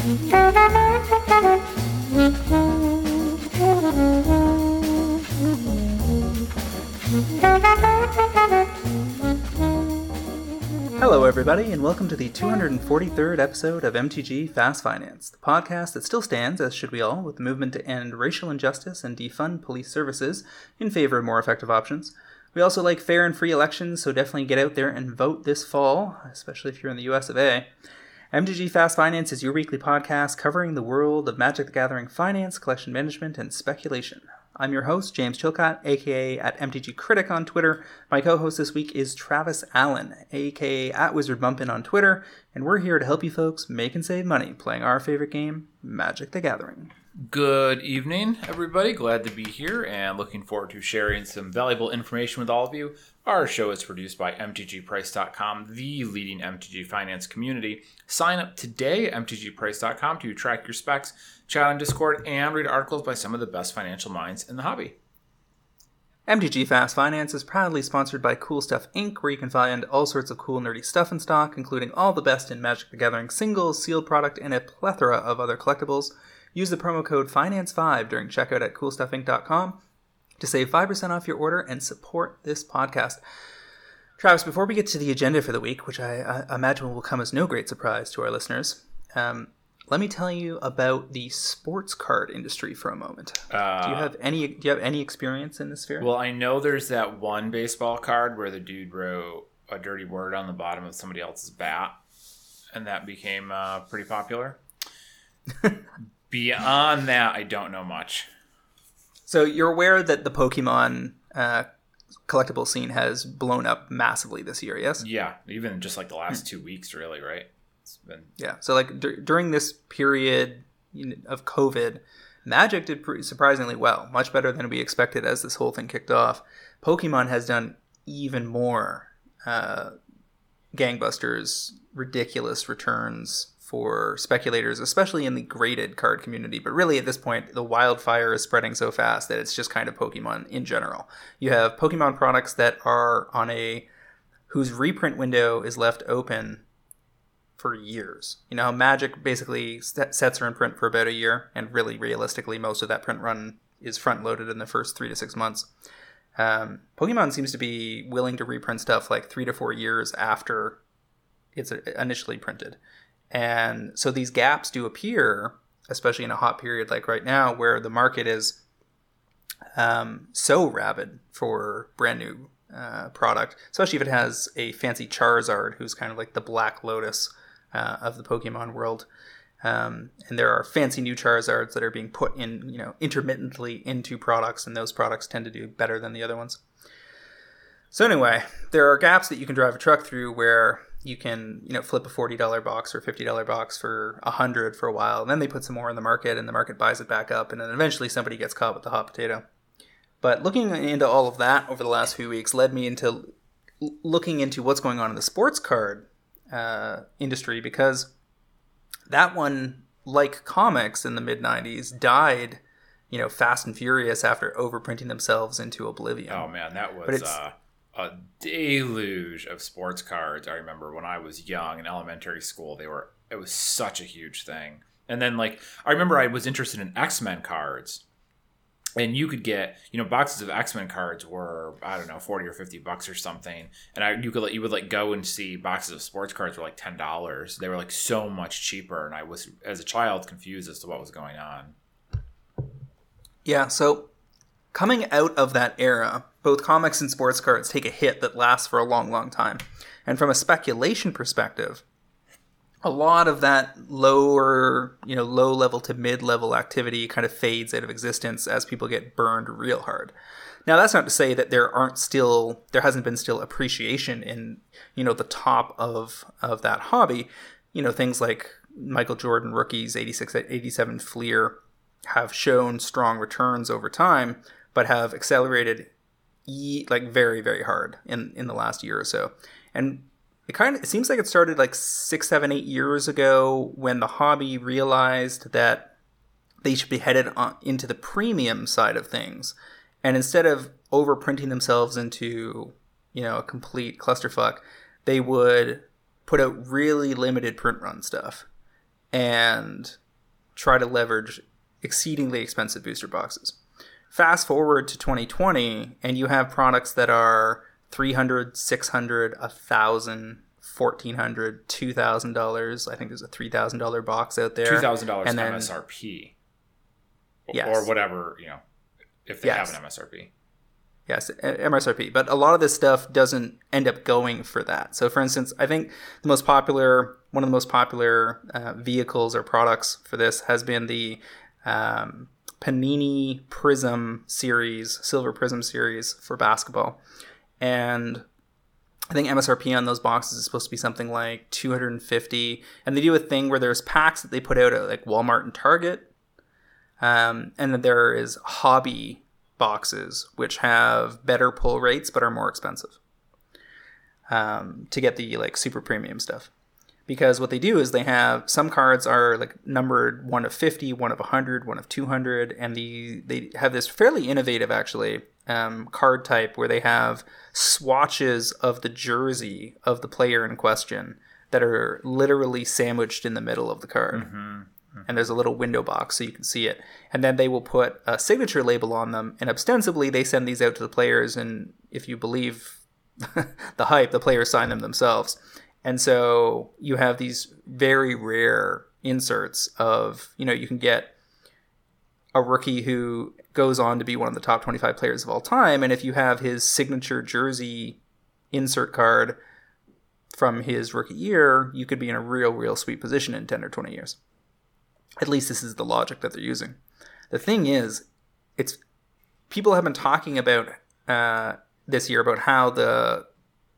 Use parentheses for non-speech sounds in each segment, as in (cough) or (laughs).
Hello, everybody, and welcome to the 243rd episode of MTG Fast Finance, the podcast that still stands, as should we all, with the movement to end racial injustice and defund police services in favor of more effective options. We also like fair and free elections, so definitely get out there and vote this fall, especially if you're in the US of A. MTG Fast Finance is your weekly podcast covering the world of Magic the Gathering finance, collection management, and speculation. I'm your host, James Chilcott, aka at MTG Critic on Twitter. My co host this week is Travis Allen, aka at Wizard Bumpin on Twitter, and we're here to help you folks make and save money playing our favorite game, Magic the Gathering. Good evening, everybody. Glad to be here and looking forward to sharing some valuable information with all of you. Our show is produced by MTGPrice.com, the leading MTG finance community. Sign up today at MTGPrice.com to track your specs, chat on Discord, and read articles by some of the best financial minds in the hobby. MTG Fast Finance is proudly sponsored by Cool Stuff Inc., where you can find all sorts of cool, nerdy stuff in stock, including all the best in Magic the Gathering singles, sealed product, and a plethora of other collectibles. Use the promo code FINANCE5 during checkout at coolstuffinc.com to save 5% off your order and support this podcast. Travis, before we get to the agenda for the week, which I, I imagine will come as no great surprise to our listeners, um, let me tell you about the sports card industry for a moment. Uh, do you have any? Do you have any experience in this sphere? Well, I know there's that one baseball card where the dude wrote a dirty word on the bottom of somebody else's bat, and that became uh, pretty popular. (laughs) Beyond that, I don't know much. So you're aware that the Pokemon uh, collectible scene has blown up massively this year, yes? Yeah, even just like the last two weeks, really, right? It's been Yeah. So like dur- during this period of COVID, Magic did surprisingly well, much better than we expected as this whole thing kicked off. Pokemon has done even more uh, gangbusters, ridiculous returns for speculators, especially in the graded card community. But really, at this point, the wildfire is spreading so fast that it's just kind of Pokemon in general. You have Pokemon products that are on a whose reprint window is left open for years. You know, Magic basically set- sets are in print for about a year, and really, realistically, most of that print run is front loaded in the first three to six months. Um, Pokemon seems to be willing to reprint stuff like three to four years after it's initially printed. And so these gaps do appear, especially in a hot period like right now, where the market is um, so rabid for brand new uh, product, especially if it has a fancy Charizard, who's kind of like the Black Lotus uh, of the Pokemon world. Um, and there are fancy new Charizards that are being put in, you know, intermittently into products, and those products tend to do better than the other ones. So anyway, there are gaps that you can drive a truck through where you can, you know, flip a forty dollar box or fifty dollar box for a hundred for a while, and then they put some more in the market, and the market buys it back up, and then eventually somebody gets caught with the hot potato. But looking into all of that over the last few weeks led me into looking into what's going on in the sports card uh, industry because that one, like comics in the mid '90s, died, you know, fast and furious after overprinting themselves into oblivion. Oh man, that But was it's- uh, a deluge of sports cards. I remember when I was young in elementary school, they were it was such a huge thing. And then like I remember I was interested in X Men cards, and you could get you know boxes of X Men cards were I don't know forty or fifty bucks or something, and I you could you would like go and see boxes of sports cards were like ten dollars. They were like so much cheaper, and I was as a child confused as to what was going on. Yeah, so coming out of that era, both comics and sports cards take a hit that lasts for a long, long time. And from a speculation perspective, a lot of that lower, you know, low level to mid level activity kind of fades out of existence as people get burned real hard. Now that's not to say that there aren't still there hasn't been still appreciation in, you know, the top of of that hobby. You know, things like Michael Jordan rookies 86 87 Fleer have shown strong returns over time, but have accelerated like very very hard in in the last year or so. And it kind of it seems like it started like six, seven, eight years ago when the hobby realized that they should be headed on, into the premium side of things, and instead of overprinting themselves into you know a complete clusterfuck, they would put out really limited print run stuff. and try to leverage exceedingly expensive booster boxes. Fast forward to 2020, and you have products that are 300 600 1000 1400 2000 dollars i think there's a $3000 box out there $2000 And then- MSRP. Or- Yes. Or whatever, you know, if they Yes. have an MSRP. Yes, MSRP. But a lot of this stuff doesn't end up going for that. So, for instance, I think the most popular, one of the most popular uh, vehicles or products for this has been the um, Panini Prism series, Silver Prism series for basketball. And I think MSRP on those boxes is supposed to be something like 250. And they do a thing where there's packs that they put out at like Walmart and Target. Um, and then there is hobby boxes which have better pull rates but are more expensive um, to get the like super premium stuff because what they do is they have some cards are like numbered one of 50 one of 100 one of 200 and the they have this fairly innovative actually um, card type where they have swatches of the jersey of the player in question that are literally sandwiched in the middle of the card and there's a little window box so you can see it. And then they will put a signature label on them, and ostensibly they send these out to the players. And if you believe (laughs) the hype, the players sign them themselves. And so you have these very rare inserts of, you know, you can get a rookie who goes on to be one of the top 25 players of all time. And if you have his signature jersey insert card from his rookie year, you could be in a real, real sweet position in 10 or 20 years. At least this is the logic that they're using. The thing is, it's people have been talking about uh, this year about how the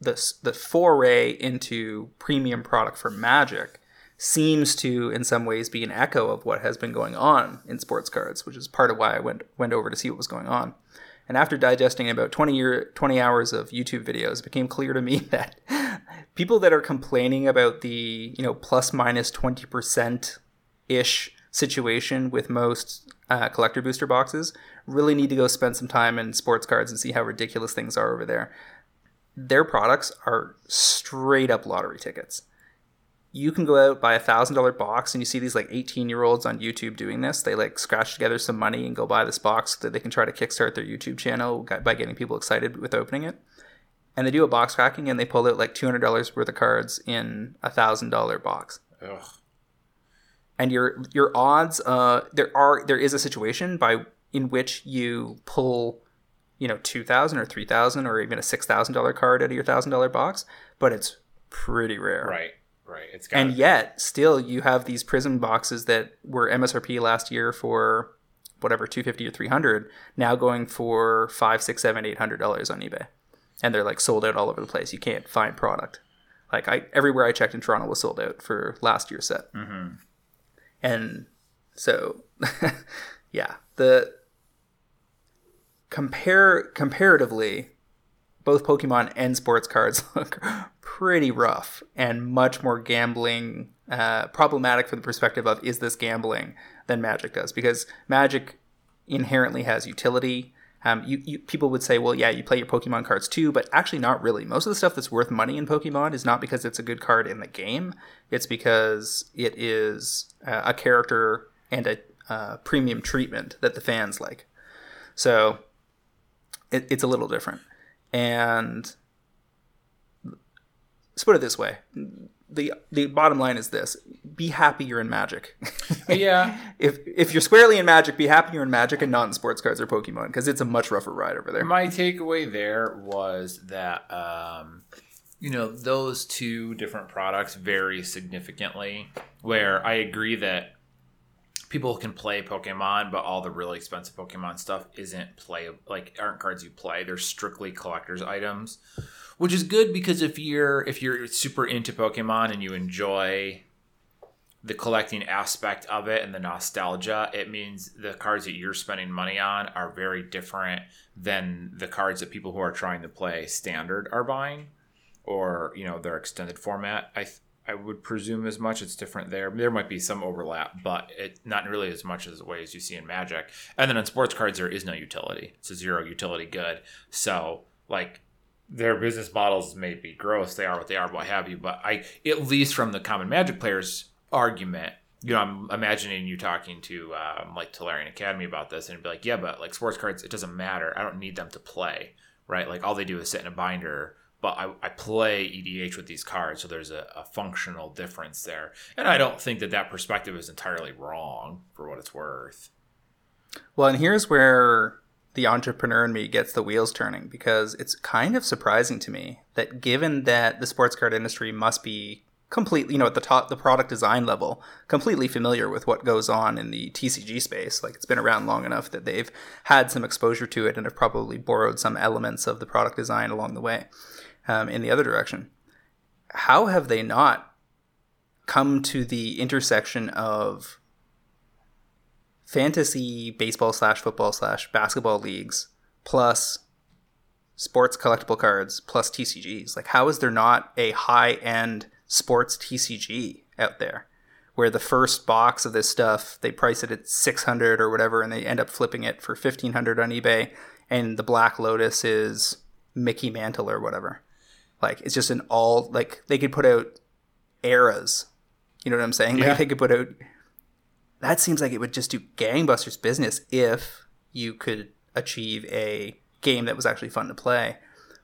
the the foray into premium product for Magic seems to, in some ways, be an echo of what has been going on in sports cards, which is part of why I went went over to see what was going on. And after digesting about 20 year 20 hours of YouTube videos, it became clear to me (laughs) that people that are complaining about the, you know, plus minus 20% ish situation with most uh, collector booster boxes really need to go spend some time in sports cards and see how ridiculous things are over there. Their products are straight up lottery tickets. You can go out buy a thousand dollar box and you see these like 18 year olds on YouTube doing this. They like scratch together some money and go buy this box so that they can try to kickstart their YouTube channel by getting people excited with opening it. And they do a box cracking and they pull out like $200 worth of cards in a thousand dollar box Ugh. and your your odds uh there are there is a situation by in which you pull you know 2000 or 3000 or even a $6000 card out of your $1000 box but it's pretty rare Right. Right. It's got and yet still you have these prism boxes that were msrp last year for whatever 250 or 300 now going for five six seven eight hundred dollars on ebay and they're like sold out all over the place you can't find product like i everywhere i checked in toronto was sold out for last year's set Mhm. and so (laughs) yeah the compare comparatively both pokemon and sports cards (laughs) look pretty rough and much more gambling uh, problematic from the perspective of is this gambling than magic does? Because magic inherently has utility. Um, you, you people would say well yeah you play your pokemon cards too but actually not really. Most of the stuff that's worth money in pokemon is not because it's a good card in the game. It's because it is uh, a character and a uh, premium treatment that the fans like. So it, it's a little different and let's put it this way the the bottom line is this be happy you're in magic (laughs) Yeah. (laughs) if if you're squarely in magic be happy you're in magic and not in sports cards or pokemon because it's a much rougher ride over there My takeaway there was that um, you know those two different products vary significantly. Where I agree that people can play Pokemon, but all the really expensive Pokemon stuff isn't play like aren't cards you play. They're strictly collector's items, which is good because if you're if you're super into Pokemon and you enjoy the collecting aspect of it and the nostalgia, it means the cards that you're spending money on are very different than the cards that people who are trying to play standard are buying or, you know, their extended format. I th- I would presume as much it's different there. There might be some overlap, but it not really as much as the way as you see in Magic. And then on sports cards there is no utility. It's a zero utility good. So, like their business models may be gross, they are what they are, what have you, but I at least from the common magic players argument, you know, I'm imagining you talking to um, like Tolarian Academy about this, and be like, yeah, but like sports cards, it doesn't matter. I don't need them to play, right? Like all they do is sit in a binder. But I, I play EDH with these cards, so there's a, a functional difference there. And I don't think that that perspective is entirely wrong for what it's worth. Well, and here's where the entrepreneur in me gets the wheels turning because it's kind of surprising to me that given that the sports card industry must be completely, you know, at the top, the product design level, completely familiar with what goes on in the TCG space. Like it's been around long enough that they've had some exposure to it and have probably borrowed some elements of the product design along the way um, in the other direction. How have they not come to the intersection of fantasy baseball slash football slash basketball leagues plus sports collectible cards plus TCGs? Like, how is there not a high end sports TCG out there where the first box of this stuff they price it at 600 or whatever and they end up flipping it for 1500 on eBay and the Black Lotus is Mickey Mantle or whatever. Like it's just an all like they could put out eras. You know what I'm saying? Like Yeah. they could put out that seems like it would just do gangbusters business if you could achieve a game that was actually fun to play.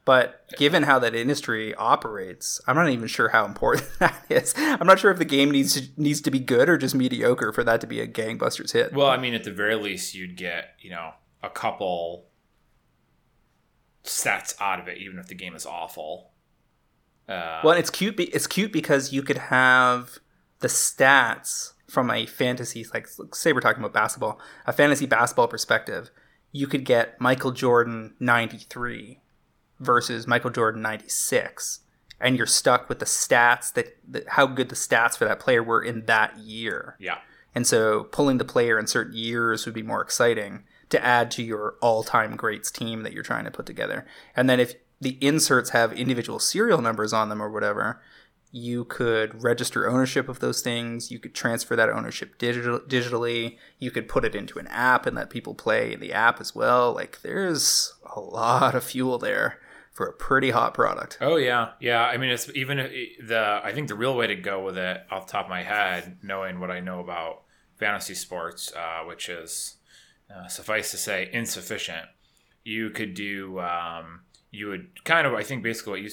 But given how that industry operates, I'm not even sure how important (laughs) that is. I'm not sure if the game needs to, needs to be good or just mediocre for that to be a gangbusters hit. Well, I mean, at the very least, you'd get you know a couple sets out of it, even if the game is awful. Uh, Well, it's cute. Be- it's cute because you could have the stats from a fantasy, like say we're talking about basketball, a fantasy basketball perspective. You could get Michael Jordan ninety three versus Michael Jordan ninety six, and you're stuck with the stats that, that how good the stats for that player were in that year. yeah, And so pulling the player in certain years would be more exciting to add to your all-time greats team that you're trying to put together. And then if the inserts have individual serial numbers on them or whatever, you could register ownership of those things. You could transfer that ownership digital, digitally. You could put it into an app and let people play in the app as well. Like there's a lot of fuel there for a pretty hot product. Oh yeah, yeah. I mean, it's even the. I think the real way to go with it, off the top of my head, knowing what I know about fantasy sports, uh, which is uh, suffice to say insufficient. You could do. Um, you would kind of. I think basically what you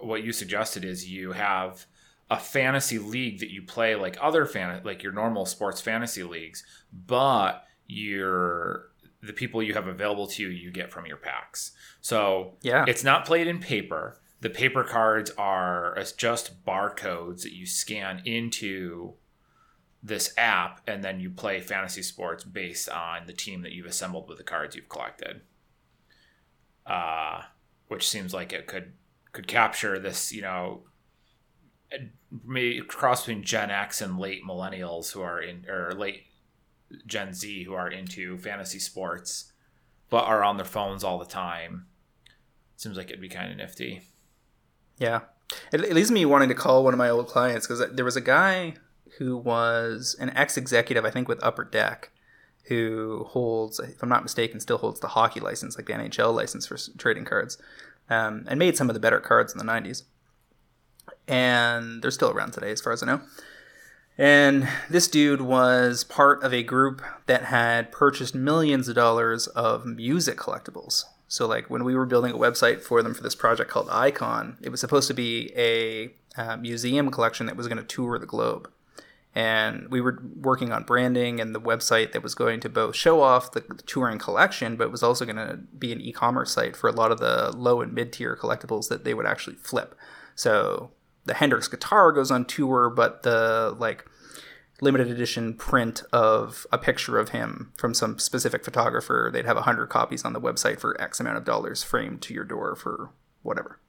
what you suggested is you have a fantasy league that you play like other fan like your normal sports fantasy leagues, but you're the people you have available to you you get from your packs. So Yeah. it's not played in paper. The paper cards are just barcodes that you scan into this app, and then you play fantasy sports based on the team that you've assembled with the cards you've collected. Uh, which seems like it could could capture this, you know, maybe cross between Gen X and late millennials who are in or late Gen Z who are into fantasy sports, but are on their phones all the time. Seems like it'd be kind of nifty. Yeah. It, it leaves me wanting to call one of my old clients because there was a guy who was an ex executive, I think, with Upper Deck, who holds, if I'm not mistaken, still holds the hockey license, like the NHL license for trading cards, um, and made some of the better cards in the 90s. And they're still around today, as far as I know. And this dude was part of a group that had purchased millions of dollars of music collectibles. So, like when we were building a website for them for this project called Icon, it was supposed to be a uh, museum collection that was going to tour the globe. And we were working on branding and the website that was going to both show off the, touring collection, but was also going to be an e commerce site for a lot of the low and mid tier collectibles that they would actually flip. So, the Hendrix guitar goes on tour, but the like limited edition print of a picture of him from some specific photographer. They'd have 100 copies on the website for X amount of dollars framed to your door for whatever.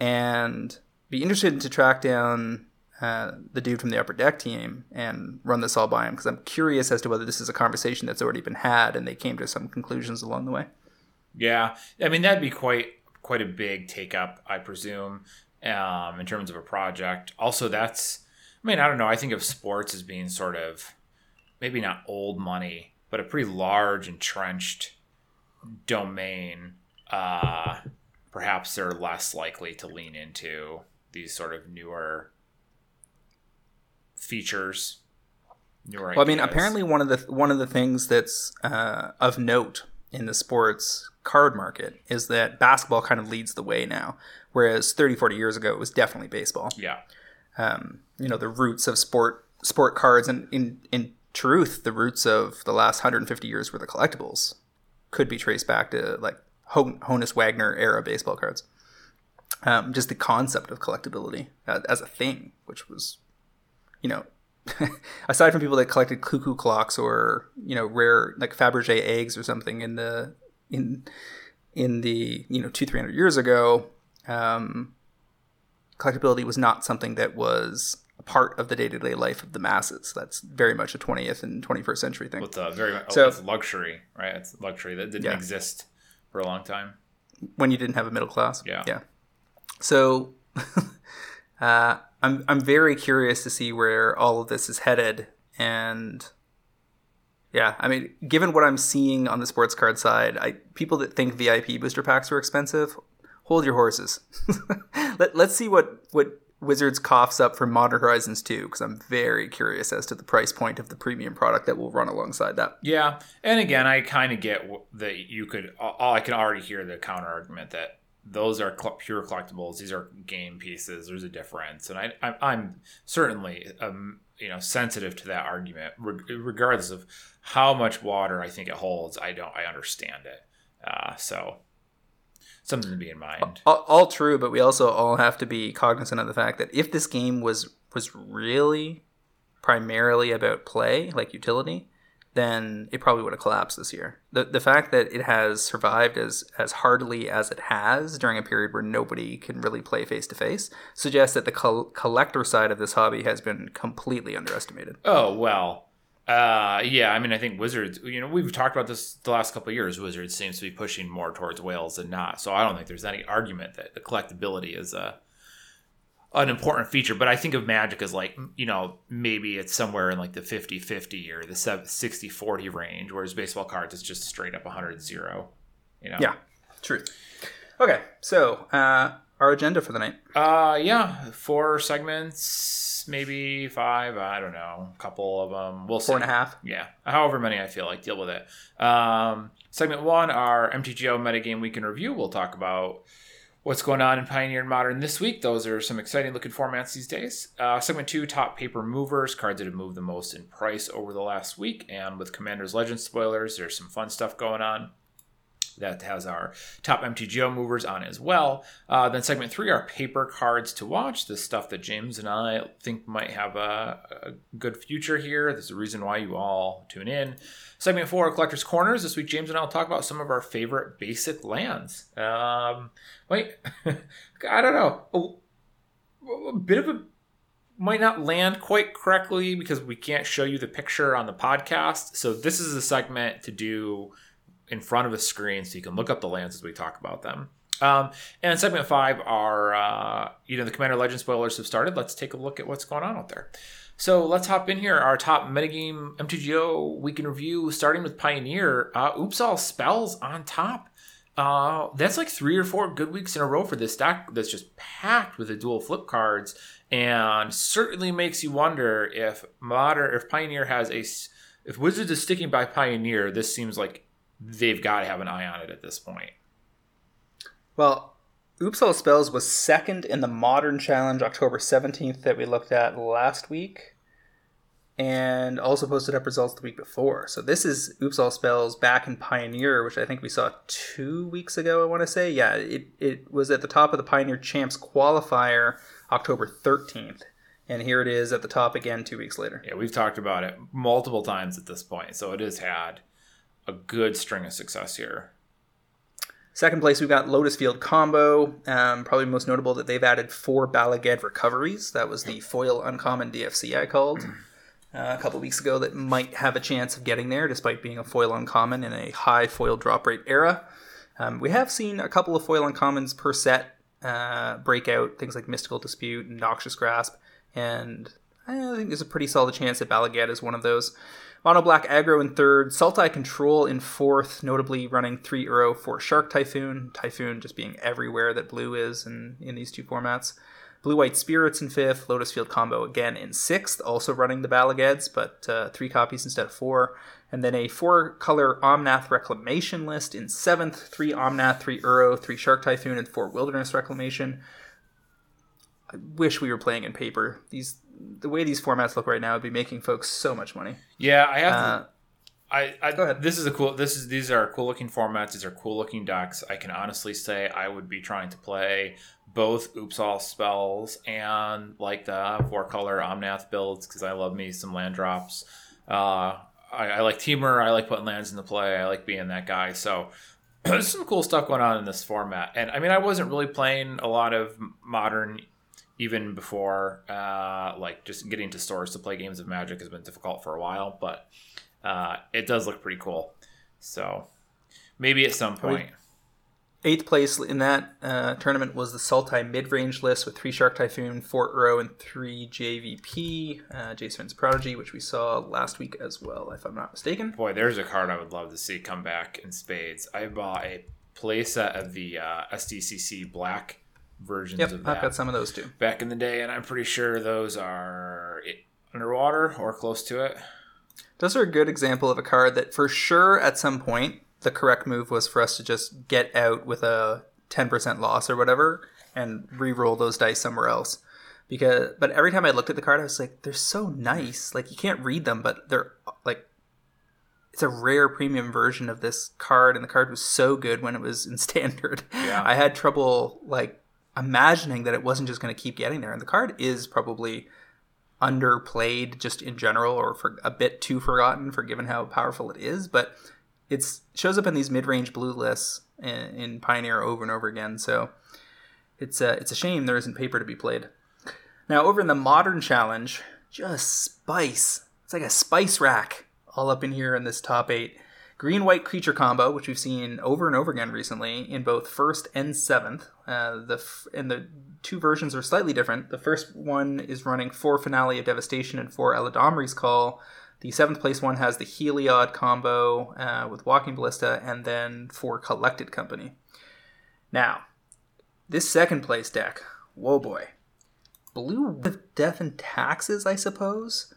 And be interested to track down uh, the dude from the upper deck team and run this all by him because I'm curious as to whether this is a conversation that's already been had and they came to some conclusions along the way. Yeah, I mean that'd be quite quite a big take up, I presume, um, in terms of a project. Also, that's I mean I don't know. I think of sports as being sort of maybe not old money, but a pretty large entrenched domain. Uh, perhaps they're less likely to lean into these sort of newer features Well, I mean, apparently one of the one of the things that's uh, of note in the sports card market is that basketball kind of leads the way now, whereas 30, 40 years ago it was definitely baseball. Yeah. Um, you know, the roots of sport sport cards, and in in truth, the roots of the last 150 years worth of collectibles could be traced back to like Hon- Honus Wagner era baseball cards. Um, just the concept of collectability uh, as a thing, which was, you know, (laughs) aside from people that collected cuckoo clocks or you know rare like Fabergé eggs or something in the in in the you know two three hundred years ago, um, collectability was not something that was a part of the day to day life of the masses. That's very much a twentieth and twenty first century thing. With a very oh, So- it's luxury, right? It's luxury that didn't Yeah. exist for a long time. when you didn't have a middle class. Yeah. Yeah. So (laughs) uh, I'm I'm very curious to see where all of this is headed, and yeah, I mean, given what I'm seeing on the sports card side, I people that think VIP booster packs are expensive, hold your horses. (laughs) Let, let's see what what Wizards coughs up for Modern Horizons 2 because I'm very curious as to the price point of the premium product that will run alongside that. Yeah, and again, I kind of get that you could. All I can already hear the counter argument that those are cl- pure collectibles. These are game pieces. There's a difference, and I, I I'm certainly um you know sensitive to that argument, reg- regardless of how much water I think it holds. I don't. I understand it. Uh, so something to be in mind. all, all true, but we also all have to be cognizant of the fact that if this game was was really primarily about play, like utility, then it probably would have collapsed this year. The the fact that it has survived as as hardly as it has during a period where nobody can really play face to face suggests that the col- collector side of this hobby has been completely underestimated. Oh well, uh, yeah. I mean, I think Wizards. You know, we've talked about this the last couple years. Wizards seems to be pushing more towards whales than not. So I don't think there's any argument that the collectability is a an important feature. But I think of Magic as like you know maybe it's somewhere in like the 50-50 or the 60-40 range, whereas baseball cards is just straight up 100-0. You know. Yeah, true. Okay, so uh, our agenda for the night. Uh, yeah. Four segments, maybe five. I don't know. A couple of them. We'll see. Four and a half. Yeah, however many I feel like, deal with it. Um, segment one, our MTGO metagame week in review. We'll talk about what's going on in Pioneer and Modern this week. Those are some exciting looking formats these days. Uh, segment two, top paper movers, cards that have moved the most in price over the last week. And with Commander's Legend spoilers, there's some fun stuff going on. That has our top MTGO movers on as well. Uh, then segment three, our paper cards to watch. The stuff that James and I think might have a, a good future here. There's a reason why you all tune in. Segment four, Collector's Corners. This week, James and I will talk about some of our favorite basic lands. Um, wait, (laughs) I don't know. A, a bit of a might not land quite correctly because we can't show you the picture on the podcast. So this is a segment to do in front of a screen so you can look up the lands as we talk about them. Um, and segment five, our uh, you know the Commander Legend spoilers have started. Let's take a look at what's going on out there. So let's hop in here. Our top metagame MTGO week in review, starting with Pioneer. Uh, Oops, all spells on top. Uh, that's like three or four good weeks in a row for this deck that's just packed with the dual flip cards, and certainly makes you wonder if modern, if Pioneer has a, if Wizards is sticking by Pioneer, this seems like they've got to have an eye on it at this point. Well, Oops All Spells was second in the Modern Challenge October 17th that we looked at last week, and also posted up results the week before. So this is Oops All Spells back in Pioneer, which I think we saw two weeks ago, I want to say. Yeah, it, it was at the top of the Pioneer Champs qualifier October 13th. And here it is at the top again two weeks later. Yeah, we've talked about it multiple times at this point, so it has had a good string of success here. Second place, we've got Lotus Field Combo. Um, probably most notable that they've added four Bala Ged Recoveries. That was the foil uncommon DFC I called (clears throat) uh, a couple weeks ago that might have a chance of getting there despite being a foil uncommon in a high foil drop rate era. Um, we have seen a couple of foil uncommons per set uh, break out, things like Mystical Dispute and Noxious Grasp, and I think there's a pretty solid chance that Balagad is one of those. Mono Black Aggro in third, Sultai Control in fourth, notably running 3 Uro for Shark Typhoon, Typhoon just being everywhere that blue is in, in these two formats. Blue White Spirits in fifth, Lotus Field Combo again in sixth, also running the Bala Geds, but uh, three copies instead of four. And then a four color Omnath Reclamation list in seventh, three Omnath, three Uro, three Shark Typhoon, and four Wilderness Reclamation. I wish we were playing in paper. These the way these formats look right now would be making folks so much money. Yeah, I have. Uh, to, I, I Go ahead. This is a cool. This is these are cool looking formats. These are cool looking decks. I can honestly say I would be trying to play both Oops All spells and like the four color Omnath builds because I love me some land drops. Uh, I, I like Teamer. I like putting lands into play. I like being that guy. So (clears throat) there's some cool stuff going on in this format. And I mean, I wasn't really playing a lot of modern even before. Uh, like just getting to stores to play games of Magic has been difficult for a while, but uh, it does look pretty cool. So maybe at some point. Eighth place in that uh, tournament was the Sultai mid range list with three Shark Typhoon, four Uro, and three JVP, uh, Jace, Vryn's Prodigy, which we saw last week as well, if I'm not mistaken. Boy, there's a card I would love to see come back in spades. I bought a playset of the uh, SDCC black versions Yep, of I've got some of those too. back in the day, and I'm pretty sure those are underwater or close to it. Those are a good example of a card that, for sure, at some point, the correct move was for us to just get out with a 10% loss or whatever and re-roll those dice somewhere else. Because, but every time I looked at the card, I was like, they're so nice. Like you can't read them, but they're like, it's a rare premium version of this card, and the card was so good when it was in (laughs) standard. Yeah. I had trouble like imagining that it wasn't just going to keep getting there, and the card is probably underplayed just in general or for a bit too forgotten for given how powerful it is but it shows up in these mid-range blue lists in, in pioneer over and over again so it's a, it's a shame there isn't paper to be played. Now over in the modern challenge just spice. It's like a spice rack all up in here in this top eight. Green white creature combo which we've seen over and over again recently in both first and seventh uh, the f- and the two versions are slightly different. The first one is running four finale of devastation and four eladamri's call. The seventh place one has the heliod combo uh, with walking ballista and then four collected company. Now this second place deck whoa boy. Blue with death and taxes i suppose?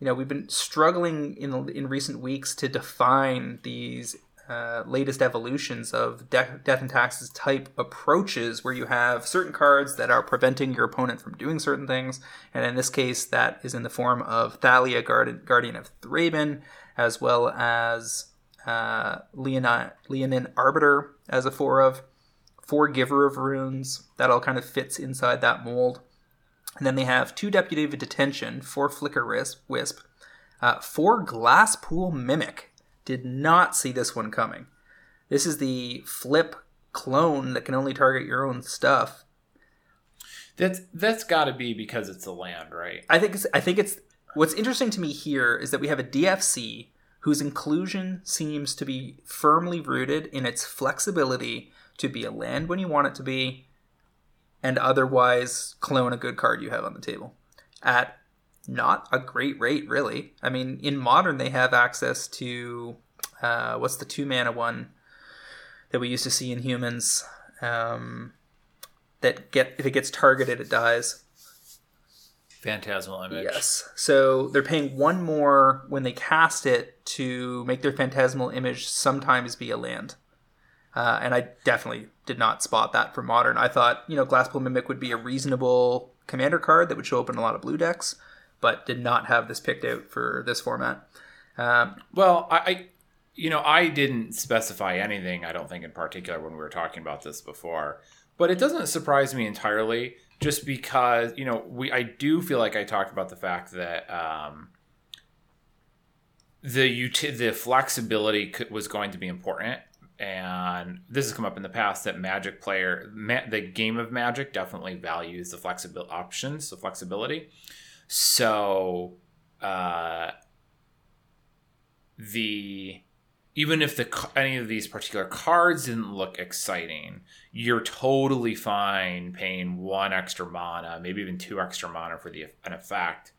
You know we've been struggling in in recent weeks to define these uh, latest evolutions of de- death and taxes type approaches where you have certain cards that are preventing your opponent from doing certain things. And in this case that is in the form of thalia Guard- guardian of thraben as well as uh, Leonin, leonin arbiter as a four of four giver of runes. That all kind of fits inside that mold. And then they have two Deputy of Detention, four Flicker Wisp, wisp uh, four Glasspool Mimic. Did not see this one coming. This is the flip clone that can only target your own stuff. That's that's got to be because it's a land, right? I think it's, I think it's what's interesting to me here is that we have a DFC whose inclusion seems to be firmly rooted in its flexibility to be a land when you want it to be and otherwise clone a good card you have on the table at not a great rate, really. I mean, in modern, they have access to uh, what's the two mana one that we used to see in humans um, that get if it gets targeted, it dies. Phantasmal image. Yes. So they're paying one more when they cast it to make their phantasmal image sometimes be a land. Uh, and I definitely did not spot that for modern. I thought, you know, Glasspool Mimic would be a reasonable commander card that would show up in a lot of blue decks, but did not have this picked out for this format. Um, Well, I, I, you know, I didn't specify anything. I don't think in particular when we were talking about this before, but it doesn't surprise me entirely. Just because you know, we I do feel like I talked about the fact that um, the uti- the flexibility was going to be important, and this has come up in the past that Magic player, ma- the game of Magic, definitely values the flexible options, the flexibility. So. Uh, the even if the any of these particular cards didn't look exciting, you're totally fine paying one extra mana, maybe even two extra mana for the an effect.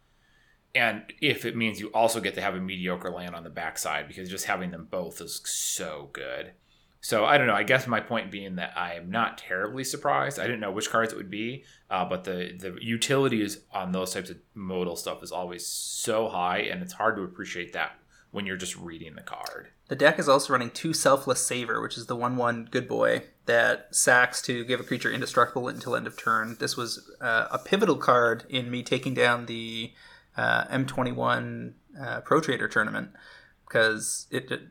And if it means you also get to have a mediocre land on the backside, because just having them both is so good. So I don't know. I guess my point being that I am not terribly surprised. I didn't know which cards it would be, uh, but the the utilities on those types of modal stuff is always so high, and it's hard to appreciate that when you're just reading the card. The deck is also running two Selfless Savior, which is the 1 1 good boy that sacks to give a creature indestructible until end of turn. This was uh, a pivotal card in me taking down the uh, M21 uh, Pro Trader tournament because it, it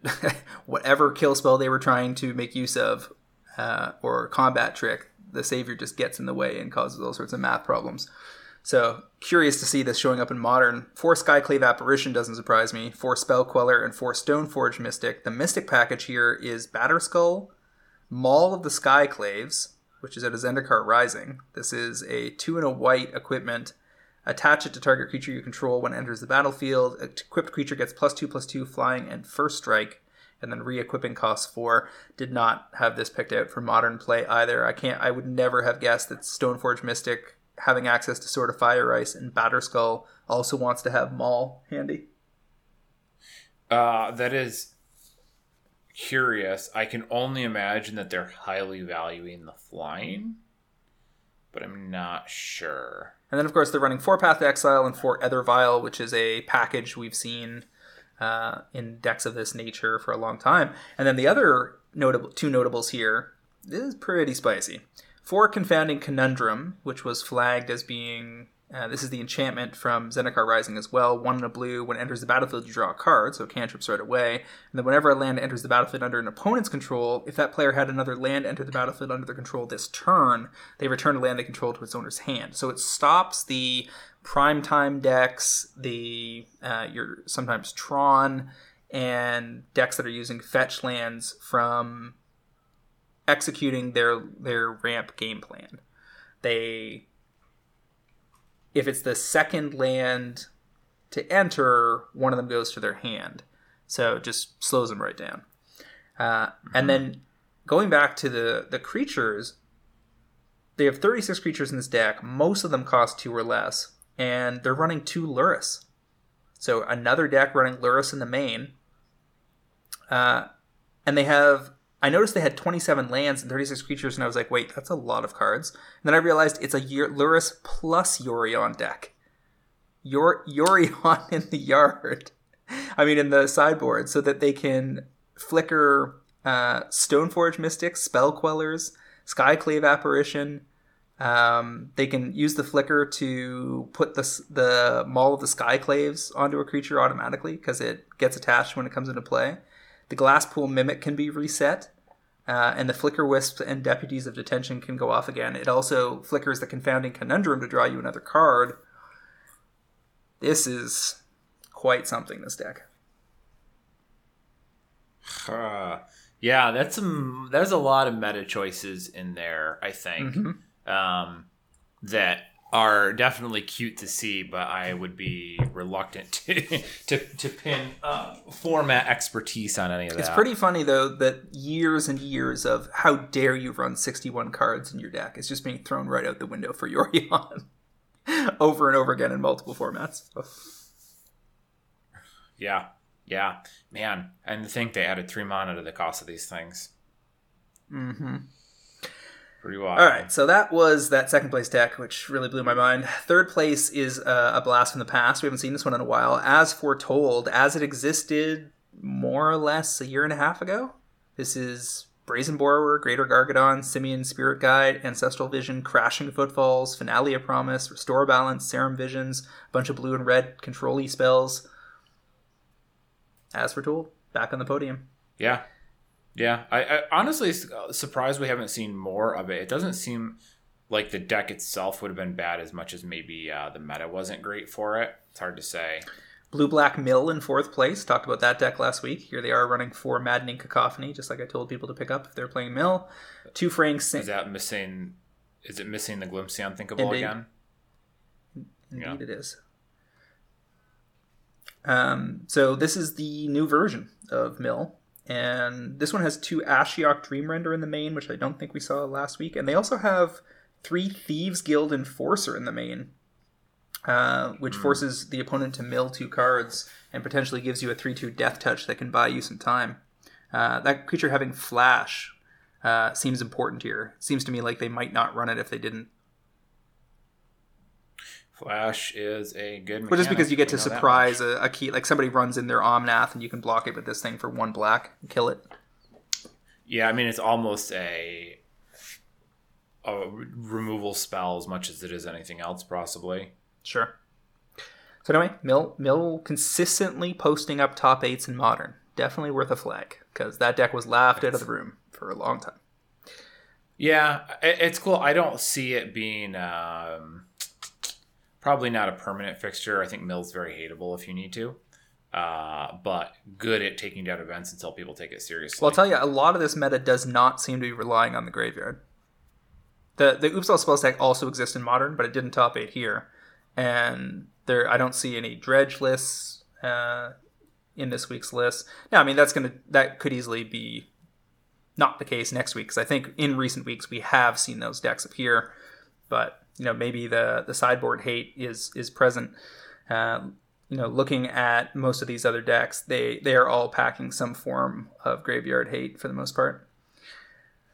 (laughs) whatever kill spell they were trying to make use of uh, or combat trick, the Savior just gets in the way and causes all sorts of math problems. So curious to see this showing up in modern. Four Skyclave Apparition doesn't surprise me. Four Spell Queller and four Stoneforge Mystic. The Mystic package here is Batterskull, Maul of the Skyclaves, which is at a Zendikar Rising. This is a two and a white equipment. Attach it to target creature you control when it enters the battlefield. Equipped creature gets plus two plus two flying and first strike, and then re-equipping costs four. Did not have this picked out for modern play either. I can't. I would never have guessed that Stoneforge Mystic having access to Sword of Fire Ice and Batterskull also wants to have Maul handy. Uh, that is curious. I can only imagine that they're highly valuing the flying, but I'm not sure. And then, of course, they're running four Path to Exile and four Aether Vial, which is a package we've seen uh, in decks of this nature for a long time. And then the other notable two notables here is pretty spicy. Four Confounding Conundrum, which was flagged as being uh, this is the enchantment from Zendikar Rising as well. One in a blue. When it enters the battlefield, you draw a card, so cantrips right away. And then whenever a land enters the battlefield under an opponent's control, if that player had another land enter the battlefield under their control this turn, they return a land they control to its owner's hand. So it stops the prime time decks, the uh, your sometimes Tron, and decks that are using fetch lands from executing their their ramp game plan. They if it's the second land to enter, one of them goes to their hand. So it just slows them right down. Uh, mm-hmm. And then going back to the, the creatures, they have 36 creatures in this deck. Most of them cost two or less. And they're running two Lurrus. So another deck running Lurrus in the main. Uh, and they have I noticed they had 27 lands and 36 creatures, and I was like, wait, that's a lot of cards. And then I realized it's a Lurrus plus Yorion deck. Yor- Yorion (laughs) in the yard. I mean, in the sideboard, so that they can flicker uh, Stoneforge Mystics, Spell Quellers, Skyclave Apparition. Um, they can use the flicker to put the, the Maul of the Skyclaves onto a creature automatically because it gets attached when it comes into play. The Glasspool Mimic can be reset, uh, and the Flicker Wisps and Deputies of Detention can go off again. It also flickers the Confounding Conundrum to draw you another card. This is quite something, this deck. Uh, yeah, that's some. There's a lot of meta choices in there. I think mm-hmm. um, that are definitely cute to see, but I would be reluctant to (laughs) to, to pin uh, format expertise on any of that. It's pretty funny though that years and years of how dare you run 61 cards in your deck is just being thrown right out the window for (laughs) Yorion over and over again in multiple formats. Yeah, yeah, man, and to think they added three mana to the cost of these things. Mm-hmm. Pretty wild. All right, so that was that second place deck, which really blew my mind. Third place is uh, a blast from the past. We haven't seen this one in a while. As foretold, as it existed more or less a year and a half ago. This is Brazen Borrower, Greater Gargadon, Simian Spirit Guide, Ancestral Vision, Crashing Footfalls, Finale of Promise, Restore Balance, Serum Visions, a bunch of blue and red control E spells. As foretold, back on the podium. Yeah, yeah, I, I honestly uh, surprised we haven't seen more of it. It doesn't seem like the deck itself would have been bad as much as maybe uh, the meta wasn't great for it. It's hard to say. Blue Black Mill in fourth place. Talked about that deck last week. Here they are running four Maddening Cacophony, just like I told people to pick up if they're playing Mill. Two Fraying Is that missing? Is it missing the Glimpse the Unthinkable Indeed. again? Indeed, yeah. it is. Um, so this is the new version of Mill. And this one has two Ashiok Dreamrender in the main, which I don't think we saw last week. And they also have three Thieves Guild Enforcer in the main, uh, which mm. forces the opponent to mill two cards and potentially gives you a 3 2 death touch that can buy you some time. Uh, that creature having flash uh, seems important here. Seems to me like they might not run it if they didn't. Flash is a good. But just because you get We to surprise a, a key, like somebody runs in their Omnath and you can block it with this thing for one black and kill it. Yeah, I mean it's almost a a removal spell as much as it is anything else, possibly. Sure. So anyway, Mill Mill consistently posting up top eights in modern. Definitely worth a flag because that deck was laughed out of the room for a long time. Yeah, it's cool. I don't see it being um, probably not a permanent fixture. I think Mill's very hateable if you need to, uh, but good at taking down events until people take it seriously. Well, I'll tell you, a lot of this meta does not seem to be relying on the graveyard. The the Oops All Spells deck also exists in modern, but it didn't top eight here, and there I don't see any dredge lists uh, in this week's list. Now, I mean that's gonna that could easily be not the case next week because I think in recent weeks we have seen those decks appear, but you know maybe the the sideboard hate is is present. Um, you know, looking at most of these other decks, they they are all packing some form of graveyard hate for the most part.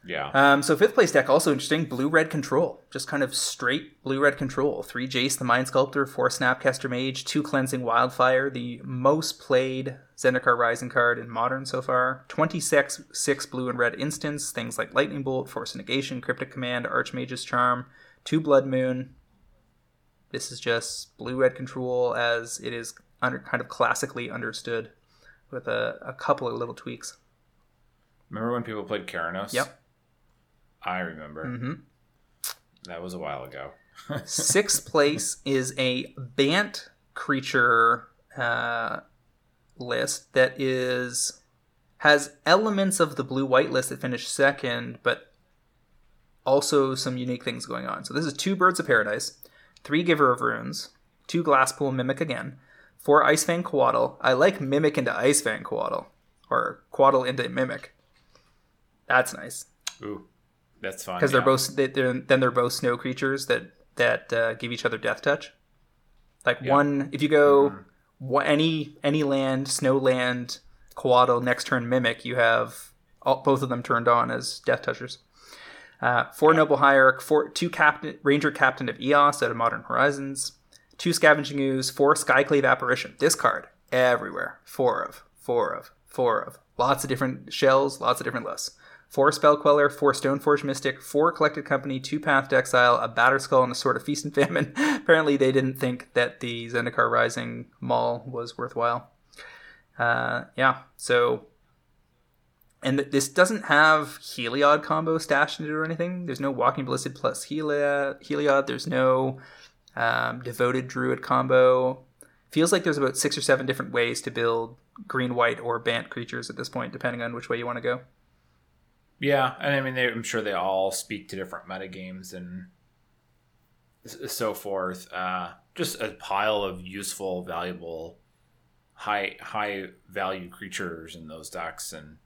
yeah, Um, so fifth place deck also interesting. Blue red control, just kind of straight blue red control. Three Jace the Mind Sculptor, four Snapcaster Mage, two Cleansing Wildfire. The most played Zendikar Rising card in Modern so far. Twenty six six blue and red instants. Things like Lightning Bolt, Force Negation, Cryptic Command, Archmage's Charm, two Blood Moon. This is just blue red control as it is under kind of classically understood, with a, a couple of little tweaks. remember when people played Keranos? Yep. I remember. Mm-hmm. That was a while ago. (laughs) Sixth place is a Bant creature uh, list that is has elements of the blue white list that finished second, but also some unique things going on. So this is two Birds of Paradise, three Giver of Runes, two Glasspool Mimic again, four Ice Fang Coatl. I like Mimic into Ice Fang Coatl, or Coatl into Mimic. That's nice Ooh, that's fun. because they're both they, they're, then they're both snow creatures that that uh, give each other death touch. Like Yeah. one, if you go wha- any any land, snow land, Coatl next turn mimic, you have all, both of them turned on as death touchers. Uh, four noble hierarch, four two captain ranger captain of Eos out of Modern Horizons, two scavenging ooze, four skyclave apparition. This card everywhere, four of, four of, four of, lots of different shells, lots of different lists. Four Spell Queller, four Stoneforge Mystic, four Collected Company, two Path to Exile, a Batterskull, and a Sword of Feast and Famine. (laughs) Apparently, they didn't think that the Zendikar Rising Mall was worthwhile. Uh, yeah, so. And this doesn't have Heliod combo stashed in it or anything. There's no Walking Ballisted plus Heliod. Heliod. There's no um, Devoted Druid combo. Feels like there's about six or seven different ways to build green, white, or Bant creatures at this point, depending on which way you want to go. Yeah, and I mean, they, I'm sure they all speak to different metagames and so forth. Uh, just a pile of useful, valuable, high high value creatures in those decks, and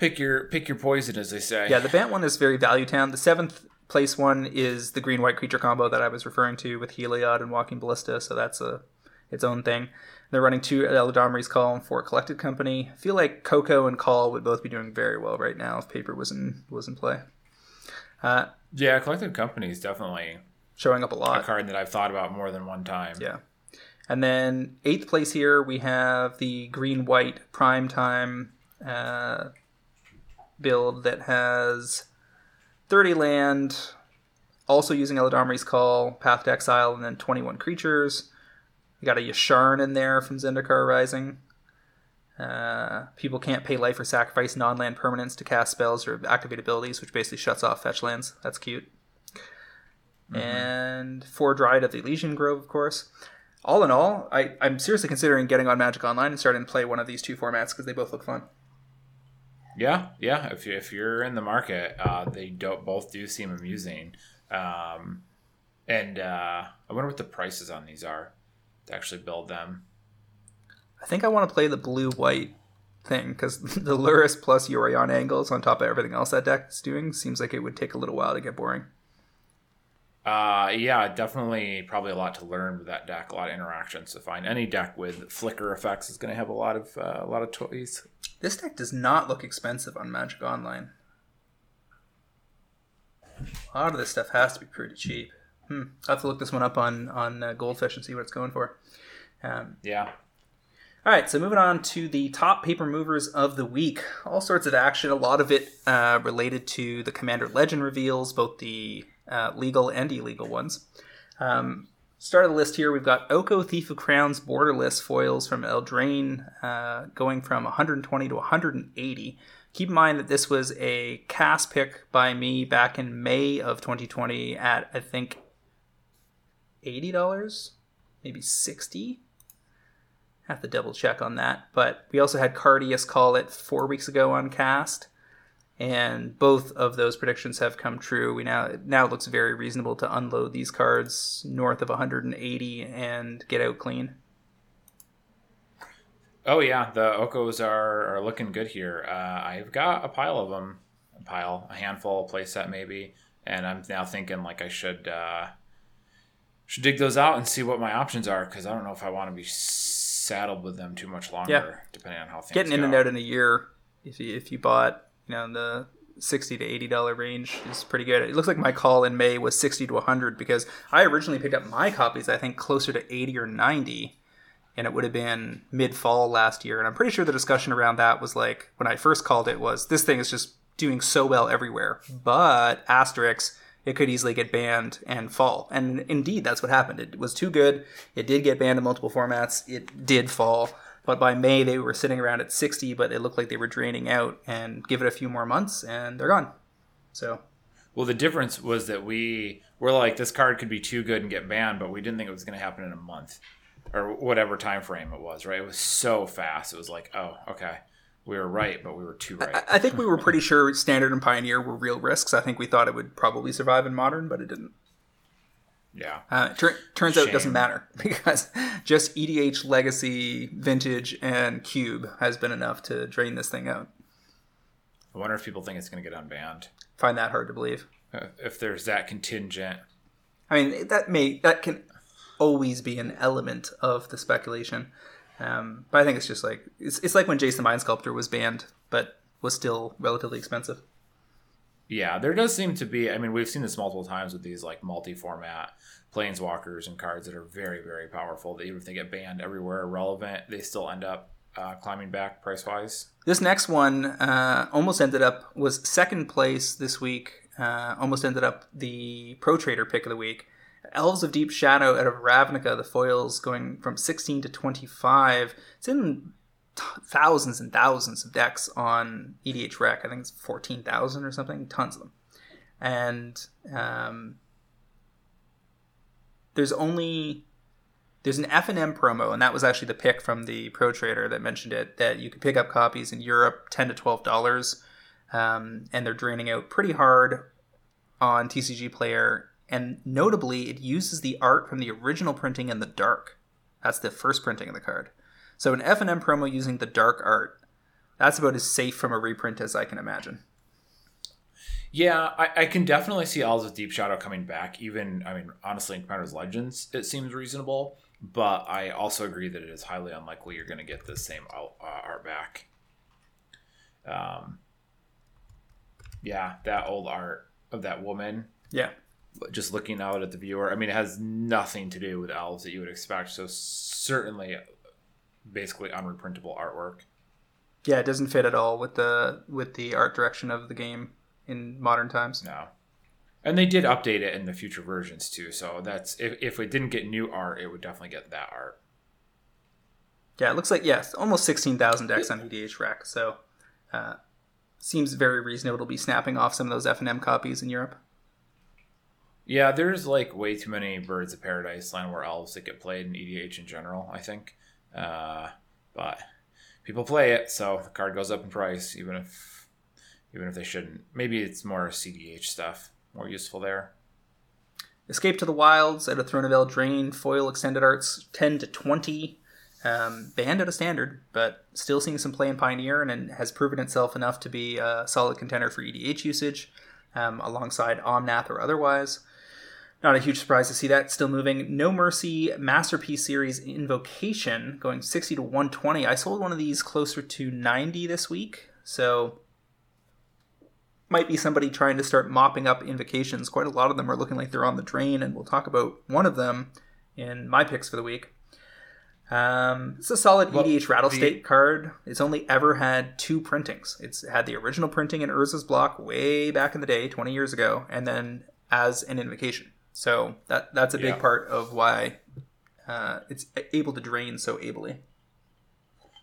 pick your pick your poison, as they say. Yeah, the Bant one is very value town. The seventh place one is the green white creature combo that I was referring to with Heliod and Walking Ballista, so that's a its own thing. They're running two Eladamri's Call and four Collected Company. I feel like Coco and Call would both be doing very well right now if paper was in was in play. Uh, yeah. Collected Company is definitely showing up a lot. a card that I've thought about more than one time. Yeah. And then eighth place here we have the green white prime time uh, build that has 30 land, also using Eladamri's Call, Path to Exile, and then 21 creatures. You got a Yasharn in there from Zendikar Rising. Uh, people can't pay life or sacrifice non-land permanents to cast spells or activate abilities, which basically shuts off fetch lands. That's cute. And four Dryad of the Elysian Grove, of course. All in all, I, I'm seriously considering getting on Magic Online and starting to play one of these two formats because they both look fun. Yeah, yeah. If you, if you're in the market, uh, they don't both do seem amusing. Um, and uh, I wonder what the prices on these are to actually build them. I think I want to play the blue white thing because (laughs) the Lurrus plus Yorion angles on top of everything else that deck is doing seems like it would take a little while to get boring. Uh, yeah, definitely. Probably a lot to learn with that deck. A lot of interactions to find. Any deck with flicker effects is going to have a lot of uh, a lot of toys. This deck does not look expensive on Magic Online. A lot of this stuff has to be pretty cheap. Hmm. I'll have to look this one up on on uh, Goldfish and see what it's going for. Um, Yeah. all right, so moving on to the top paper movers of the week. All sorts of action, a lot of it uh, related to the Commander Legend reveals, both the uh, legal and illegal ones. Um, start of the list here, we've got Oko Thief of Crowns borderless foils from Eldraine uh, going from 120 to 180. Keep in mind that this was a cast pick by me back in May of 2020 at, I think, $80, maybe 60 have to double check on that. But we also had Cardius call it four weeks ago on cast, and both of those predictions have come true. We now now it looks very reasonable to unload these cards north of 180 and get out clean. Oh yeah, the Okos are, are looking good here. Uh, I've got a pile of them, a pile, a handful, a playset maybe, and I'm now thinking like I should uh, should dig those out and see what my options are because I don't know if I want to be saddled with them too much longer, Yeah. depending on how things get. Getting in go. and out in a year, if you if you bought you know the 60 to 80 dollar range is pretty good. It looks like my call in May was 60 to 100 because I originally picked up my copies I think closer to 80 or 90 and it would have been mid fall last year and I'm pretty sure the discussion around that was like when I first called it was this thing is just doing so well everywhere. But asterisk it could easily get banned and fall. And indeed that's what happened. It was too good. It did get banned in multiple formats. It did fall. But by May, they were sitting around at 60, but it looked like they were draining out. And give it a few more months, and they're gone. So, Well, the difference was that we were like, this card could be too good and get banned, but we didn't think it was going to happen in a month or whatever time frame it was. Right? It was so fast. It was like, oh, okay, we were right, but we were too right. I, I think we were pretty sure Standard and Pioneer were real risks. I think we thought it would probably survive in Modern, but it didn't. Yeah. Uh, tur- turns out it doesn't matter (laughs) because just EDH Legacy, Vintage, and Cube has been enough to drain this thing out. I wonder if people think it's going to get unbanned. Find that hard to believe. Uh, If there's that contingent. I mean, that may that can always be an element of the speculation, um, but I think it's just like it's, it's like when Jace the Mind Sculptor was banned, but was still relatively expensive. Yeah, there does seem to be. I mean, we've seen this multiple times with these like multi-format planeswalkers and cards that are very, very powerful. That even if they get banned everywhere irrelevant, they still end up uh, climbing back price wise. This next one uh, almost ended up was second place this week. Uh, almost ended up the Pro Trader pick of the week. Elves of Deep Shadow out of Ravnica, the foils going from 16 to 25. It's in thousands and thousands of decks on EDHREC. I think it's 14,000 or something, tons of them. And um, there's only there's an FNM promo, and that was actually the pick from the Pro Trader that mentioned it, that you could pick up copies in Europe, 10 to $12, um, and they're draining out pretty hard on TCG Player, and notably, it uses the art from the original printing in the dark. That's the first printing of the card. So an FNM promo using the dark art, that's about as safe from a reprint as I can imagine. Yeah, I, I can definitely see Elves of Deep Shadow coming back. Even, I mean, honestly, in Commander's Legends, it seems reasonable. But I also agree that it is highly unlikely you're going to get the same uh, art back. Um, yeah, that old art of that woman Yeah. just looking out at the viewer. I mean, it has nothing to do with elves that you would expect. So certainly, basically unreprintable artwork. Yeah, it doesn't fit at all with the with the art direction of the game in modern times. No, and they did update it in the future versions too. So that's if if it didn't get new art, it would definitely get that art. Yeah, it looks like yes, almost sixteen thousand decks on EDHREC. So, uh, seems very reasonable to be snapping off some of those F and M copies in Europe. Yeah, there's like way too many Birds of Paradise Llanowar Elves that get played in EDH in general. I think, uh, but people play it, so the card goes up in price, even if even if they shouldn't. Maybe it's more CDH stuff, more useful there. Escape to the Wilds at a Throne of Eldraine foil extended arts ten to twenty. Um, banned out of standard, but still seeing some play in Pioneer and, and has proven itself enough to be a solid contender for EDH usage, um, alongside Omnath or otherwise. Not a huge surprise to see that still moving. No Mercy Masterpiece Series Invocation going 60 to 120. I sold one of these closer to 90 this week, so might be somebody trying to start mopping up invocations. Quite a lot of them are looking like they're on the drain, and we'll talk about one of them in my picks for the week. Um, it's a solid Well, EDH Rattlesnake the- card. It's only ever had two printings. It's had the original printing in Urza's block way back in the day, 20 years ago, and then as an invocation. So that that's a big Yeah. part of why uh, it's able to drain so ably.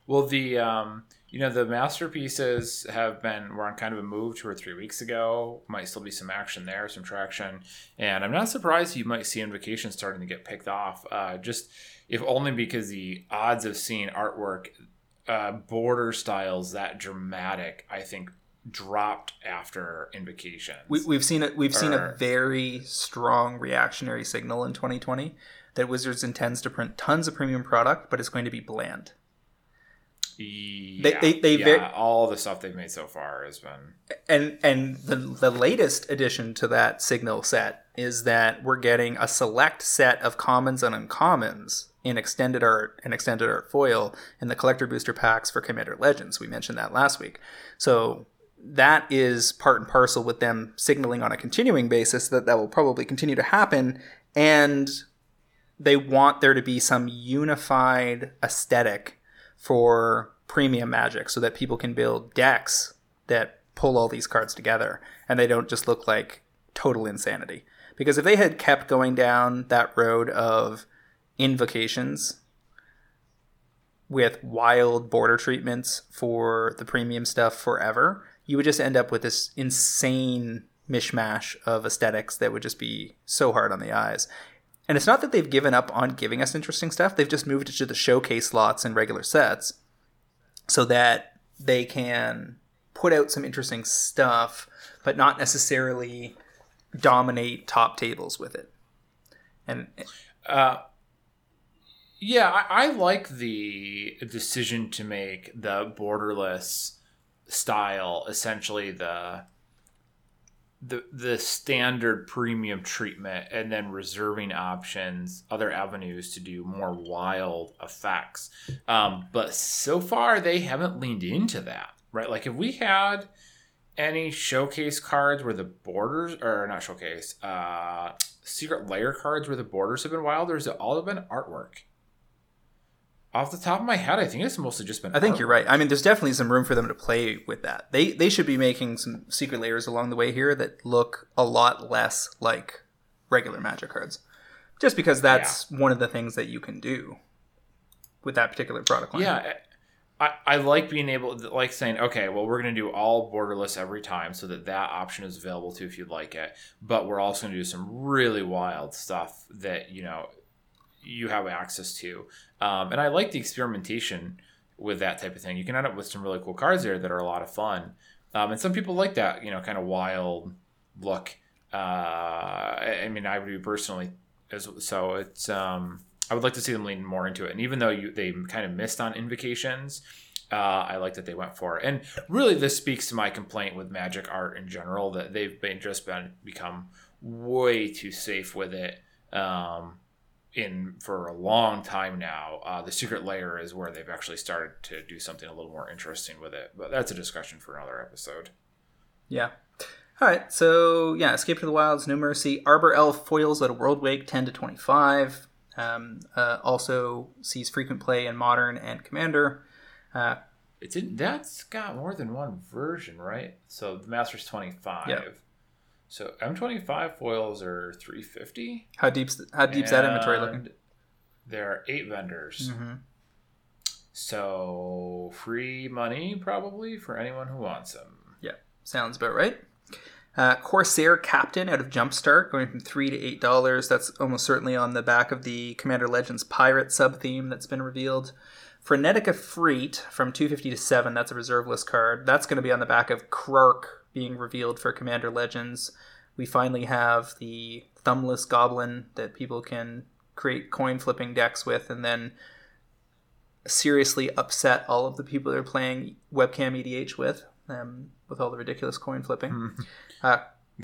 Well, the um, you know the masterpieces have been were on kind of a move two or three weeks ago. Might still be some action there, some traction, and I'm not surprised you might see invocation starting to get picked off. Uh, just if only because the odds of seeing artwork, uh, border styles that dramatic, I think dropped after invocations. We, we've seen it. We've seen a very strong reactionary signal in 2020 that Wizards intends to print tons of premium product, but it's going to be bland. yeah, they- they yeah, ver- all the stuff they've made so far has been and and the the latest addition to that signal set is that we're getting a select set of commons and uncommons in extended art and extended art foil in the collector booster packs for Commander Legends. We mentioned that last week. So that is part and parcel with them signaling on a continuing basis that that will probably continue to happen and they want there to be some unified aesthetic for premium magic so that people can build decks that pull all these cards together and they don't just look like total insanity. Because if they had kept going down that road of invocations with wild border treatments for the premium stuff forever, you would just end up with this insane mishmash of aesthetics that would just be so hard on the eyes. And it's not that they've given up on giving us interesting stuff, they've just moved it to the showcase slots and regular sets so that they can put out some interesting stuff, but not necessarily dominate top tables with it. And Uh, yeah, I, I like the decision to make the borderless style essentially the the the standard premium treatment and then reserving options other avenues to do more wild effects. Um, but so far they haven't leaned into that right? Like if we had any showcase cards where the borders or not showcase uh secret layer cards where the borders have been wild or has it all been artwork off the top of my head i think it's mostly just been I think you're right. I mean, there's definitely some room for them to play with that. They they should be making some secret layers along the way here that look a lot less like regular magic cards. Just because that's one of the things that you can do with that particular product line. Yeah, I, I like being able, to, like saying, okay, well, we're going to do all borderless every time, so that that option is available too if you'd like it. But we're also going to do some really wild stuff that you know you have access to, um, and I like the experimentation with that type of thing. You can end up with some really cool cards there that are a lot of fun, um, and some people like that, you know, kind of wild look. Uh, I, mean, I would be personally as so it's um I would like to see them lean more into it. And even though you they kind of missed on invocations, uh, I like that they went for it. And really, this speaks to my complaint with magic art in general that they've been just been become way too safe with it. Um, in for a long time now, uh, the secret layer is where they've actually started to do something a little more interesting with it. But that's a discussion for another episode. Yeah. All right. So yeah, Escape to the Wilds, No Mercy, Arbor Elf foils at a Worldwake, ten to twenty-five. Um, uh, also sees frequent play in Modern and Commander. Uh, It's in, that's got more than one version, right? So the Master's twenty five. Yeah. So M twenty five foils are three fifty. how deep's how deep's that inventory looking? There are eight vendors. hmm So free money probably for anyone who wants them. Yeah, sounds about right. Uh, Corsair Captain out of Jumpstart, going from three to eight dollars. That's almost certainly on the back of the Commander Legends pirate sub theme that's been revealed. Frenetic Efreet from two fifty to seven. That's a reserve list card. That's going to be on the back of Krark being revealed for Commander Legends. We finally have the thumbless goblin that people can create coin flipping decks with, and then seriously upset all of the people they're playing webcam EDH with, um, with all the ridiculous coin flipping. Uh,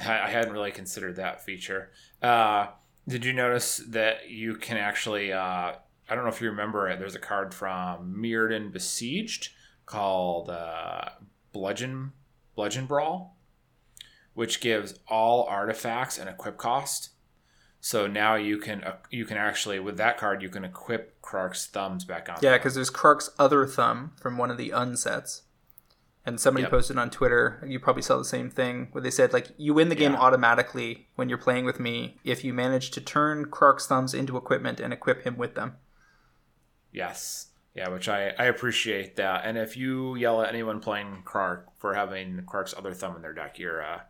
I I hadn't really considered that feature. Uh, Did you notice that you can actually? Uh, I don't know if you remember it. There's a card from Mirrodin Besieged called uh, Bludgeon Bludgeon Brawl, which gives all artifacts an equip cost. So now you can uh, you can actually with that card you can equip Krark's thumbs back on. Yeah, because there's Krark's other thumb from one of the unsets. And somebody Yep. posted on Twitter, you probably saw the same thing, where they said, like, you win the game Yeah. automatically when you're playing with me if you manage to turn Krark's thumbs into equipment and equip him with them. Yes. Yeah, which I, I appreciate that. And if you yell at anyone playing Krark for having Krark's other thumb in their deck, you're uh,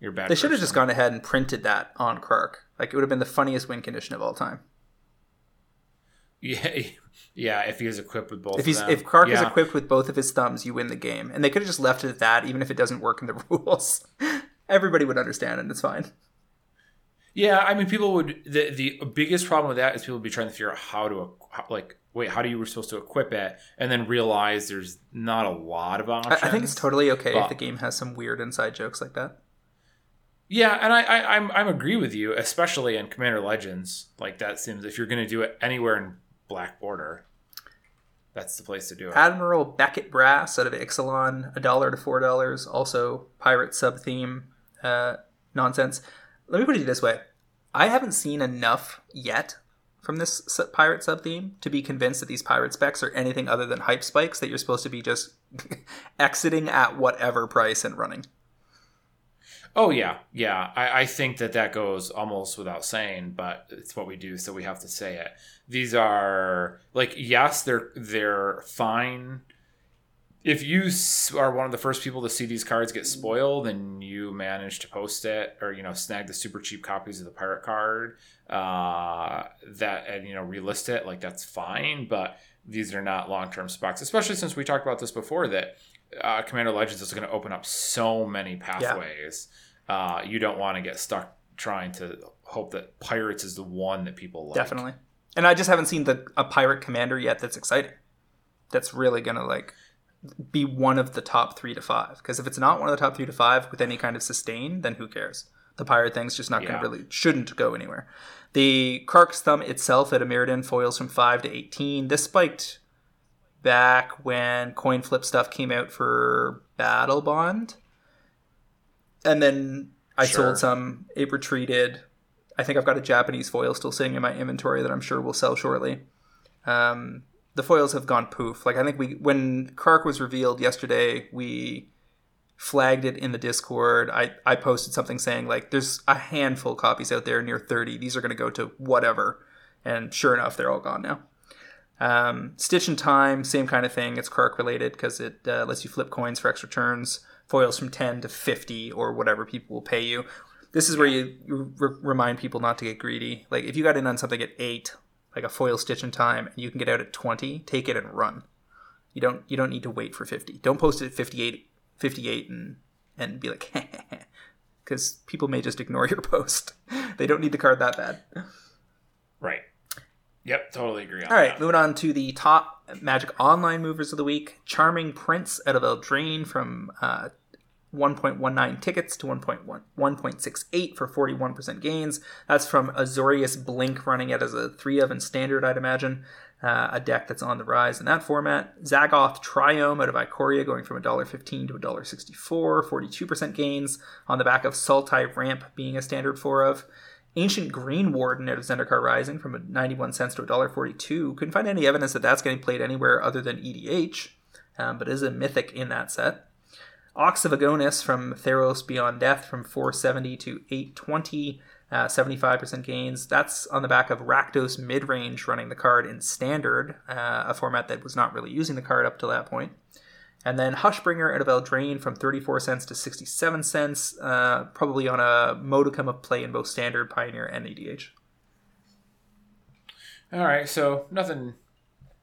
you're bad. They should have just gone ahead and printed that on Krark. Like, it would have been the funniest win condition of all time. (laughs) Yeah, yeah. If he is equipped with both, If he's if Krark is equipped with both of his thumbs, you win the game. And they could have just left it at that, even if it doesn't work in the (laughs) rules. Everybody would understand, and it's fine. Yeah, I mean, people would. The the biggest problem with that is people would be trying to figure out how to how, like wait, how do you were supposed to equip it, and then realize there's not a lot of options. I think it's totally okay if the game has some weird inside jokes like that. Yeah, and I, I I'm I'm agree with you, especially in Commander Legends. Like that seems if you're going to do it anywhere in Black Border, that's the place to do it. Admiral Beckett Brass out of Ixalan, a dollar to four dollars. Also, pirate sub theme uh, nonsense. Let me put it this way: I haven't seen enough yet from this pirate sub theme to be convinced that these pirate specs are anything other than hype spikes that you're supposed to be just (laughs) exiting at whatever price and running. Oh yeah, yeah. I, I think that that goes almost without saying, but it's what we do, so we have to say it. These are like yes, they're they're fine. If you are one of the first people to see these cards get spoiled, and you manage to post it or you know snag the super cheap copies of the pirate card, uh, that and you know relist it, like that's fine. But these are not long term specs, especially since we talked about this before that uh, Commander Legends is going to open up so many pathways. Uh, you don't want to get stuck trying to hope that Pirates is the one that people like. Definitely. And I just haven't seen the a pirate commander yet that's exciting. That's really gonna like be one of the top three to five. Because if it's not one of the top three to five with any kind of sustain, then who cares? The pirate thing's just not Yeah. gonna really shouldn't go anywhere. The Krark's thumb itself at a Mirrodin foils from five to eighteen. This spiked back when coin flip stuff came out for Battlebond. And then I Sure. sold some. It retreated. I think I've got a Japanese foil still sitting in my inventory that I'm sure will sell shortly. Um, the foils have gone poof. Like I think we when Krark was revealed yesterday, we flagged it in the Discord. I, I posted something saying like there's a handful of copies out there near 30. These are going to go to whatever. And sure enough, they're all gone now. Um, Stitch in Time, same kind of thing. It's Krark related because it uh, lets you flip coins for extra turns. Foils from 10 to 50 or whatever people will pay you. This is where you, you re- remind people not to get greedy. Like if you got in on something at 8, like a foil Stitch in Time, and you can get out at 20, take it and run. You don't you don't need to wait for 50. Don't post it at 58, 58 and and be like (laughs) because people may just ignore (laughs) your post. they don't need the card that bad. Right. Yep, totally agree on All right, that. moving on to the top Magic Online movers of the week. Charming Prince out of Eldraine from uh, 1.19 tickets to 1.1 1.68 for 41% gains. That's from Azorius Blink running it as a 3 of in standard, I'd imagine. Uh, a deck that's on the rise in that format. Zagoth Triome out of Ikoria going from $1.15 to $1.64, 42% gains on the back of Sultai Ramp being a standard 4 of. Ancient Greenwarden out of Zendikar Rising from 91 cents to $1.42. Couldn't find any evidence that that's getting played anywhere other than EDH, um, but is a mythic in that set. Ox of Agonas from Theros Beyond Death from 470 to 820, uh, 75% gains. That's on the back of Rakdos Midrange running the card in Standard, uh, a format that was not really using the card up to that point. And then Hushbringer out of Eldraine from 34 cents to 67 cents, uh, probably on a modicum of play in both Standard, Pioneer, and EDH. All right, so nothing.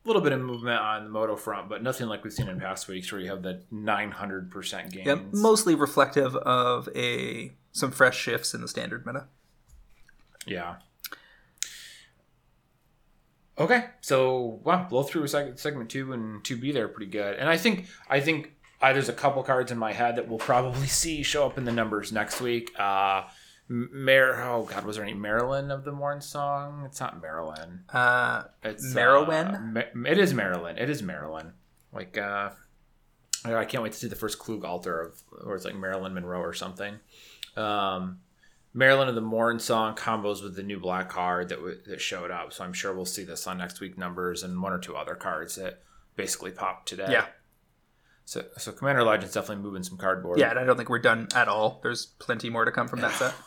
A little bit of movement on the MODO front, but nothing like we've seen in past weeks where you have the 900% gains. Yep, mostly reflective of a some fresh shifts in the Standard meta. Yeah. Okay, so wow, blow through seg- segment two and two B there pretty good, and I think I think uh, there's a couple cards in my head that we'll probably (laughs) see show up in the numbers next week. Uh, Mar- oh God, was there any Maralen of the Mornsong? It's not Marilyn. Uh, It's Marilyn? Uh, Ma- it is Marilyn. It is Marilyn. Like uh, I can't wait to see the first Klug altar of, or it's like Marilyn Monroe or something. Um, Maralen of the Mornsong combos with the new black card that w- that showed up. So I'm sure we'll see this on next week numbers and one or two other cards that basically popped today. Yeah. So so Commander Legends definitely moving some cardboard. yeah, and I don't think we're done at all. There's plenty more to come from that set. (laughs)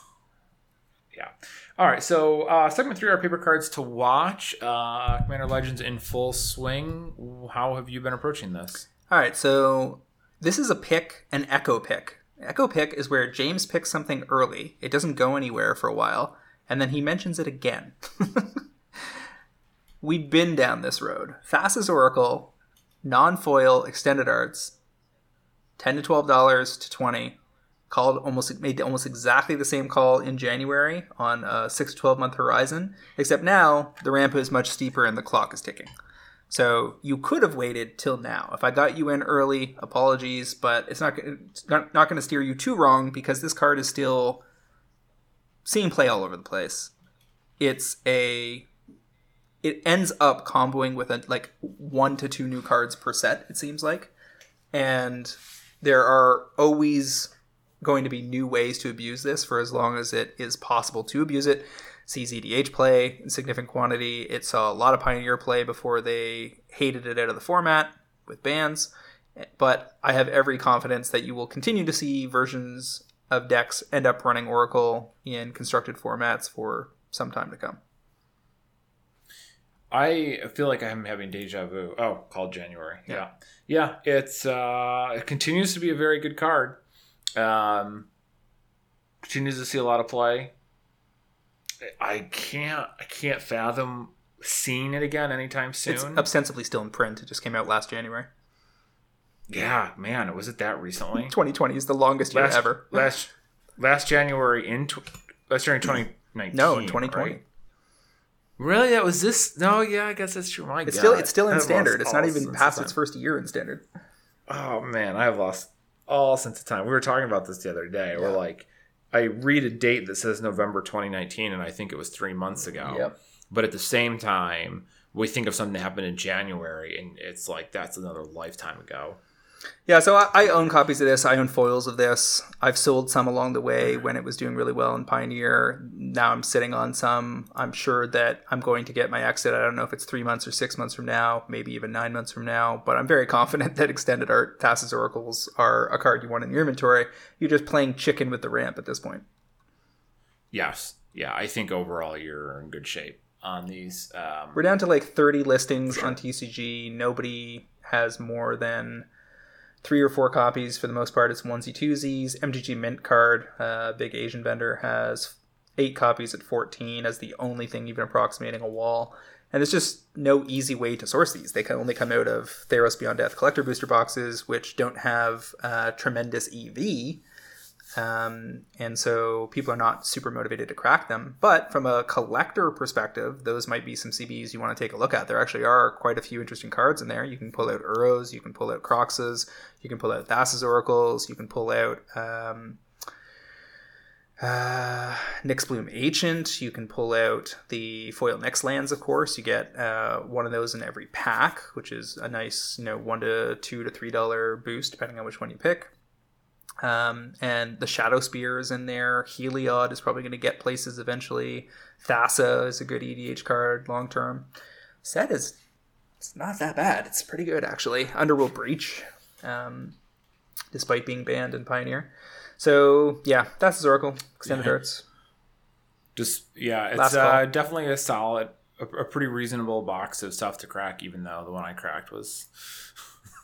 Yeah. All right. So uh, segment three are paper cards to watch. Uh, Commander Legends in full swing. How have you been approaching this? All right, so this is a pick, an echo pick. Echo pick is where James picks something early. It doesn't go anywhere for a while, and then he mentions it again. (laughs) We've been down this road. Thassa's Oracle, non-foil, extended arts, ten to twelve dollars to twenty. Called almost made almost exactly the same call in January on a six to twelve month horizon, except now the ramp is much steeper and the clock is ticking. So you could have waited till now. If I got you in early, apologies, but it's not it's not, not going to steer you too wrong because this card is still seeing play all over the place. It's a it ends up comboing with a, like one to two new cards per set. It seems like, and there are always going to be new ways to abuse this for as long as it is possible to abuse it. CZDH play in significant quantity. It saw a lot of Pioneer play before they hated it out of the format with bans. But I have every confidence that you will continue to see versions of decks end up running Oracle in constructed formats for some time to come. I feel like I'm having deja vu. Oh, called January. Yeah. Yeah. Yeah. It's uh, it continues to be a very good card. Um, continues to see a lot of play. I can't I can't fathom seeing it again anytime soon. It's ostensibly still in print. It just came out last January. yeah, man, was it that recently? 2020 is the longest year last, ever. Last last January in tw- last January 2019. No, in 2020. right? Really? That was this? No, yeah, I guess that's true. My It's God. still it's still in standard. It's not even past its first year in standard. Oh man, I've lost all sense of time. We were talking about this the other day. We're like, I read a date that says November 2019, and I think it was three months ago. Yep. But at the same time, we think of something that happened in January, and it's like that's another lifetime ago. Yeah, so I, I own copies of this. I own foils of this. I've sold some along the way when it was doing really well in Pioneer. Now I'm sitting on some. I'm sure that I'm going to get my exit. I don't know if it's three months or six months from now, maybe even nine months from now, but I'm very (laughs) confident that Extended Art Thassa's Oracles are a card you want in your inventory. You're just playing chicken with the ramp at this point. Yes, yeah, I think overall you're in good shape on these. Um, We're down to like 30 listings Sure. on TCG. Nobody has more than three or four copies for the most part. It's onesie twosies. MTG Mint card, uh, big Asian vendor, has eight copies at 14 as the only thing even approximating a wall. And there's just no easy way to source these. They can only come out of Theros Beyond Death collector booster boxes, which don't have uh, tremendous EV. Um, and so people are not super motivated to crack them. But from a collector perspective, those might be some CBs you want to take a look at. There actually are quite a few interesting cards in there. You can pull out Uros, you can pull out Kroxas, you can pull out Thassa's Oracles, you can pull out um, uh, Nyxbloom Ancient, You can pull out the foil Nyx lands, of course. You get uh, one of those in every pack, which is a nice, you know, one to two to three dollar boost, depending on which one you pick. Um, and the Shadowspear is in there. Heliod is probably going to get places eventually. Thassa is a good EDH card long term. Set is it's not that bad. It's pretty good actually. Underworld Breach, um, despite being banned in Pioneer. So yeah, Thassa's Oracle extended Yeah. arts. just yeah, it's uh, definitely a solid, a, a pretty reasonable box of stuff to crack. Even though the one I cracked was.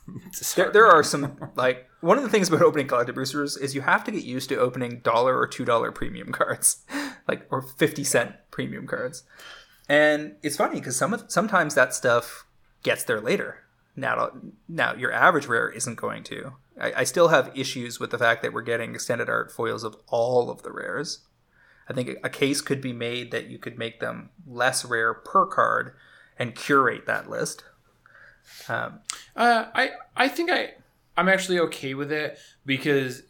(laughs) There, there are some like one of the things about opening collector boosters is you have to get used to opening dollar or two dollar premium cards, (laughs) like or fifty cent premium cards. And it's funny because some of, sometimes that stuff gets there later. Now, now your average rare isn't going to. I, I still have issues with the fact that we're getting extended art foils of all of the rares. I think a case could be made that you could make them less rare per card and curate that list. Um, Uh, I I think I I'm actually okay with it because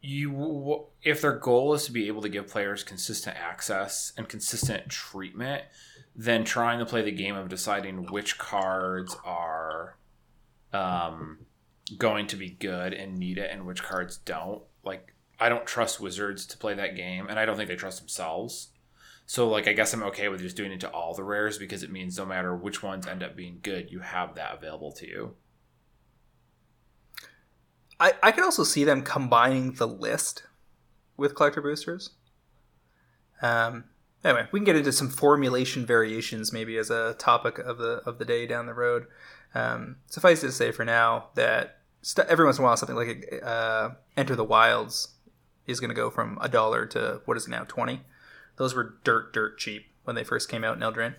you if their goal is to be able to give players consistent access and consistent treatment, then trying to play the game of deciding which cards are um, going to be good and need it and which cards don't. Like I don't trust Wizards to play that game, and I don't think they trust themselves. So like I guess I'm okay with just doing it to all the rares because it means no matter which ones end up being good, you have that available to you. I, I could also see them combining the list with collector boosters. Um, anyway, we can get into some formulation variations maybe as a topic of the of the day down the road. Um, suffice it to say for now that st- every once in a while something like uh, Enter the Wilds is going to go from a dollar to what is it now twenty. Those were dirt dirt cheap when they first came out in Eldraine,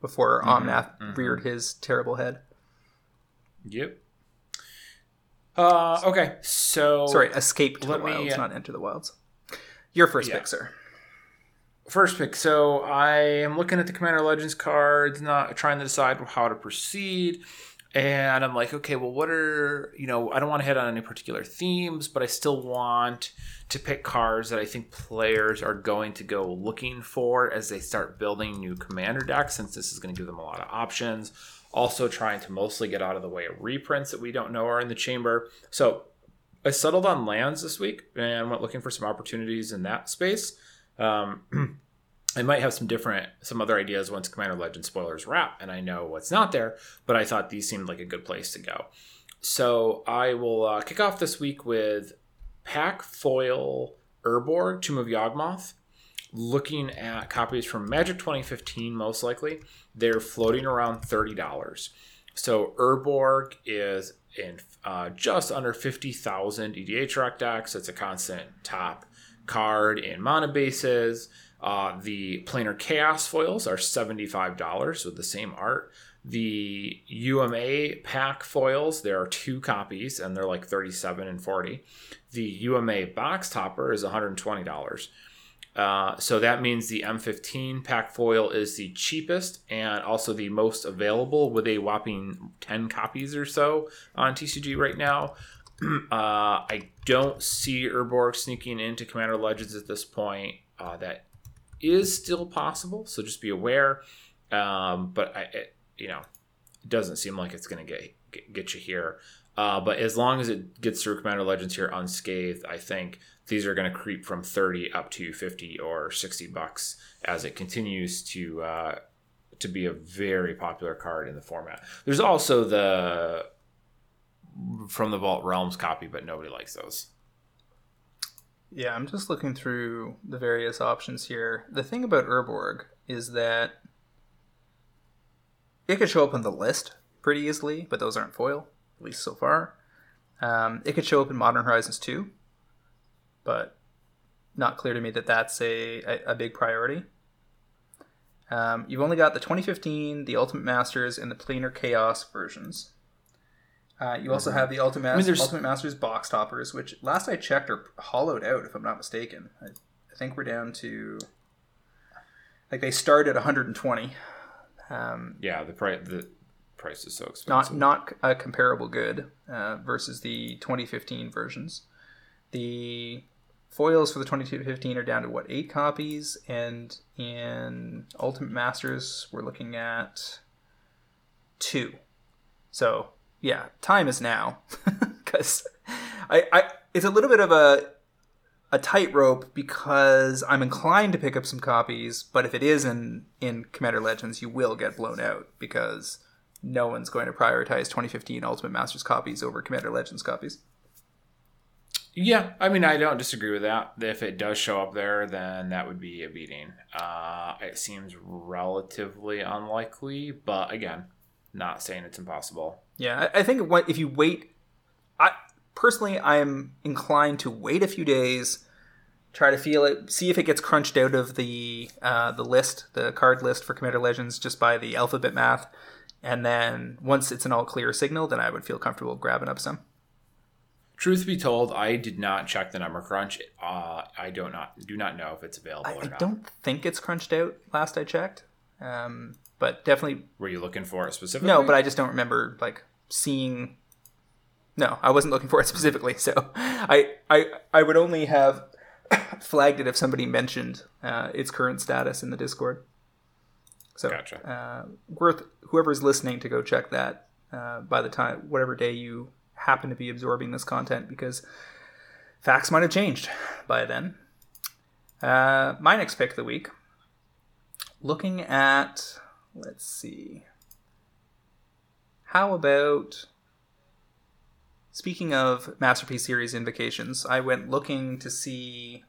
before mm-hmm, Omnath mm-hmm. reared his terrible head. Yep. Uh, okay, so sorry, escape to the wilds, me, uh, not enter the wilds. Your first yeah. pick, sir. First pick. So I am looking at the Commander Legends cards, not trying to decide how to proceed. And I'm like, okay, well, what are, you know, I don't want to hit on any particular themes, but I still want to pick cards that I think players are going to go looking for as they start building new commander decks, since this is going to give them a lot of options also trying to mostly get out of the way of reprints that we don't know are in the chamber. So I settled on lands this week and went looking for some opportunities in that space. Um, (clears throat) I might have some different, some other ideas once Commander Legend spoilers wrap and I know what's not there, but I thought these seemed like a good place to go. So I will uh, kick off this week with Pack Foil Urborg, Tomb of Yawgmoth looking at copies from Magic 2015, most likely, they're floating around $30. So Urborg is in uh, just under 50,000 EDHREC decks. It's a constant top card in mana bases. Uh, the planar chaos foils are $75 with the same art. The UMA pack foils, there are two copies and they're like 37 and 40. The UMA box topper is $120. Uh, so that means the M15 pack foil is the cheapest and also the most available with a whopping 10 copies or so on TCG right now. (clears throat) Uh, I don't see Urborg sneaking into Commander Legends at this point. Uh, that is still possible, so just be aware. Um, but I, it, you know, it doesn't seem like it's going to get get you here. Uh, but as long as it gets through Commander Legends here unscathed, I think these are going to creep from 30 up to 50 or 60 bucks as it continues to uh, to be a very popular card in the format. There's also the from the Vault Realms copy, but nobody likes those. Yeah, I'm just looking through the various options here. The thing about Urborg is that it could show up on the list pretty easily, but those aren't foil, at least so far. Um, it could show up in Modern Horizons 2, but not clear to me that that's a, a, a big priority. Um, you've only got the 2015, the Ultimate Masters, and the Planar Chaos versions. Uh, you also mm-hmm. have the Ultimate, I mean, Ultimate Masters box toppers, which last I checked are hollowed out, if I'm not mistaken. I, I think we're down to like they start at 120. Um, yeah, the price the price is so expensive. Not not a comparable good uh, versus the 2015 versions. The foils for the 2215 are down to what eight copies and in ultimate masters we're looking at two so yeah time is now (laughs) because I, I it's a little bit of a a tightrope because i'm inclined to pick up some copies but if it is in in commander legends you will get blown out because no one's going to prioritize 2015 ultimate masters copies over commander legends copies yeah, I mean, I don't disagree with that. If it does show up there, then that would be a beating. Uh, it seems relatively unlikely, but again, not saying it's impossible. Yeah, I think what if you wait. I personally, I am inclined to wait a few days, try to feel it, see if it gets crunched out of the uh, the list, the card list for Commander Legends, just by the alphabet math, and then once it's an all clear signal, then I would feel comfortable grabbing up some. Truth be told, I did not check the number crunch. Uh, I don't not do not know if it's available. I, or not. I don't think it's crunched out. Last I checked, um, but definitely. Were you looking for it specifically? No, but I just don't remember like seeing No, I wasn't looking for it (laughs) specifically. So I I I would only have (coughs) flagged it if somebody mentioned uh, its current status in the Discord. So Gotcha. uh, worth whoever's listening to go check that uh, by the time whatever day you happen to be absorbing this content because facts might have changed by then. Uh, my next pick of the week, looking at let's see, how about speaking of masterpiece series invocations, I went looking to see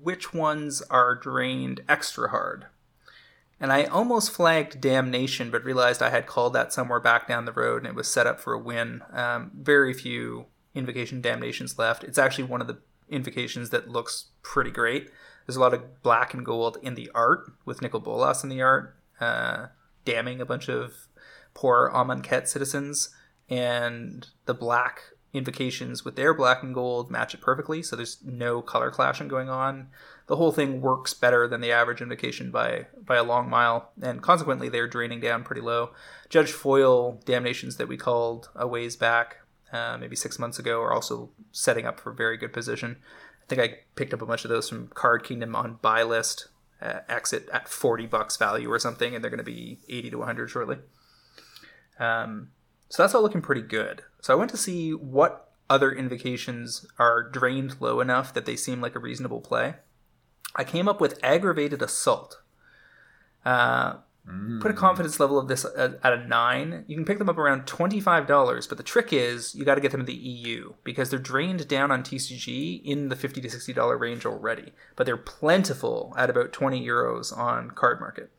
which ones are drained extra hard. And I almost flagged Damnation, but realized I had called that somewhere back down the road and it was set up for a win. Um, very few Invocation Damnations left. It's actually one of the invocations that looks pretty great. There's a lot of black and gold in the art, with Nicol Bolas in the art, uh, damning a bunch of poor Amonkhet citizens. And the black invocations with their black and gold match it perfectly, so there's no color clashing going on the whole thing works better than the average invocation by by a long mile, and consequently they're draining down pretty low. Judge Foil damnations that we called a ways back, uh, maybe six months ago, are also setting up for a very good position. I think I picked up a bunch of those from Card Kingdom on buy list, uh, exit at forty bucks value or something, and they're going to be eighty to one hundred shortly. Um, so that's all looking pretty good. So I went to see what other invocations are drained low enough that they seem like a reasonable play. I came up with aggravated assault. Uh, Put a confidence level of this at, at a nine. You can pick them up around twenty five dollars, but the trick is you got to get them in the EU because they're drained down on TCG in the fifty to sixty dollar range already, but they're plentiful at about twenty euros on card market.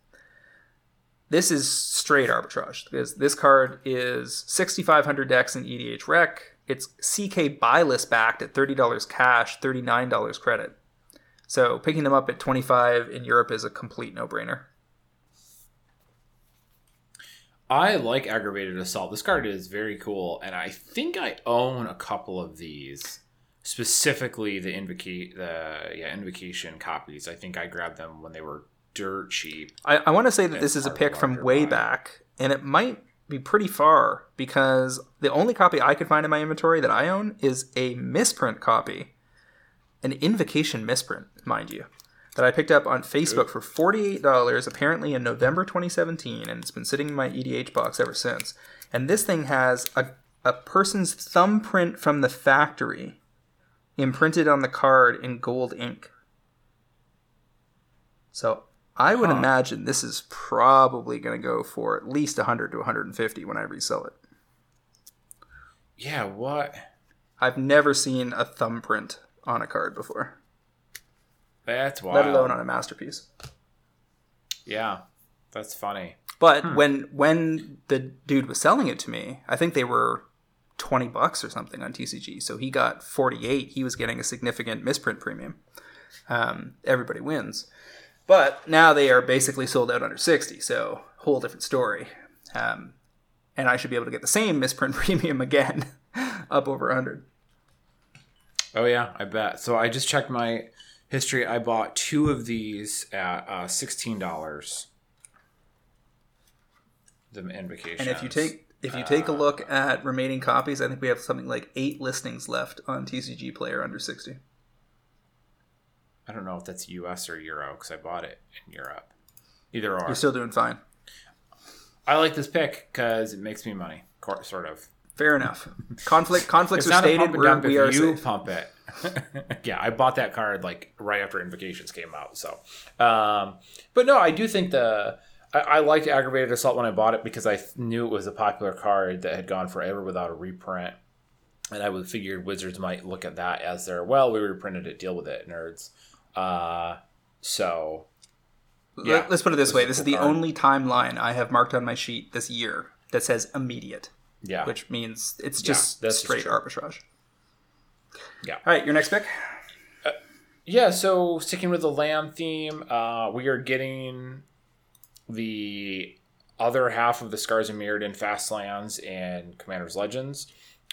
This is straight arbitrage because this card is sixty five hundred decks in EDHREC. It's CK buy list backed at thirty dollars cash, thirty nine dollars credit. So picking them up at 25 in Europe is a complete no-brainer. I like aggravated assault. This card is very cool, and I think I own a couple of these. Specifically, the invocate the yeah invocation copies. I think I grabbed them when they were dirt cheap. I, I want to say that this is a pick from way back, and it might be pretty far because the only copy I could find in my inventory that I own is a misprint copy, an invocation misprint, mind you, that I picked up on Facebook for $48 apparently in November 2017, and it's been sitting in my EDH box ever since. And this thing has a, a person's thumbprint from the factory imprinted on the card in gold ink. So I would Huh. imagine this is probably going to go for at least 100 to 150 when I resell it. Yeah, what? I've never seen a thumbprint on a card before, That's wild. let alone on a masterpiece. Yeah, that's funny. But when when the dude was selling it to me, I think they were 20 bucks or something on TCG. So he got 48. He was getting a significant misprint premium. Um, everybody wins. But now they are basically sold out under 60. So whole different story. Um, and I should be able to get the same misprint (laughs) premium again, up over 100. Oh yeah, I bet. So I just checked my history. I bought two of these at uh, sixteen dollars. The invocation. And if you take if you take a look at remaining copies, I think we have something like eight listings left on TCG Player under 60. I don't know if that's U.S. or Euro because I bought it in Europe. Either or. You're still doing fine. I like this pick because it makes me money, sort of. Fair enough. Conflict (laughs) conflicts are stated. We're, we are you safe. pump it. (laughs) yeah, I bought that card like right after Invocations came out. So, um, but no, I do think the I, I liked aggravated assault when I bought it because I th- knew it was a popular card that had gone forever without a reprint, and I would figured Wizards might look at that as their well, we reprinted it, deal with it, nerds. Uh, so yeah, Let, us put it this this way: is this is the card. only timeline I have marked on my sheet this year that says immediate, yeah, which means it's just that's straight arbitrage. Yeah. All right, your next pick. Yeah, so sticking with the lamb theme, uh, we are getting the other half of the Scars and Mirrodin Fastlands and Commander's Legends,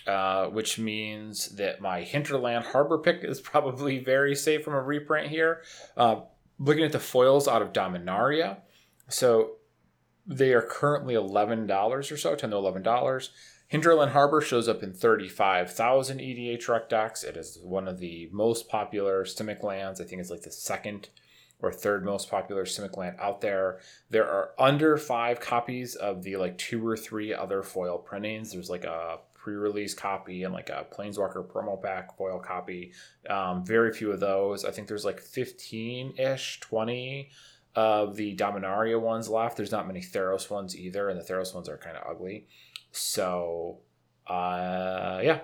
uh, which means that my Hinterland Harbor pick is probably very safe from a reprint here. Uh, looking at the foils out of Dominaria, so they are currently $11 or so, 10 to $11. Hinterland Harbor shows up in 35,000 EDHREC decks. It is one of the most popular Simic lands. I think it's like the second or third most popular Simic land out there. There are under five copies of the like two or three other foil printings. There's like a pre-release copy and like a Planeswalker promo pack foil copy. Um, very few of those. I think there's like 15-ish, 20 of the Dominaria ones left. There's not many Theros ones either, and the Theros ones are kind of ugly. So, uh, yeah,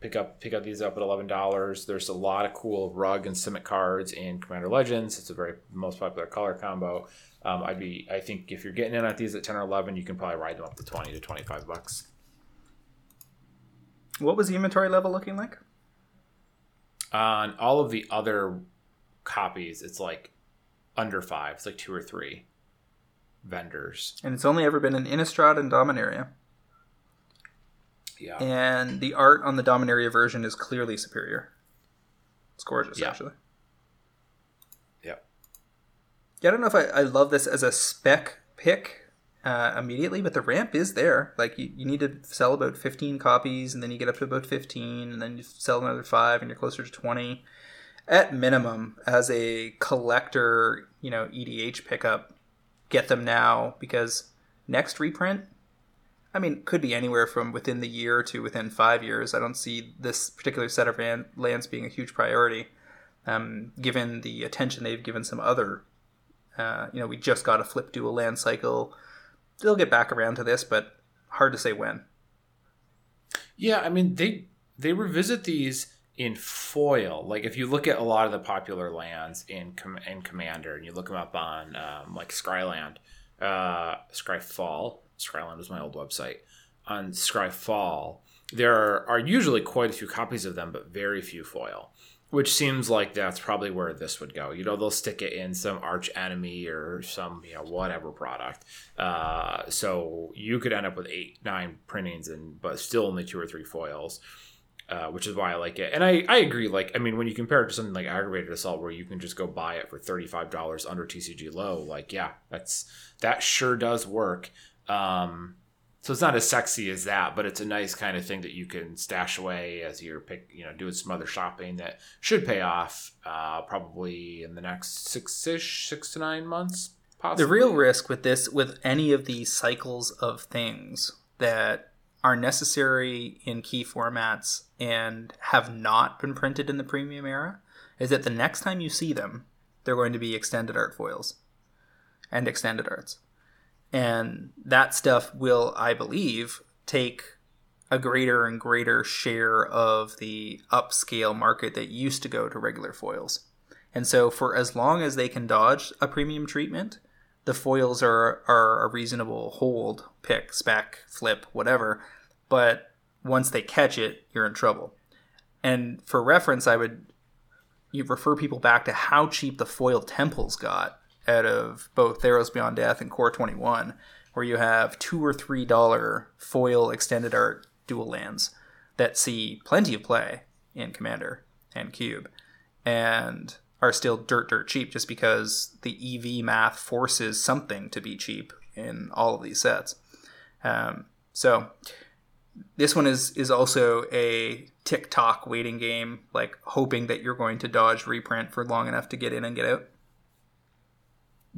pick up pick up these up at eleven dollars. There's a lot of cool rug and Simic cards in Commander Legends. It's a very most popular color combo. Um, I'd be I think if you're getting in at these at ten or eleven, you can probably ride them up to twenty to twenty five bucks. What was the inventory level looking like? Uh, on all of the other copies, it's like under five. It's like two or three vendors. And it's only ever been in Innistrad and Dominaria. Yeah. And the art on the Dominaria version is clearly superior. It's gorgeous, Yeah. actually. Yep. Yeah, I don't know if I, I love this as a spec pick uh, immediately, but the ramp is there. Like, you, you need to sell about 15 copies, and then you get up to about 15, and then you sell another 5, and you're closer to 20. At minimum, as a collector, you know, EDH pickup, get them now, because next reprint, I mean, could be anywhere from within the year to within five years. I don't see this particular set of ran- lands being a huge priority, um, given the attention they've given some other. Uh, you know, we just got a flip dual land cycle. They'll get back around to this, but hard to say when. Yeah, I mean they they revisit these in foil. Like if you look at a lot of the popular lands in Com- in Commander, and you look them up on um, like Scryland, uh, Scryfall. Scryland was my old website. On Scryfall, there are, are usually quite a few copies of them, but very few foil. Which seems like that's probably where this would go. You know, they'll stick it in some arch enemy or some, you know, whatever product. Uh, so you could end up with eight, nine printings and but still only two or three foils. Uh, which is why I like it. And I, I agree. Like, I mean, when you compare it to something like Aggravated Assault, where you can just go buy it for thirty five dollars under TCG low, like, yeah, that's that sure does work. Um, so it's not as sexy as that, but it's a nice kind of thing that you can stash away as you're pick, you know, doing some other shopping that should pay off, uh, probably in the next six ish, six to nine months. Possibly. The real risk with this, with any of these cycles of things that are necessary in key formats and have not been printed in the premium era, is that the next time you see them, they're going to be extended art foils and extended arts. And that stuff will, I believe, take a greater and greater share of the upscale market that used to go to regular foils. And so, for as long as they can dodge a premium treatment, the foils are, are a reasonable hold, pick, spec, flip, whatever. But once they catch it, you're in trouble. And for reference, I would you refer people back to how cheap the foil temples got out of both Theros Beyond Death and Core 21, where you have two or three dollar foil extended art dual lands that see plenty of play in Commander and Cube, and are still dirt dirt cheap just because the EV math forces something to be cheap in all of these sets. Um, so this one is is also a tick-tock waiting game, like hoping that you're going to dodge reprint for long enough to get in and get out.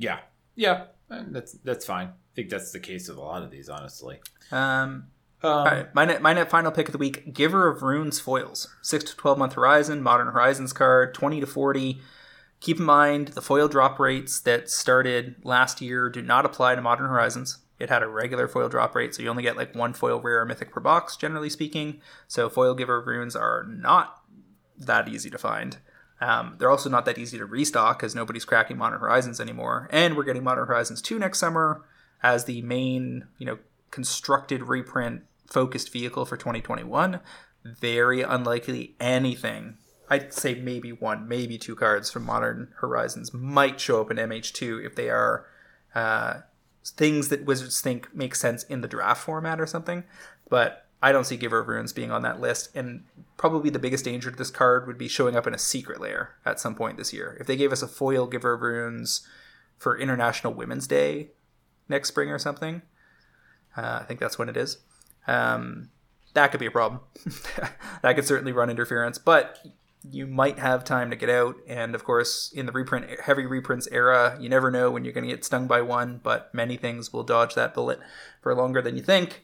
Yeah, yeah, that's that's fine. I think that's the case with a lot of these, honestly. Um, Um, all right, my net, my net final pick of the week: Giver of Runes foils, six to twelve month horizon, Modern Horizons card, twenty to forty. Keep in mind the foil drop rates that started last year do not apply to Modern Horizons. It had a regular foil drop rate, so you only get like one foil rare or mythic per box, generally speaking. So foil Giver of Runes are not that easy to find. Um, they're also not that easy to restock because nobody's cracking Modern Horizons anymore, and we're getting Modern Horizons 2 next summer as the main, you know, constructed reprint focused vehicle for 2021. Very unlikely anything. I'd say maybe one, maybe two cards from Modern Horizons might show up in MH2 if they are uh, things that Wizards think make sense in the draft format or something. But I don't see Giver of Runes being on that list. And probably the biggest danger to this card would be showing up in a secret layer at some point this year. If they gave us a foil Giver of Runes for International Women's Day next spring or something, uh, I think that's when it is. Um, that could be a problem. (laughs) that could certainly run interference, but you might have time to get out. And of course, in the reprint heavy reprints era, you never know when you're going to get stung by one, but many things will dodge that bullet for longer than you think.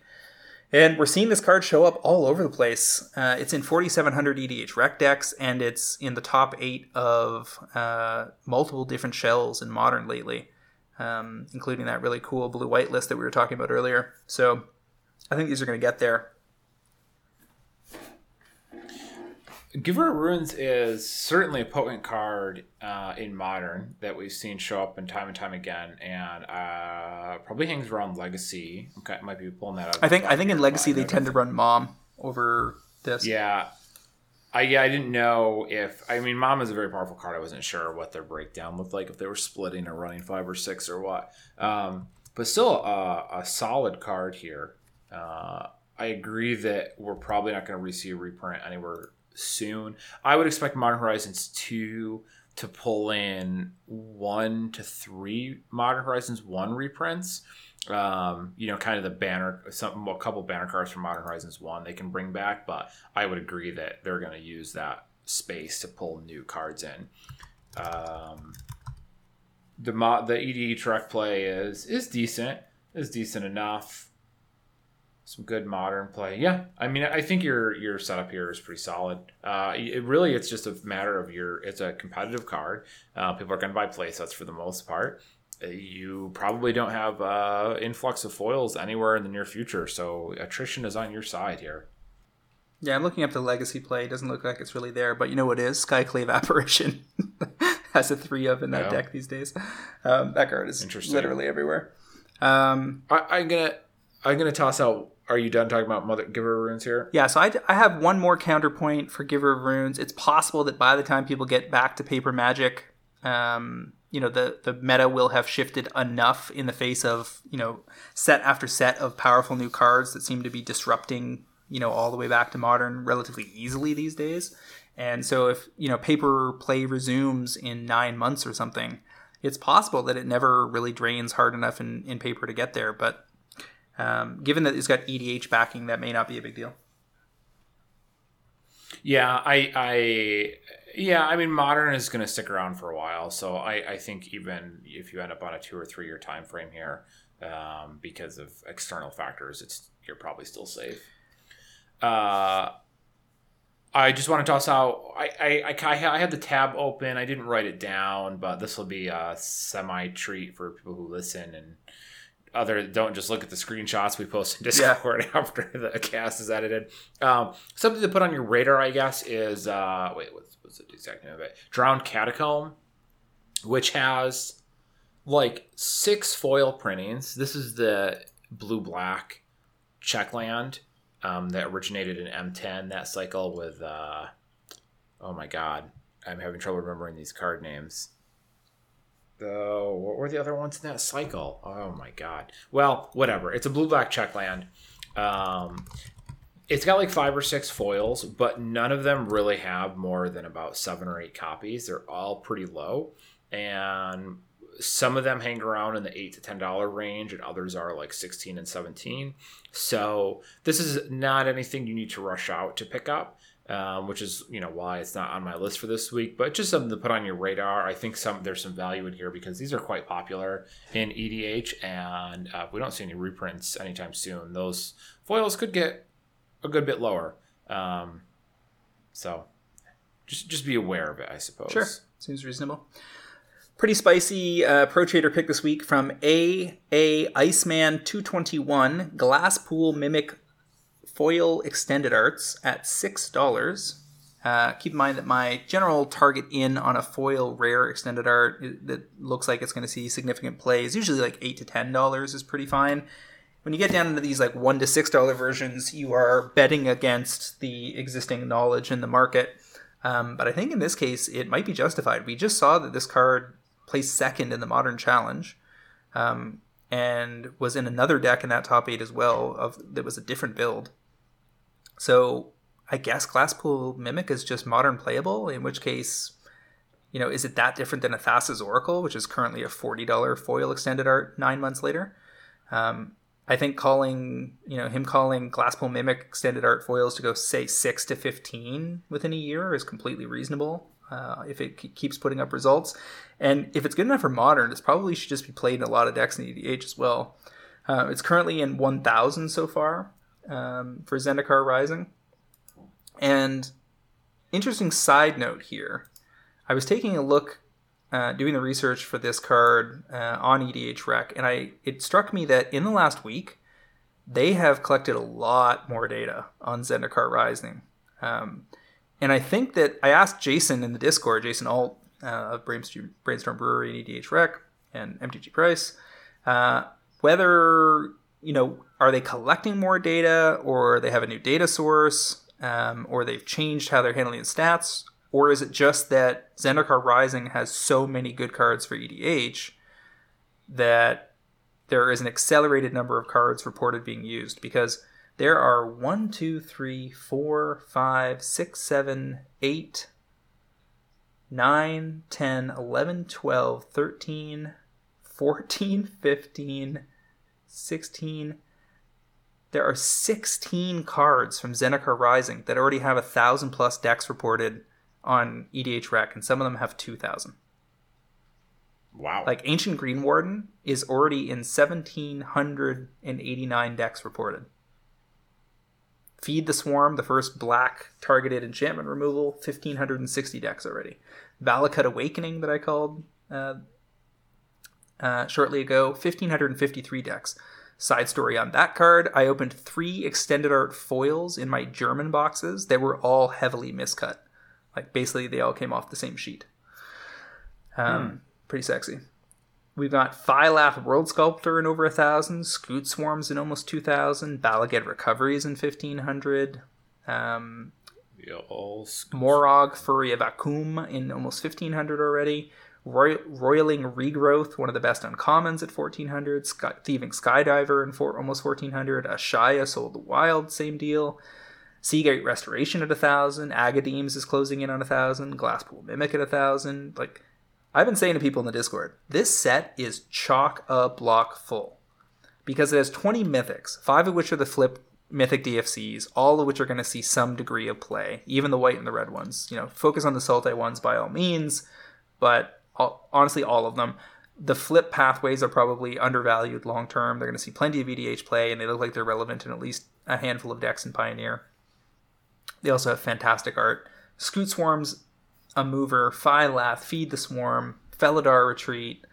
And we're seeing this card show up all over the place. Uh, it's in 4,700 EDHREC decks, and it's in the top eight of uh, multiple different shells in modern lately, um, including that really cool blue white list that we were talking about earlier. So I think these are going to get there. Giver of Runes is certainly a potent card uh, in modern that we've seen show up in time and time again, and uh, probably hangs around Legacy. Okay, might be pulling that out. I think I think in Legacy they tend to run Mom over this. Yeah, I yeah I didn't know if I mean Mom is a very powerful card. I wasn't sure what their breakdown looked like if they were splitting or running five or six or what. Um, but still a, a solid card here. Uh, I agree that we're probably not going to receive a reprint anywhere soon. I would expect Modern Horizons 2 to pull in one to three Modern Horizons 1 reprints. Um, you know, kind of the banner, some a couple banner cards from Modern Horizons 1 they can bring back, but I would agree that they're going to use that space to pull new cards in. Um, the mod, the EDHREC play is is decent, is decent enough some good modern play. Yeah, I mean, I think your your setup here is pretty solid. Uh, it really, it's just a matter of your. It's a competitive card. Uh, people are going to buy play sets for the most part. Uh, you probably don't have uh, influx of foils anywhere in the near future, so attrition is on your side here. Yeah, I'm looking up the legacy play. It doesn't look like it's really there, but you know what is Skyclave (laughs) Apparition (laughs) has a three of in that deck these days. Um, that card is literally everywhere. Um, I, I'm gonna I'm gonna toss out are you done talking about Mother Giver of Runes here? Yeah, so I, I have one more counterpoint for Giver of Runes. It's possible that by the time people get back to Paper Magic, um, you know, the, the meta will have shifted enough in the face of, you know, set after set of powerful new cards that seem to be disrupting, you know, all the way back to modern relatively easily these days. And so if, you know, paper play resumes in nine months or something, it's possible that it never really drains hard enough in, in paper to get there. But um, given that it's got EDH backing, that may not be a big deal. Yeah, I, I, yeah, I mean, modern is going to stick around for a while, so I, I think even if you end up on a two or three year time frame here, um, because of external factors, it's you're probably still safe. Uh, I just want to toss out. I, I, I, I had the tab open. I didn't write it down, but this will be a semi treat for people who listen and other don't just look at the screenshots we post in (laughs) Discord yeah. (laughs) after the cast is edited. Um, something to put on your radar, I guess, is uh, wait, what's, what's the exact name of it? Drowned Catacomb, which has like six foil printings. This is the blue black Checkland um, that originated in M10 that cycle with. Uh, oh my god, I'm having trouble remembering these card names. Oh, what were the other ones in that cycle? Oh my god. Well, whatever. It's a blue black checkland. Um, it's got like five or six foils, but none of them really have more than about seven or eight copies. They're all pretty low, and some of them hang around in the eight to ten dollar range, and others are like sixteen and seventeen. So this is not anything you need to rush out to pick up um, which is you know why it's not on my list for this week, but just something to put on your radar. I think some there's some value in here because these are quite popular in EDH, and uh, we don't see any reprints anytime soon. Those foils could get a good bit lower, um, so just just be aware of it. I suppose. Sure, seems reasonable. Pretty spicy uh, pro trader pick this week from A A Iceman two twenty one Glasspool Mimic foil extended arts at $6. Uh, keep in mind that my general target in on a foil rare extended art that looks like it's going to see significant play is usually like eight to ten dollars is pretty fine. When you get down into these like one to six dollar versions, you are betting against the existing knowledge in the market. Um, but I think in this case, it might be justified. We just saw that this card placed second in the Modern Challenge, um, and was in another deck in that top eight as well. Of that was a different build. So I guess Glasspool Mimic is just modern playable, in which case, you know, is it that different than a Thassa's Oracle, which is currently a $40 foil extended art nine months later? Um, I think calling you know him calling Glasspool Mimic extended art foils to go say six to fifteen within a year is completely reasonable. Uh, if it keeps putting up results, and if it's good enough for modern, it's probably should just be played in a lot of decks in EDH as well. Uh, it's currently in 1,000 so far um, for Zendikar Rising. And interesting side note here, I was taking a look, uh, doing the research for this card uh, on EDHREC, and I it struck me that in the last week, they have collected a lot more data on Zendikar Rising. Um, and I think that I asked Jason in the Discord, Jason Alt uh, of Brainstorm, Brainstorm Brewery and EDHREC and MTG Price, uh, whether you know are they collecting more data or they have a new data source um, or they've changed how they're handling stats or is it just that Zendikar Rising has so many good cards for EDH that there is an accelerated number of cards reported being used? Because there are 1, 2, 3, 4, 5, 6, 7, 8, 9, 10, 11, 12, 13, 14, 15, 16. There are 16 cards from Zendikar Rising that already have a thousand plus decks reported on EDHREC, and some of them have 2,000. Wow. Like Ancient Greenwarden is already in 1,789 decks reported. Feed the Swarm, the first black targeted enchantment removal, 1,560 decks already. Valakut Awakening, that I called uh, uh, shortly ago, 1,553 decks. Side story on that card, I opened three extended art foils in my German boxes that were all heavily miscut. Like basically, they all came off the same sheet. Um, hmm. Pretty sexy. We've got Phylath World Sculptor in over a thousand, Scute Swarms in almost two thousand, Bala Ged Recoveries in fifteen hundred, um, Moraug Fury of Akoum in almost fifteen hundred already, Roy- Roiling Regrowth, one of the best uncommons at 1400. Sky- Thieving Skydiver in for- almost 1400. Ashaya Soul of the Wild, same deal. Sea Gate Restoration at 1000. Agadeems is closing in on 1000. Glasspool Mimic at 1000. Like, I've been saying to people in the Discord, this set is chock a block full. Because it has 20 mythics, five of which are the flip mythic DFCs, all of which are going to see some degree of play, even the white and the red ones. You know, focus on the Sultai ones by all means, but honestly all of them. The flip pathways are probably undervalued long term. They're going to see plenty of EDH play, and they look like they're relevant in at least a handful of decks in Pioneer. They also have fantastic art. Scute Swarms, a mover, Phylath, Feed the Swarm, Felidar Retreat,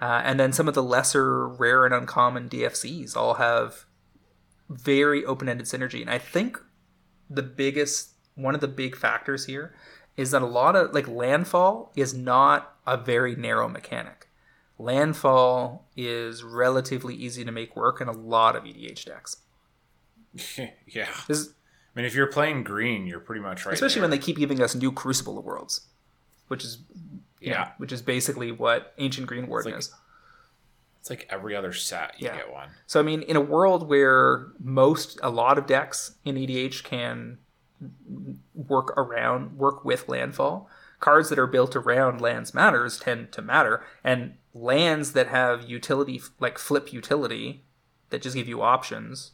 uh, and then some of the lesser rare and uncommon DFCs all have very open ended synergy. And I think the biggest, one of the big factors here is that a lot of like landfall is not a very narrow mechanic. Landfall is relatively easy to make work in a lot of EDH decks. (laughs) yeah. This, I mean, if you're playing green, you're pretty much right. Especially there. when they keep giving us new Crucible of Worlds, which is yeah, know, which is basically what Ancient Greenwarden like, is. It's like every other set you yeah. get one. So I mean, in a world where most a lot of decks in EDH can work around, work with landfall. Cards that are built around lands matters tend to matter, and lands that have utility, like flip utility, that just give you options,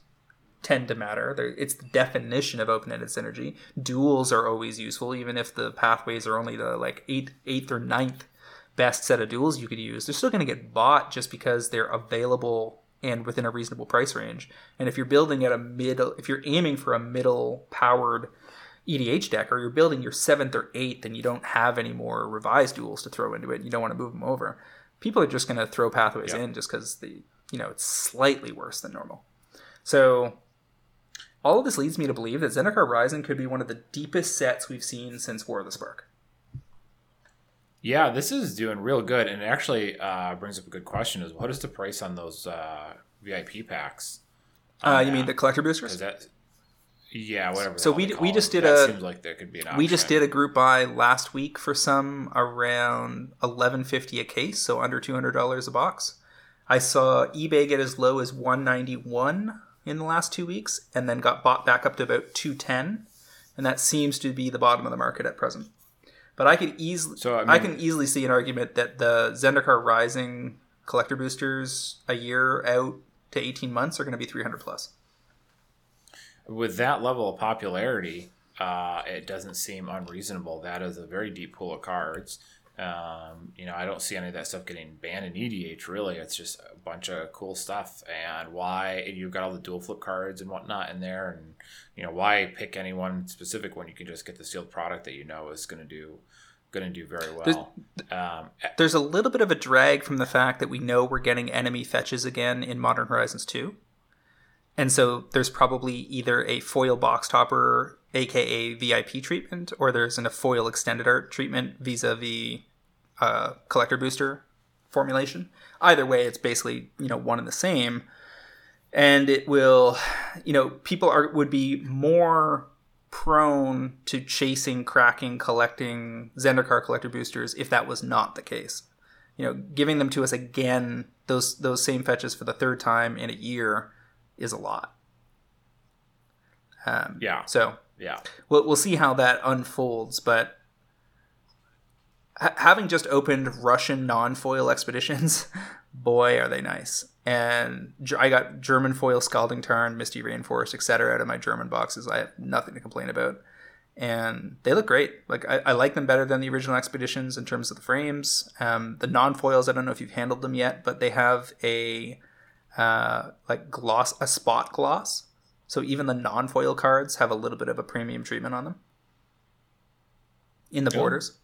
tend to matter. They're, it's the definition of open-ended synergy. Duels are always useful, even if the pathways are only the like eighth, eighth or ninth best set of duels you could use. They're still going to get bought just because they're available and within a reasonable price range. And if you're building at a middle, if you're aiming for a middle powered EDH deck, or you're building your seventh or eighth, and you don't have any more revised duels to throw into it, and you don't want to move them over, people are just going to throw pathways yep. in just because the you know it's slightly worse than normal. So all of this leads me to believe that Zendikar Rising could be one of the deepest sets we've seen since War of the Spark. Yeah, this is doing real good, and it actually uh, brings up a good question: is what is the price on those uh, VIP packs? Uh, you mean the collector boosters? That, yeah, whatever. So we we just did that a seems like there could be an we just did a group buy last week for some around eleven fifty a case, so under two hundred dollars a box. I saw eBay get as low as one ninety one in the last two weeks, and then got bought back up to about two ten, and that seems to be the bottom of the market at present. But I could easily, so, I, mean, I can easily see an argument that the Zendikar Rising collector boosters a year out to 18 months are going to be 300 plus. With that level of popularity, uh, it doesn't seem unreasonable. That is a very deep pool of cards. Um, you know, I don't see any of that stuff getting banned in EDH. Really, it's just a bunch of cool stuff. And why and you've got all the dual flip cards and whatnot in there, and you know why pick any one specific when you can just get the sealed product that you know is going to do going to do very well. There's, um, there's a little bit of a drag from the fact that we know we're getting enemy fetches again in Modern Horizons 2. And so there's probably either a foil box topper, aka VIP treatment, or there's an, a foil extended art treatment vis a vis collector booster formulation. Either way, it's basically you know one and the same, and it will, you know, people are would be more prone to chasing, cracking, collecting Zendikar collector boosters if that was not the case. You know, giving them to us again, those those same fetches for the third time in a year, is a lot. Um, yeah. So yeah, we'll we'll see how that unfolds, but ha- having just opened Russian non-foil expeditions, (laughs) boy, are they nice. And I got German foil Scalding Tarn, Misty Rainforest, etc. out of my German boxes. I have nothing to complain about. And they look great. Like I, I like them better than the original expeditions in terms of the frames. Um, the non-foils, I don't know if you've handled them yet, but they have a uh, like gloss, a spot gloss. So even the non-foil cards have a little bit of a premium treatment on them in the borders.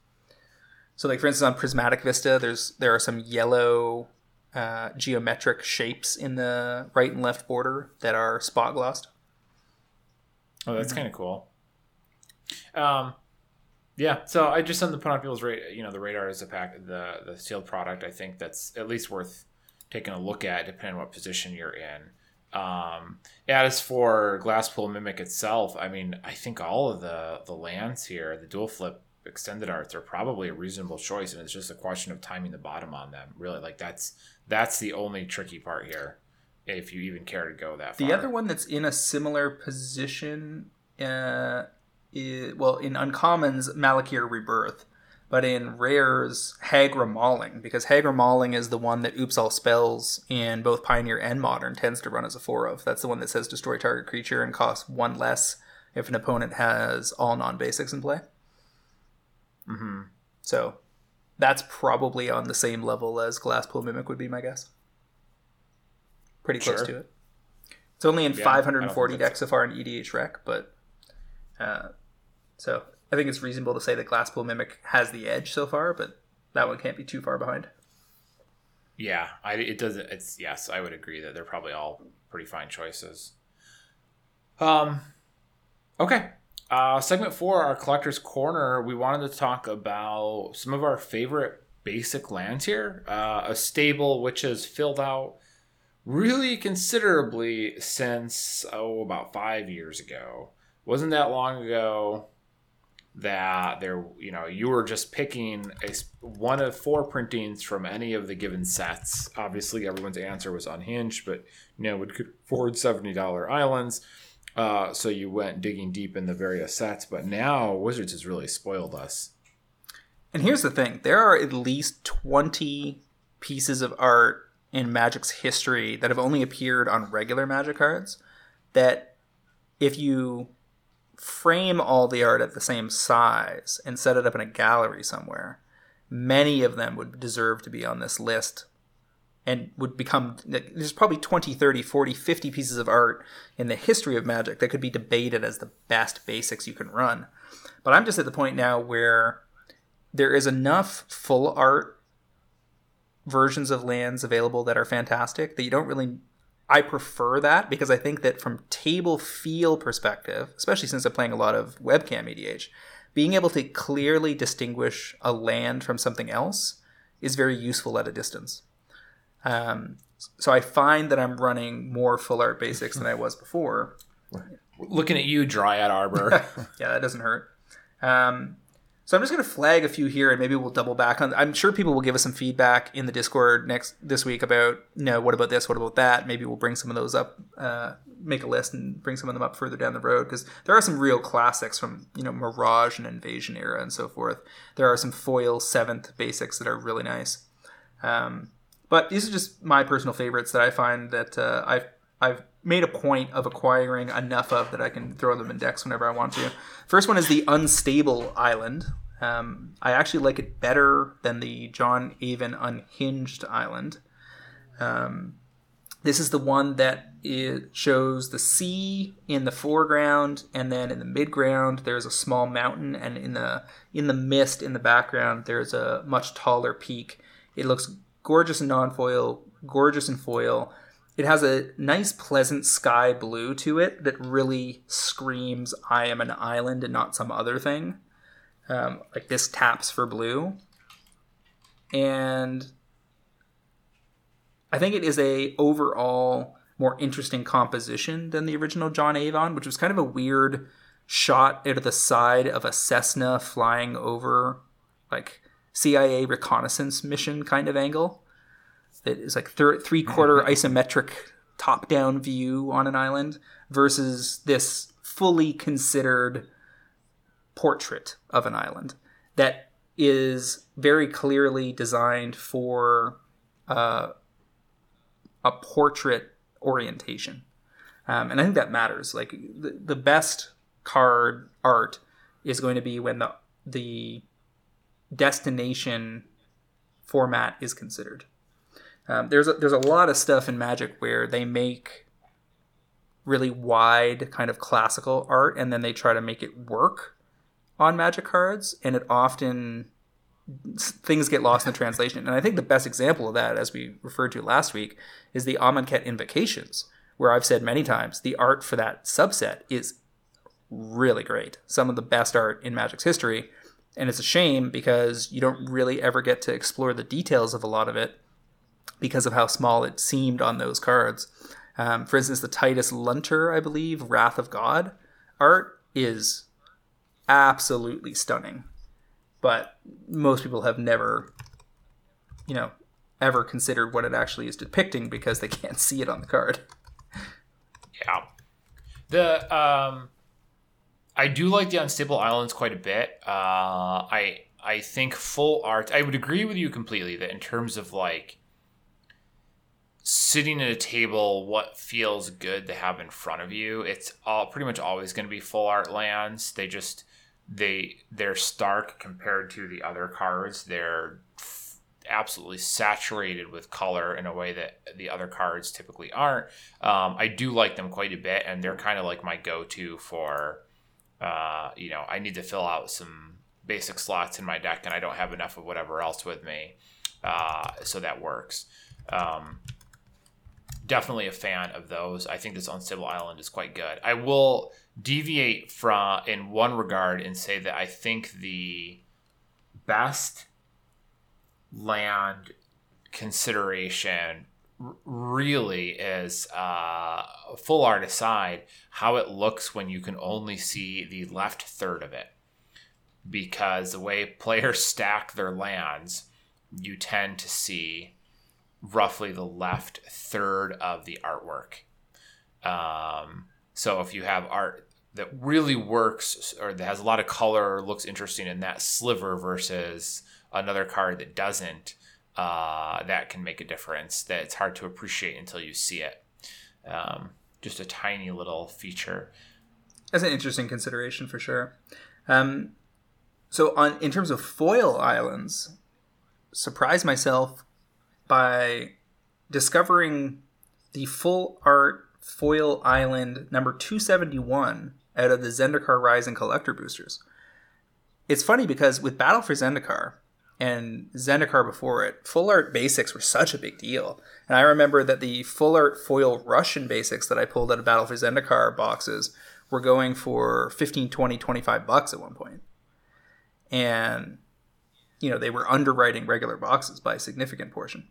So, like for instance, on Prismatic Vista, there's there are some yellow uh, geometric shapes in the right and left border that are spot glossed. Oh, that's mm-hmm. kind of cool. Um, yeah. So I just something the put on. You know, the radar is a pack the the sealed product. I think that's at least worth taking a look at, depending on what position you're in. Um, as for Glasspool Mimic itself, I mean, I think all of the the lands here, the dual flip extended arts are probably a reasonable choice and it's just a question of timing the bottom on them really. Like that's that's the only tricky part here if you even care to go that far. the other one that's in a similar position uh is, well in uncommons malakir rebirth but in rares hagra mauling because hagra mauling is the one that oops all spells in both pioneer and modern tends to run as a four of that's the one that says destroy target creature and costs one less if an opponent has all non-basics in play Mm-hmm. So that's probably on the same level as Glasspool Mimic would be my guess. Pretty close sure. to it. It's only in yeah, 540 decks so far in EDHREC, but uh, so I think it's reasonable to say that Glasspool Mimic has the edge so far, but that one can't be too far behind. Yeah, I, it doesn't. It's yes, I would agree that they're probably all pretty fine choices. Um, okay, uh, segment four, our collector's corner, we wanted to talk about some of our favorite basic lands here. Uh, a stable which has filled out really considerably since, oh, about five years ago. Wasn't that long ago that there, you know, you were just picking a, one of four printings from any of the given sets. Obviously, everyone's answer was unhinged, but, you know, would afford $70 islands uh, so you went digging deep in the various sets, but now Wizards has really spoiled us. And here's the thing there are at least 20 pieces of art in Magic's history that have only appeared on regular Magic cards that if you frame all the art at the same size and set it up in a gallery somewhere, many of them would deserve to be on this list and would become there's probably 20 30 40 50 pieces of art in the history of magic that could be debated as the best basics you can run. But i'm just at the point now where there is enough full art versions of lands available that are fantastic that you don't really i prefer that because i think that from table feel perspective especially since i'm playing a lot of webcam edh being able to clearly distinguish a land from something else is very useful at a distance um, so I find that I'm running more full art basics than I was before. (laughs) Looking at you, Dryad Arbor. (laughs) yeah, that doesn't hurt. Um, so I'm just going to flag a few here, and maybe we'll double back on. I'm sure people will give us some feedback in the Discord next this week about, you know, what about this, what about that. Maybe we'll bring some of those up, uh, make a list, and bring some of them up further down the road because there are some real classics from you know Mirage and Invasion era and so forth. There are some foil seventh basics that are really nice. Um, but these are just my personal favorites that I find that uh, I've I've made a point of acquiring enough of that I can throw them in decks whenever I want to. First one is the Unstable Island. Um, I actually like it better than the John Avon Unhinged Island. Um, this is the one that it shows the sea in the foreground, and then in the midground there's a small mountain, and in the in the mist in the background there's a much taller peak. It looks gorgeous in non-foil, gorgeous in foil. It has a nice, pleasant sky blue to it that really screams, "I am an island and not some other thing." Um, like this taps for blue, and I think it is a overall more interesting composition than the original John Avon, which was kind of a weird shot out of the side of a Cessna flying over like CIA reconnaissance mission kind of angle. That is like thir- three quarter isometric top down view on an island versus this fully considered portrait of an island that is very clearly designed for uh, a portrait orientation. Um, and I think that matters. Like the, the best card art is going to be when the the destination format is considered. Um, there's a, there's a lot of stuff in Magic where they make really wide kind of classical art and then they try to make it work on Magic cards, and it often things get lost in the translation. And I think the best example of that, as we referred to last week, is the Amonkhet Invocations, where I've said many times the art for that subset is really great. Some of the best art in Magic's history. And it's a shame because you don't really ever get to explore the details of a lot of it because of how small it seemed on those cards. Um, for instance, the Titus Lunter, I believe, Wrath of God art is absolutely stunning but most people have never, you know, ever considered what it actually is depicting because they (laughs) can't see it on the card. Yeah. The um I do like the unstable islands quite a bit. Uh I I think full art I would agree with you completely that in terms of like sitting at a table what feels good to have in front of you, it's all pretty much always going to be full art lands. They just they they're stark compared to the other cards. They're absolutely saturated with color in a way that the other cards typically aren't. Um, I do like them quite a bit, and they're kind of like my go-to for, uh, you know, I need to fill out some basic slots in my deck, and I don't have enough of whatever else with me, uh, so that works. Um, definitely a fan of those. I think this Unstable Island is quite good. I will deviate from in one regard and say that I think the best land consideration really is uh, full art aside how it looks when you can only see the left third of it because the way players (laughs) stack their lands you tend to see roughly the left third of the artwork um, so if you have art that really works or that has a lot of color or looks interesting in that sliver versus another card that doesn't, uh, that can make a difference. That it's hard to appreciate until you see it. Um, just a tiny little feature. That's an interesting consideration for sure. Um, so on in terms of foil islands, surprise myself by discovering the full art Foil Island number 271 out of the Zendikar Rising collector boosters. It's funny because with Battle for Zendikar and Zendikar before it, full art basics were such a big deal. And I remember that the full art foil Russian basics that I pulled out of Battle for Zendikar boxes were going for 15, 20, 25 bucks at one point. And, you know, they were underwriting regular boxes by a significant portion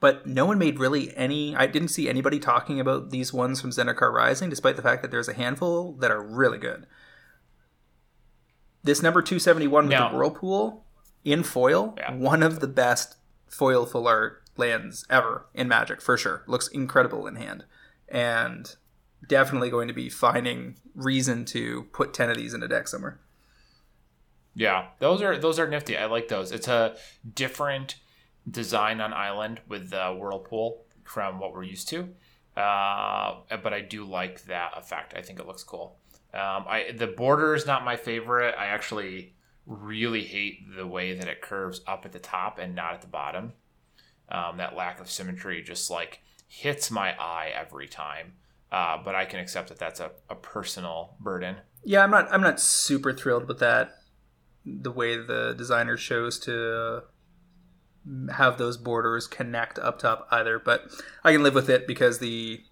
but no one made really any. I didn't see anybody talking about these ones from Zendikar Rising, despite the fact that there's a handful that are really good. This number 271 with the Whirlpool in foil, yeah. one of the best foil full art lands ever in Magic, for sure. Looks incredible in hand. And definitely going to be finding reason to put 10 of these in a deck somewhere. Yeah, those are those are nifty. I like those. It's a different design on island with the whirlpool from what we're used to. Uh, but I do like that effect. I think it looks cool. Um, I the border is not my favorite. I actually really hate the way that it curves up at the top and not at the bottom. Um, that lack of symmetry just like hits my eye every time. Uh, but I can accept that that's a, a personal burden. Yeah, I'm not. I'm not super thrilled with that. The way the designer chose to have those borders connect up top either, but I can live with it because the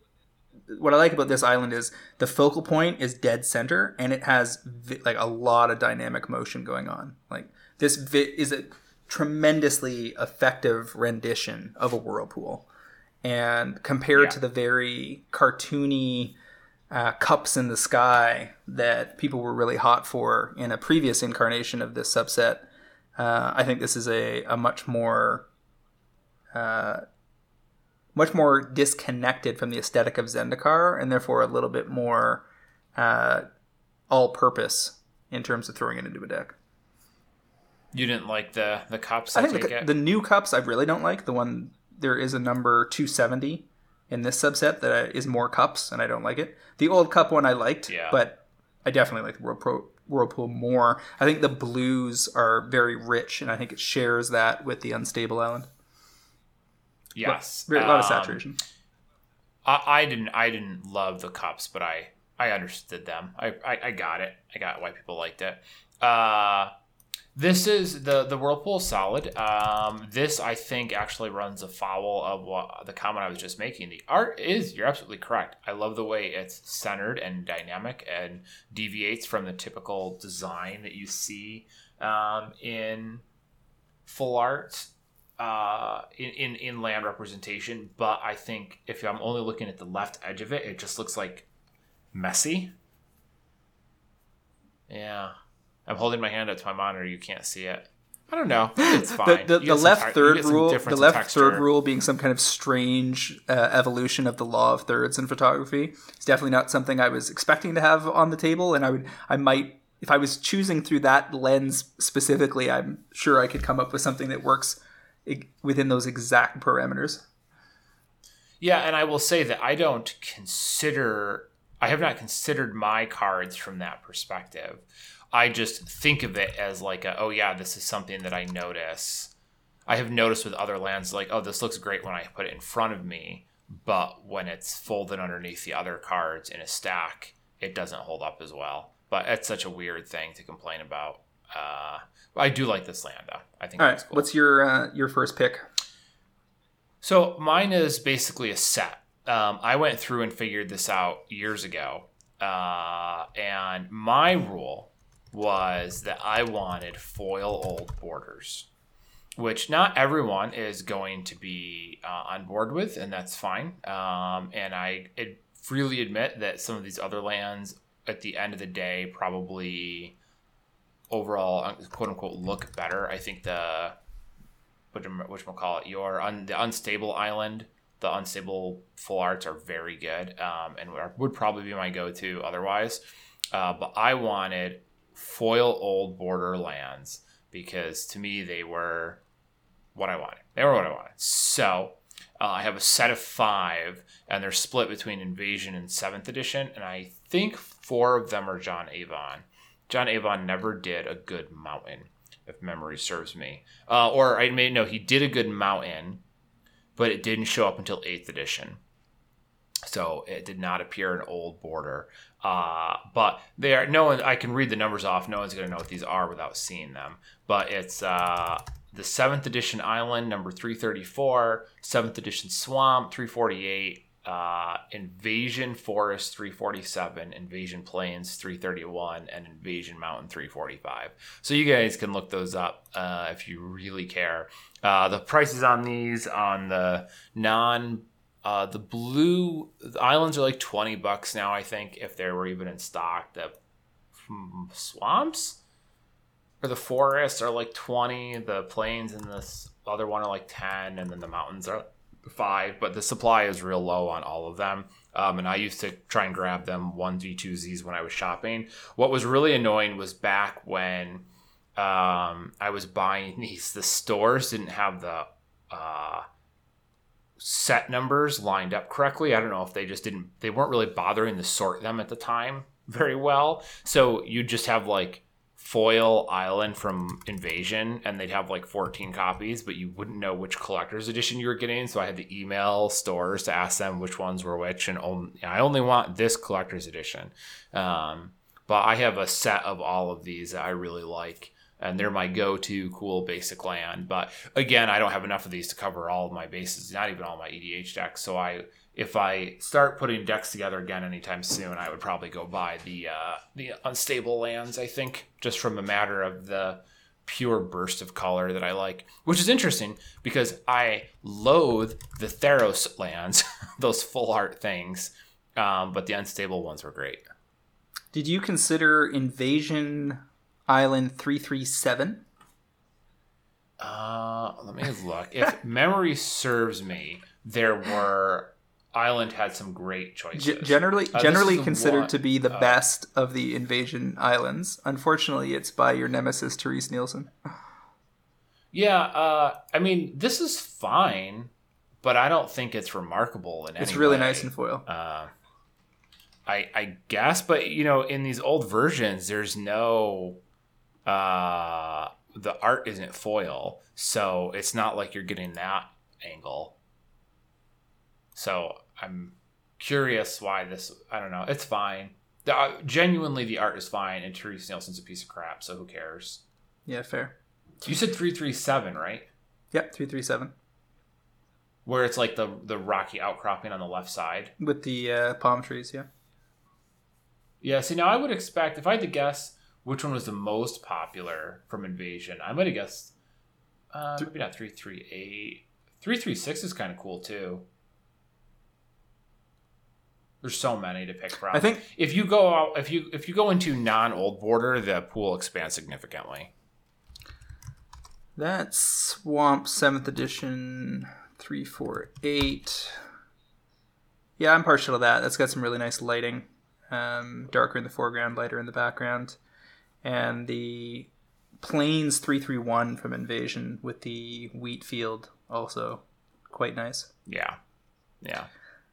what I like about this island is the focal point is dead center and it has vi- like a lot of dynamic motion going on. Like this vi- is a tremendously effective rendition of a whirlpool, and compared Yeah. to the very cartoony uh, cups in the sky that people were really hot for in a previous incarnation of this subset, uh, I think this is a, a much more uh, much more disconnected from the aesthetic of Zendikar, and therefore a little bit more uh, all-purpose in terms of throwing it into a deck. You didn't like the the cups. I I, think the, the new cups I really don't like. The one there is a number 270 in this subset that is more cups, and I don't like it. The old cup one I liked, Yeah. but I definitely like the Whirlpool, Whirlpool more. I think the blues are very rich, and I think it shares that with the unstable island. yes, a lot of Um, saturation. I, I didn't I didn't love the cups, but I I understood them. I, I, I got it. I got why people liked it. Uh, this is the the whirlpool solid. Um, this I think actually runs afoul of what the comment I was just making. The art is you're absolutely correct. I love the way it's centered and dynamic and deviates from the typical design that you see um, in full art uh, in, in in land representation. But I think if I'm only looking at the left edge of it, it just looks like messy. Yeah, I'm holding my hand up to my monitor. You can't see it. I don't know. It's fine. the, the, the left third rule the left third rule being some kind of strange uh, evolution of the law of thirds in photography it's definitely not something i was expecting to have on the table and i would i might if i was choosing through that lens specifically i'm sure i could come up with something that works within those exact parameters Yeah, and I will say that I don't consider I have not considered my cards from that perspective. I just think of it as like a, oh yeah, this is something that I notice. I have noticed with other lands like, oh, this looks great when I put it in front of me, but when it's folded underneath the other cards in a stack, it doesn't hold up as well. But it's such a weird thing to complain about. Uh, I do like this land though. I think All right, cool. what's your uh, your first pick So mine is basically a set. Um, I went through and figured this out years ago, uh, and my rule was that I wanted foil old borders, which not everyone is going to be uh, on board with, and that's fine. Um, and I ad- freely admit that some of these other lands, at the end of the day, probably overall uh, quote unquote look better. I think the which which we'll call it your un, the unstable island the unstable full arts are very good um, and would probably be my go-to otherwise uh, but i wanted foil old Borderlands because to me they were what i wanted they were what i wanted so uh, i have a set of five and they're split between invasion and seventh edition and i think four of them are john avon john avon never did a good mountain if memory serves me. Uh, or I may know he did a good mountain, but it didn't show up until 8th edition. So it did not appear an old border. Uh, but they are no one I can read the numbers off. No one's gonna know what these are without seeing them. But it's uh, the seventh edition island number 334, seventh edition swamp 348, uh, invasion forest 347, invasion plains 331, and invasion mountain 345. So you guys can look those up uh, if you really care. Uh, the prices on these on the non uh, the blue the islands are like 20 bucks now, I think, if they were even in stock. The hmm, swamps or the forests are like 20. The plains and this other one are like 10. And then the mountains are five. But the supply is real low on all of them. Um, and I used to try and grab them onesie, twosies when I was shopping. What was really annoying was back when um, I was buying (laughs) these, the stores didn't have the uh, set numbers lined up correctly. I don't know if they just didn't, they weren't really bothering to sort them at the time (laughs) very well. So you'd just have like foil island from invasion and they'd have like 14 copies but you wouldn't know which collector's edition you were getting so i had to email stores to ask them which ones were which and only, i only want this collector's edition um, but i have a set of all of these that i really like and they're my go-to cool basic land but again i don't have enough of these to cover all of my bases not even all my edh decks so i if I start putting decks together again anytime soon, I would probably go buy the uh, the unstable lands. I think just from a matter of the pure burst of color that I like, which is interesting because I loathe the Theros lands, (laughs) those full art things, um, but the unstable ones were great. Did you consider Invasion Island three three seven? Uh, let me look. if (laughs) memory serves me, there were Island had some great choices. G- generally, uh, generally considered one, to be the uh, best of the invasion islands. Unfortunately, it's by your nemesis Terese Nielsen. Yeah, uh, I mean, this is fine, but I don't think it's remarkable in It's really way. nice in foil. Uh, I I guess, but you know, in these old versions, there's no uh, the art isn't foil, so it's not like you're getting that angle. So I'm curious why this. I don't know. It's fine. The, uh, genuinely, the art is fine, and Terese Nielsen's a piece of crap. So who cares? Yeah, fair. You said three three seven, right? Yep, three three seven. Where it's like the the rocky outcropping on the left side with the uh, palm trees. Yeah. Yeah. See, now I would expect if I had to guess which one was the most popular from Invasion, I might have guessed. Uh, maybe not three three eight. Three three six is kind of cool too. There's so many to pick from. I think if you go out, if you if you go into non old border, the pool expands significantly. That Swamp Seventh Edition three four eight. Yeah, I'm partial to that. That's got some really nice lighting. Um, darker in the foreground, lighter in the background, and the Plains three three one from Invasion with the wheat field also quite nice. Yeah, yeah.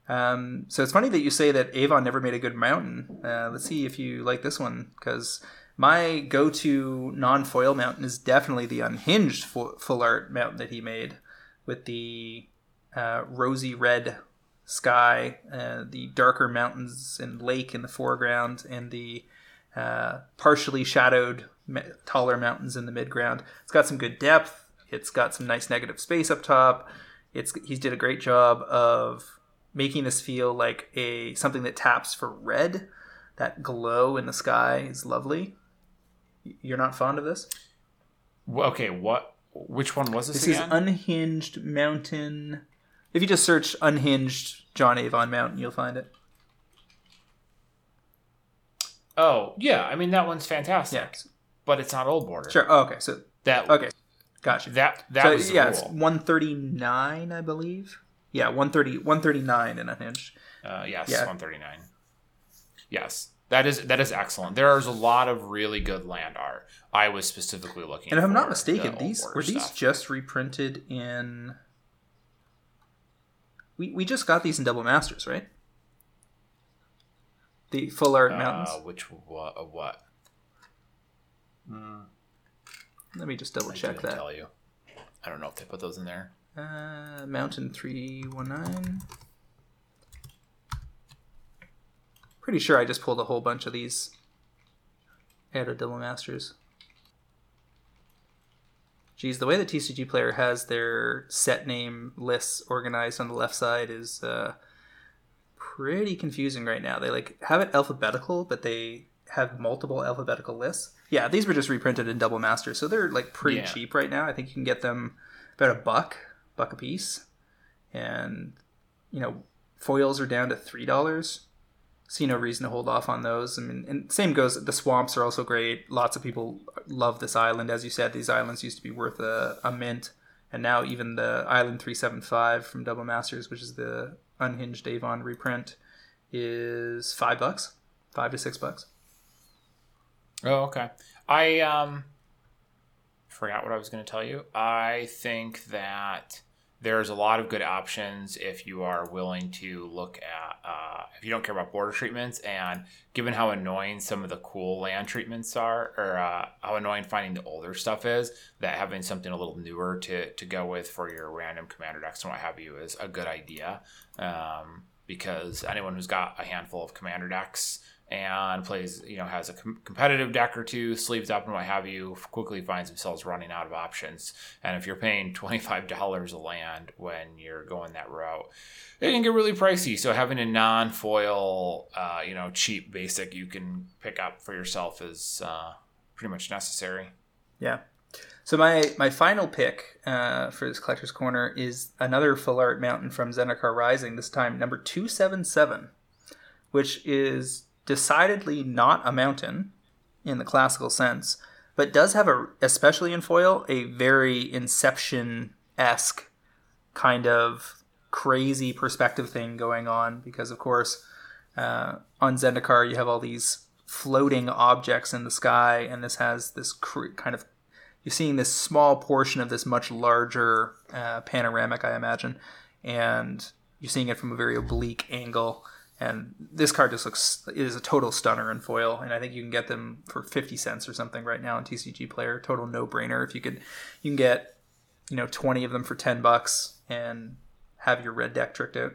Um, so it's funny that you say that Avon never made a good mountain. Uh, let's see if you like this one because my go-to non-foil mountain is definitely the unhinged full art mountain that he made with the uh, rosy red sky, uh, the darker mountains and lake in the foreground, and the uh, partially shadowed taller mountains in the midground. It's got some good depth. It's got some nice negative space up top. It's he did a great job of making this feel like a something that taps for red. That glow in the sky is lovely. You're not fond of this? Okay, what? Which one was this? This again? is Unhinged Mountain. If you just search Unhinged John Avon Mountain, you'll find it. Oh yeah, I mean that one's fantastic. Yeah. but it's not old border. Sure. Oh, okay. So that okay, gotcha. That that so, was yeah, rule. it's one thirty nine, I believe. Yeah, 130, 139 in unhinged. Uh, yes, yeah. 139. Yes. That is that is excellent. There is a lot of really good land art. I was specifically looking. And if I'm not mistaken, the these were these stuff. just reprinted in. We we just got these in double masters, right? The full art uh, mountains. Which what? What? Mm. Let me just double I check that. Tell you. I don't know if they put those in there. Uh, Mountain 319. Pretty sure I just pulled a whole bunch of these out of Double Masters. Geez, the way the TCGplayer has their set name lists organized on the left side is uh, pretty confusing right now. They like have it alphabetical, but they have multiple alphabetical lists. Yeah, these were just reprinted in Double Masters, so they're like pretty yeah. cheap right now. I think you can get them about a buck buck a piece, and you know foils are down to three dollars. See no reason to hold off on those. I mean, and same goes. The swamps are also great. Lots of people love this island. As you said, these islands used to be worth a, a mint, and now even the Island Three Seven Five from Double Masters, which is the unhinged Avon reprint, is five bucks, five to six bucks. Oh, okay. I um forgot what I was going to tell you. I think that there's a lot of good options if you are willing to look at uh, if you don't care about border treatments. And given how annoying some of the cool land treatments are or uh, how annoying finding the older stuff is that having something a little newer to, to go with for your random commander decks and what have you is a good idea. Um, because anyone who's got a handful of commander decks and plays, you know, has a com- competitive deck or two, sleeves up and what have you, quickly finds themselves running out of options. And if you're paying (laughs) $25 a land when you're going that route, it can get really pricey. So having a non foil, uh, you know, cheap basic you can pick up for yourself is uh, pretty much necessary. Yeah. So my my final pick uh, for this collector's corner is another full art mountain from Zendikar Rising. This time number two seven seven, which is decidedly not a mountain in the classical sense, but does have a, especially in foil, a very Inception esque kind of crazy perspective thing going on. Because of course, uh, on Zendikar you have all these floating objects in the sky, and this has this cr- kind of you're seeing this small portion of this much larger uh, panoramic, I imagine, and you're seeing it from a very oblique angle. And this card just looks is a total stunner in foil, and I think you can get them for fifty cents or something right now in TCGplayer. Total no brainer. If you could, you can get you know twenty of them for ten bucks and have your red deck tricked out.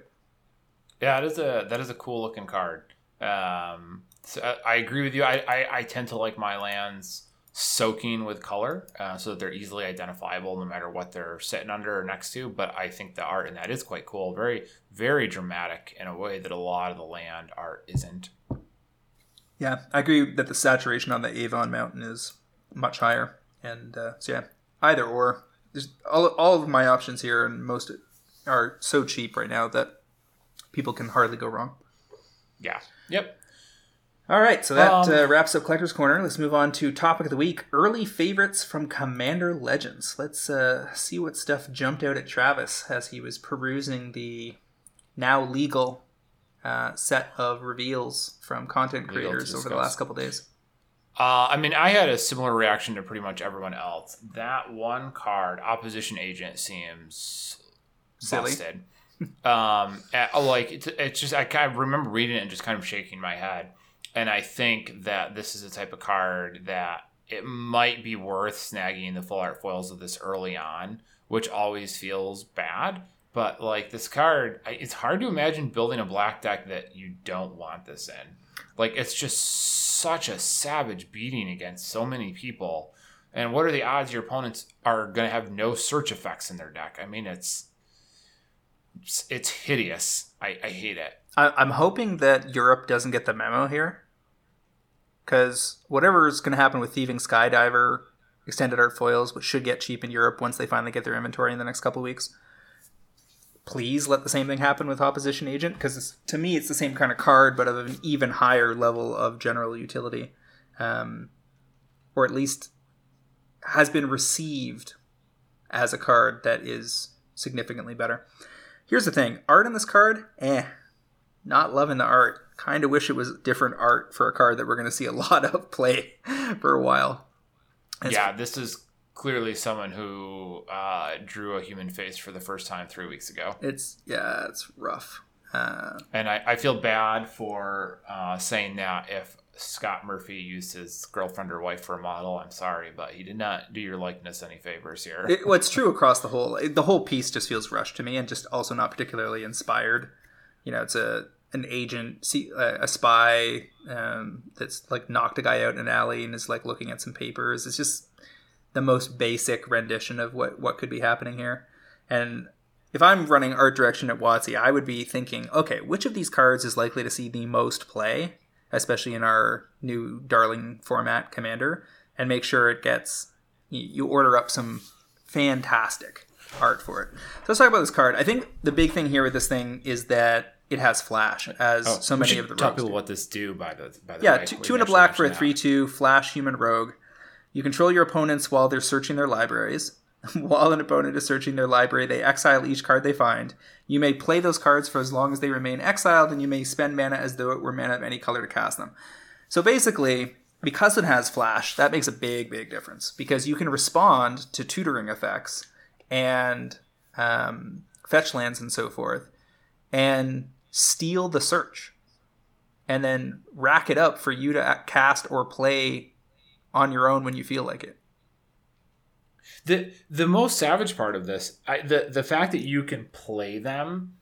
Yeah, that is a that is a cool looking card. Um, so I, I agree with you. I, I, I tend to like my lands soaking with color uh, so that they're easily identifiable no matter what they're sitting under or next to. But I think the art in that is quite cool. Very, very dramatic in a way that a lot of the land art isn't. Yeah, I agree that the saturation on the Avon Mountain is much higher. And uh, so, yeah, either or. There's all, all of my options here, and most are so cheap right now that people can hardly go wrong. Yeah. Yep. All right, so that Um, uh, wraps up Collector's Corner. Let's move on to topic of the week: early favorites from Commander Legends. Let's uh, see what stuff jumped out at Travis as he was perusing the now legal uh, set of reveals from content creators over the last couple days. Uh, I mean, I had a similar reaction to pretty much everyone else. That one card, Opposition Agent, seems Silly. busted. (laughs) um, like it's, it's just I kind of remember reading it and just kind of shaking my head. And I think that this is the type of card that it might be worth snagging the full art foils of this early on, which always feels bad. But like this card, it's hard to imagine building a black deck that you don't want this in. Like it's just such a savage beating against so many people. And what are the odds your opponents are going to have no search effects in their deck? I mean, it's it's, hideous. I, I hate it. I, I'm hoping that Europe doesn't get the memo here, because whatever is going to happen with Thieving Skydiver, extended art foils, which should get cheap in Europe once they finally get their inventory in the next couple weeks. Please let the same thing happen with Opposition Agent, because to me it's the same kind of card, but of an even higher level of general utility, um, or at least has been received as a card that is significantly better. Here's the thing: art in this card, eh, not loving the art. Kind of wish it was different art for a card that we're going to see a (laughs) lot of play for a while. It's- yeah, this is clearly someone who uh, drew a human face for the first time three weeks ago. It's yeah, it's rough. Uh, And I, I feel bad for uh, saying that if Scott Murphy used his girlfriend or wife for a model, I'm sorry, but he did not do your likeness any favors here. it, well, it's true across the whole. The whole piece just feels rushed to me, and just also not particularly inspired. You know, it's a an agent, a spy um, that's like knocked a guy out in an alley and is like looking at some papers. It's just the most basic rendition of what what could be happening here. And if I'm running art direction at WotC, I would be thinking, okay, which of these cards is likely to see the most play, especially in our new darling format, Commander, and make sure it gets you, order up some fantastic art for it. So let's talk about this card. I think the big thing here with this thing is that it has flash, as Oh, so many of the tell people do. what this do by the by the Yeah, way. two, two and a black for a three-two flash human rogue. You control your opponents while they're searching their libraries. (laughs) while an opponent is searching their library, they exile each card they find. You may play those cards for as long as they remain exiled, and you may spend mana as though it were mana of any color to cast them. So basically, because it has flash, that makes a big, big difference because you can respond to tutoring effects and um, fetch lands, and so forth, and steal the search, and then rack it up for you to cast or play on your own when you feel like it. The the most savage part of this, I, the the fact that you can play them,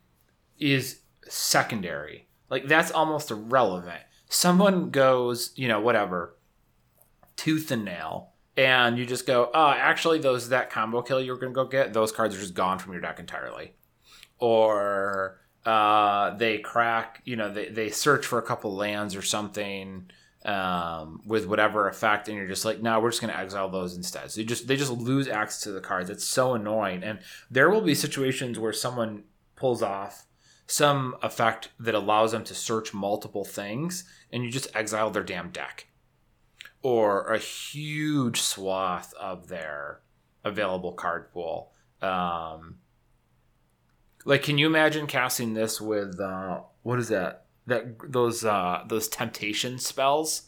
is secondary. Like that's almost irrelevant. Someone goes, you know, whatever, tooth and nail, and you just go, oh, actually, those that combo kill you were gonna go get, those cards are just gone from your deck entirely, or uh, they crack, you know, they they search for a couple lands or something um, with whatever effect, and you're just like, no, we're just going to exile those instead. So you just they just lose access to the cards. It's so annoying, and there will be situations where someone pulls off some effect that allows them to search multiple things, and you just exile their damn deck, or a huge swath of their available card pool. Um, like, can you imagine casting this with uh, what is that? That those uh those temptation spells.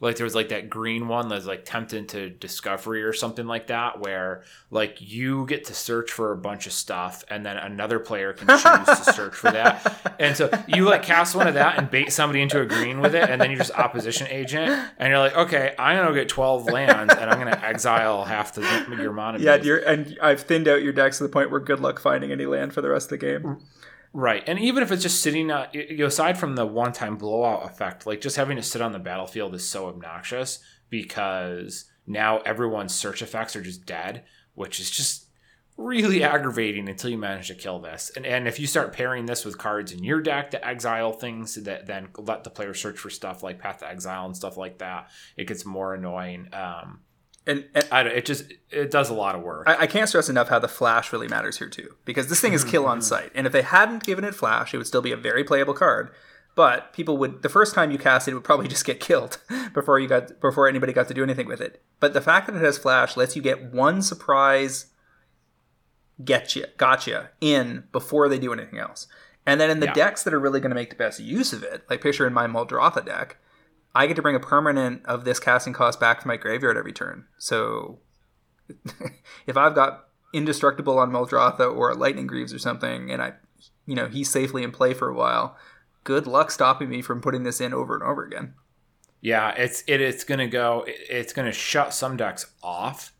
Like there was like that green one that's like tempted to discovery or something like that where like you get to search for a bunch of stuff and then another player can choose to search for that. And so you like cast one of that and bait somebody into agreeing with it and then you're just opposition agent and you're like okay i'm gonna get 12 lands and i'm gonna exile half the your mana yeah you're, and i've thinned out your decks to the point where good luck finding any land for the rest of the game Right. And even if it's just sitting, uh, you know, aside from the one time blowout effect, like just having to sit on the battlefield is so obnoxious because now everyone's search effects are just dead, which is just really aggravating until you manage to kill this. And, and if you start pairing this with cards in your deck to exile things that then let the player search for stuff like Path to Exile and stuff like that, it gets more annoying. Um, and, and I don't, it just it does a lot of work. I, I, can't stress enough how the flash really matters here too, because this thing is kill on mm-hmm. sight, and if they hadn't given it flash, it would still be a very playable card. But people would the first time you cast it, it would probably (laughs) just get killed (laughs) before you got before anybody got to do anything with it. But the fact that it has flash lets you get one surprise, get you, gotcha in before they do anything else. And then in the yeah. decks that are really going to make the best use of it, like picture in my Muldrotha deck, I get to bring a permanent of this casting cost back to my graveyard every turn. So (laughs) if I've got indestructible on Muldrotha or Lightning Greaves or something, and I, you know, he's safely in play for a while, good luck stopping me from putting this in over and over again. Yeah, it's it, it's gonna go. It's gonna shut some decks off.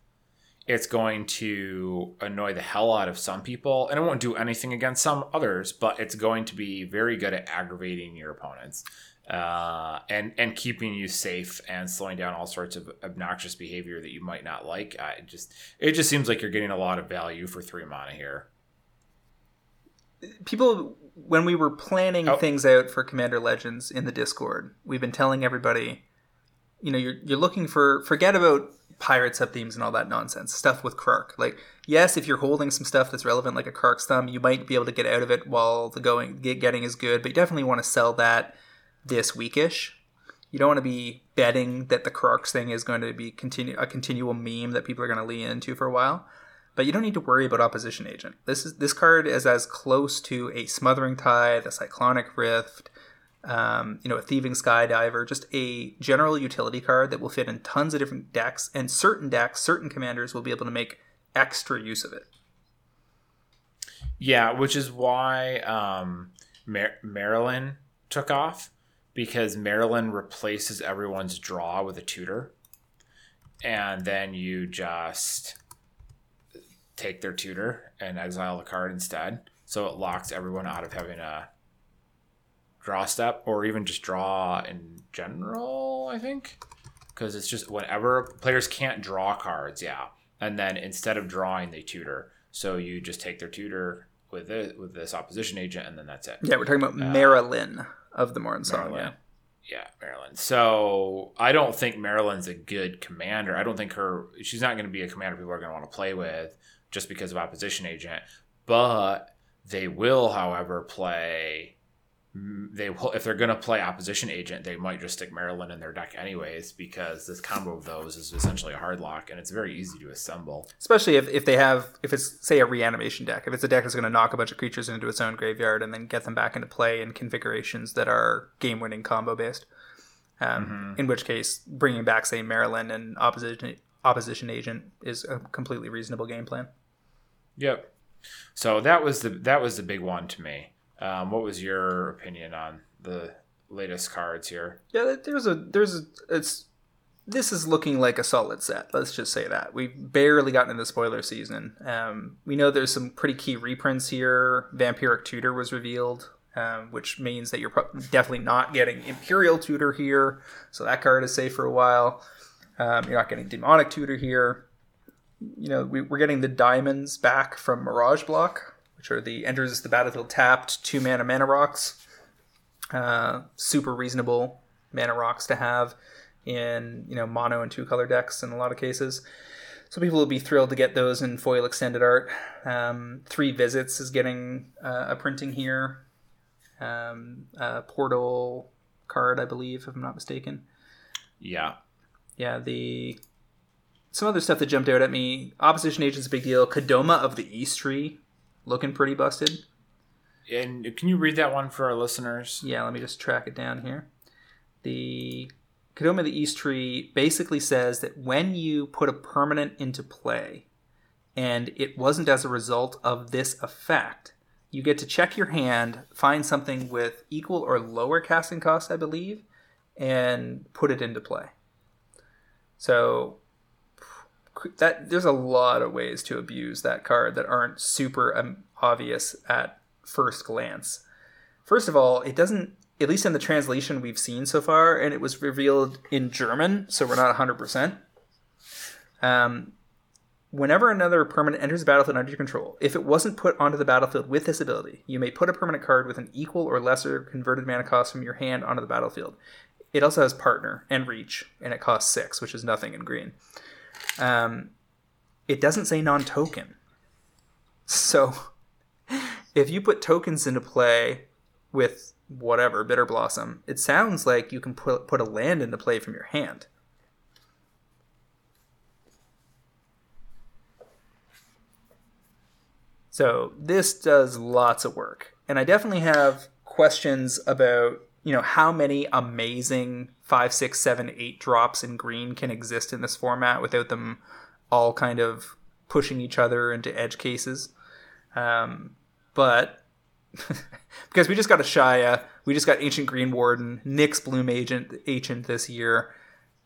It's going to annoy the hell out of some people, and it won't do anything against some others. But it's going to be very good at aggravating your opponents uh, and and keeping you safe and slowing down all sorts of obnoxious behavior that you might not like. I just it just seems like you're getting a lot of value for three mana here. People, when we were planning oh. things out for Commander Legends in the Discord, we've been telling everybody, you know, you're you're looking for forget about pirate sub themes and all that nonsense stuff with Krark. Like, yes, if you're holding some stuff that's relevant, like a Krark's thumb, you might be able to get out of it while the going getting is good. But you definitely want to sell that this weekish. You don't want to be betting that the Krarks thing is going to be continue a continual meme that people are going to lean into for a while. But you don't need to worry about opposition agent. This is this card is as close to a smothering tithe, a cyclonic rift, um, you know, a thieving skydiver, just a general utility card that will fit in tons of different decks, and certain decks, certain commanders will be able to make extra use of it. Yeah, which is why um, Mar- Maralen took off because Maralen replaces everyone's draw with a tutor. And then you just take their tutor and exile the card instead. So it locks everyone out of having a draw step or even just draw in general, I think. Because it's just whenever players can't draw cards, yeah. And then instead of drawing, they tutor. So you just take their tutor with it with this opposition agent, and then that's it. Yeah, we're talking about uh, Maralen of the Mornsong. Yeah. Yeah, Maralen. So I don't think Maralen's a good commander. I don't think her she's not going to be a commander people are going to want to play with just because of opposition agent. But they will, however, play they will if they're going to play opposition agent they might just stick maralen in their deck anyways because this combo of those is essentially a hard lock and it's very easy to assemble. Especially if, if they have if it's say a reanimation deck. If it's a deck that's going to knock a bunch of creatures into its own graveyard and then get them back into play in configurations that are game winning combo based um, mm-hmm. in which case bringing back say maralen and opposition opposition agent is a completely reasonable game plan. Yep. So that was the that was the big one to me. Um, what was your opinion on the latest cards here? Yeah, there's a there's a it's this is looking like a solid set. Let's just say that we've barely gotten into spoiler season. Um, we know there's some pretty key reprints here. Vampiric Tutor was revealed, um, which means that you're pro- definitely not getting Imperial Tutor here, so that card is safe for a while. Um, you're not getting Demonic Tutor here. You know, we, we're getting the diamonds back from Mirage Block, which are the enters the battlefield tapped two mana mana rocks. Uh, super reasonable mana rocks to have in you know mono and two color decks in a lot of cases. So people will be thrilled to get those in foil extended art. Um, Three visits is getting uh, a printing here. Um, a portal card, I believe, if I'm not mistaken. Yeah, Yeah, the some other stuff that jumped out at me. Opposition agent's a big deal. Kodama of the East Tree, looking pretty busted. and can you read that one for our listeners? Yeah, let me just track it down here. The Kodama of the East Tree basically says that when you put a permanent into play and it wasn't as a result of this effect, you get to check your hand, find something with equal or lower casting costs, I believe, and put it into play. So that there's a lot of ways to abuse that card that aren't super um, obvious at first glance. First of all, it doesn't, at least in the translation we've seen so far, and it was revealed in German, so we're not 100%. Um, whenever another permanent enters the battlefield under your control, if it wasn't put onto the battlefield with this ability, you may put a permanent card with an equal or lesser converted mana cost from your hand onto the battlefield. It also has partner and reach, and it costs six, which is nothing in green. Um, it doesn't say non-token, so if you put tokens into play with whatever bitterblossom, it sounds like you can put put a land into play from your hand. So this does lots of work, and I definitely have questions about you know how many amazing five, six, seven, eight drops in green can exist in this format without them all kind of pushing each other into edge cases. Um, but (laughs) because we just got a Shia, we just got Ancient Greenwarden, Nyx Bloom Agent, Ancient this year.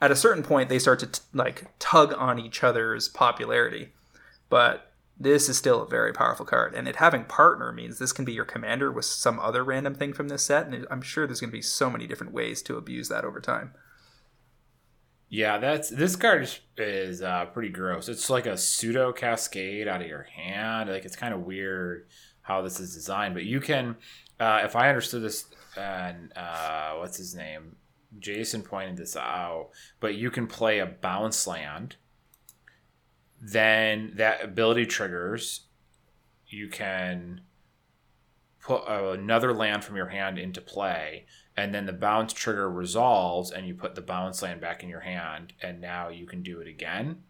At a certain point, they start to t- like tug on each other's popularity. But this is still a very powerful card, and it having partner means this can be your commander with some other random thing from this set, and I'm sure there's going to be so many different ways to abuse that over time. Yeah, that's this card is, is uh, pretty gross. It's like a pseudo cascade out of your hand. Like it's kind of weird how this is designed, but you can, uh, if I understood this, and uh, what's his name, Jason pointed this out, but you can play a bounce land. Then that ability triggers. You can put another land from your hand into play, and then the bounce trigger resolves, and you put the bounce land back in your hand, and now you can do it again.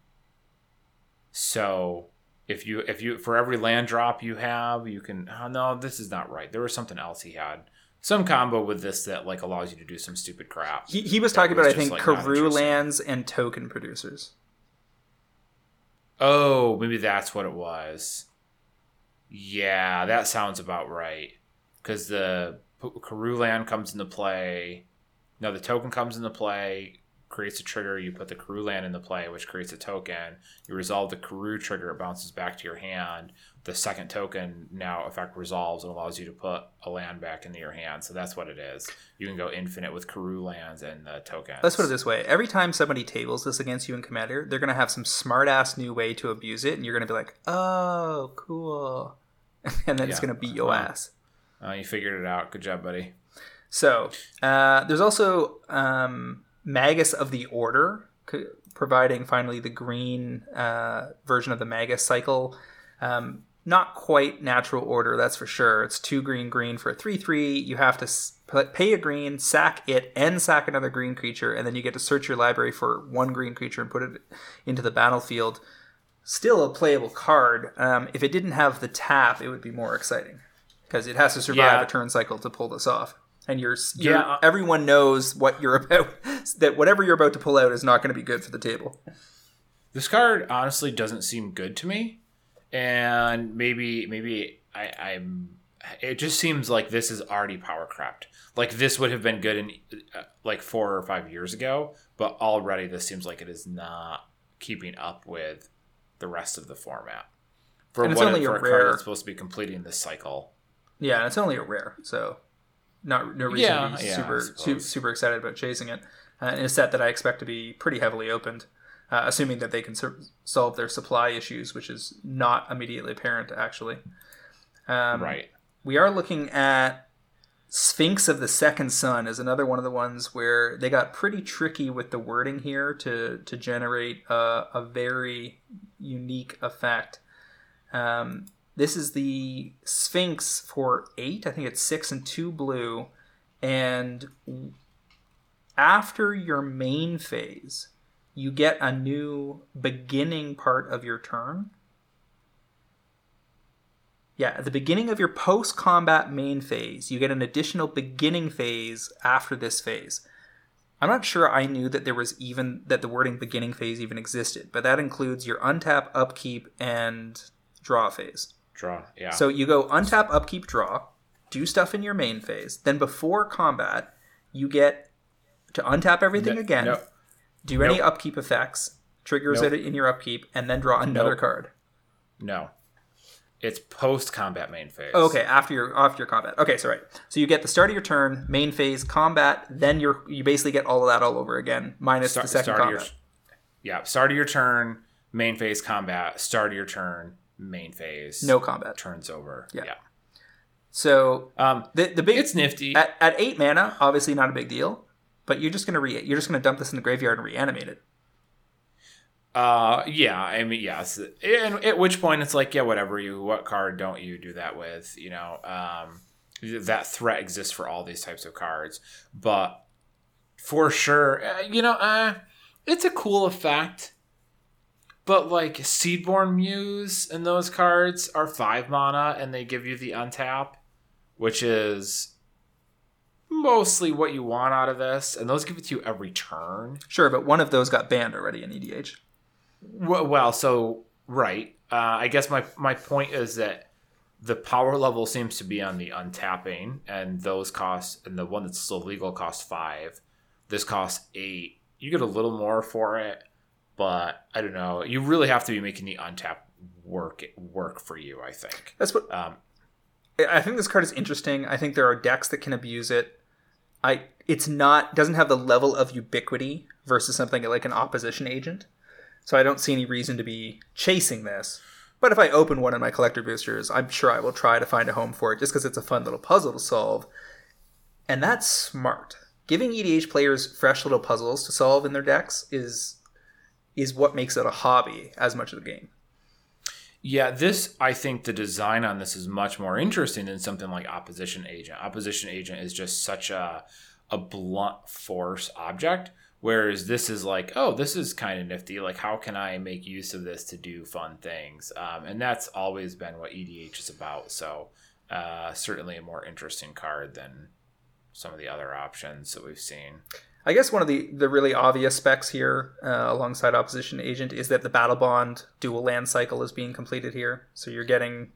So if you if you for every land drop you have, you can. Oh no, this is not right. There was something else he had. Some combo with this that like allows you to do some stupid crap. He, he was talking was about, I think, like, lands and token producers. Oh, maybe that's what it was. Yeah, that sounds about right. Because the land comes into play. No, the token comes into play, creates a trigger. You put the Karoo land into play, which creates a token. You resolve the Karoo trigger, it bounces back to your hand. The second token now effect resolves and allows you to put a land back into your hand. So that's what it is. You can go infinite with Karoo lands and the tokens. Let's put it this way: every time somebody tables this against you in Commander, they're gonna have some smart ass new way to abuse it, and you're gonna be like, "Oh, cool," (laughs) and then it's gonna beat your Uh-huh. ass. Uh, you figured it out. Good job, buddy. So uh, there's also um, Magus of the Order, c- providing finally the green uh, version of the Magus cycle. Um, not quite natural order, that's for sure. It's two green green for a three three. You have to pay a green, sack it, and sack another green creature, and then you get to search your library for one green creature and put it into the battlefield. Still a playable card. Um, if it didn't have the tap, it would be more exciting because it has to survive Yeah. a turn cycle to pull this off. And you're, you're Yeah. everyone knows what you're (laughs) about. That whatever you're about to pull out is not going to be good for the table. This card honestly doesn't seem good to me. And maybe maybe I, I'm. It just seems like this is already power crept. Like this would have been good in uh, like four or five years ago, but already this seems like it is not keeping up with the rest of the format. For And it's what only for a rare- that's supposed to be completing this cycle. Yeah, and it's only a rare, so not no reason Yeah, to be yeah, super su- super excited about chasing it. Uh, in a set that I expect to be pretty heavily opened, uh, assuming that they can sur- solve their supply issues, which is not immediately apparent actually. Um, right. we are looking at Sphinx of the Second Sun is another one of the ones where they got pretty tricky with the wording here to to generate a, a very unique effect. Um, this is the Sphinx for eight. I think it's six and two blue, and after your main phase, you get a new beginning part of your turn. Yeah, at the beginning of your post combat main phase, you get an additional beginning phase after this phase. I'm not sure I knew that there was even that the wording beginning phase even existed, but that includes your untap, upkeep, and draw phase. Draw. Yeah. So you go untap, upkeep, draw, do stuff in your main phase. Then before combat, you get to untap everything No- again, no. Do any upkeep effects, triggers Nope. it in your upkeep, and then draw another Nope. card. No. It's post combat main phase. Oh, okay, after your after your combat. Okay, so right. So you get the start of your turn, main phase, combat, then you're you basically get all of that all over again, minus Start, the second start of your, combat. yeah. Start of your turn, main phase combat. Start of your turn, main phase. No combat. Turns over. Yeah. Yeah. So Um, the the big it's nifty. at, at eight mana, obviously not a big deal, but you're just gonna re you're just gonna dump this in the graveyard and reanimate it. Uh, yeah, I mean, yes. And at which point it's like, yeah, whatever you, what card don't you do that with? You know, um, that threat exists for all these types of cards, but for sure, uh, you know, uh, it's a cool effect. But like Seedborn Muse and those cards are five mana, and they give you the untap, which is mostly what you want out of this, and those give it to you every turn. Sure, but one of those got banned already in EDH. Well, well so right. Uh, I guess my my point is that the power level seems to be on the untapping, and those cost, and the one that's still legal costs five. This costs eight. You get a little more for it, but I don't know. You really have to be making the untap work work for you. I think. That's what Um, I think this card is interesting. I think there are decks that can abuse it. I it's not doesn't have the level of ubiquity versus something like an opposition agent. So I don't see any reason to be chasing this. But if I open one in my collector boosters, I'm sure I will try to find a home for it just because it's a fun little puzzle to solve. And that's smart. Giving EDH players fresh little puzzles to solve in their decks is is what makes it a hobby as much as a game. Yeah, this I think the design on this is much more interesting than something like Opposition Agent. Opposition Agent is just such a a blunt force object, whereas this is like, oh, this is kind of nifty. Like, how can I make use of this to do fun things? Um, and that's always been what EDH is about. So, uh, certainly a more interesting card than some of the other options that we've seen. I guess one of the, the really obvious specs here, uh, alongside Opposition Agent, is that the Battlebond dual land cycle is being completed here. So you're getting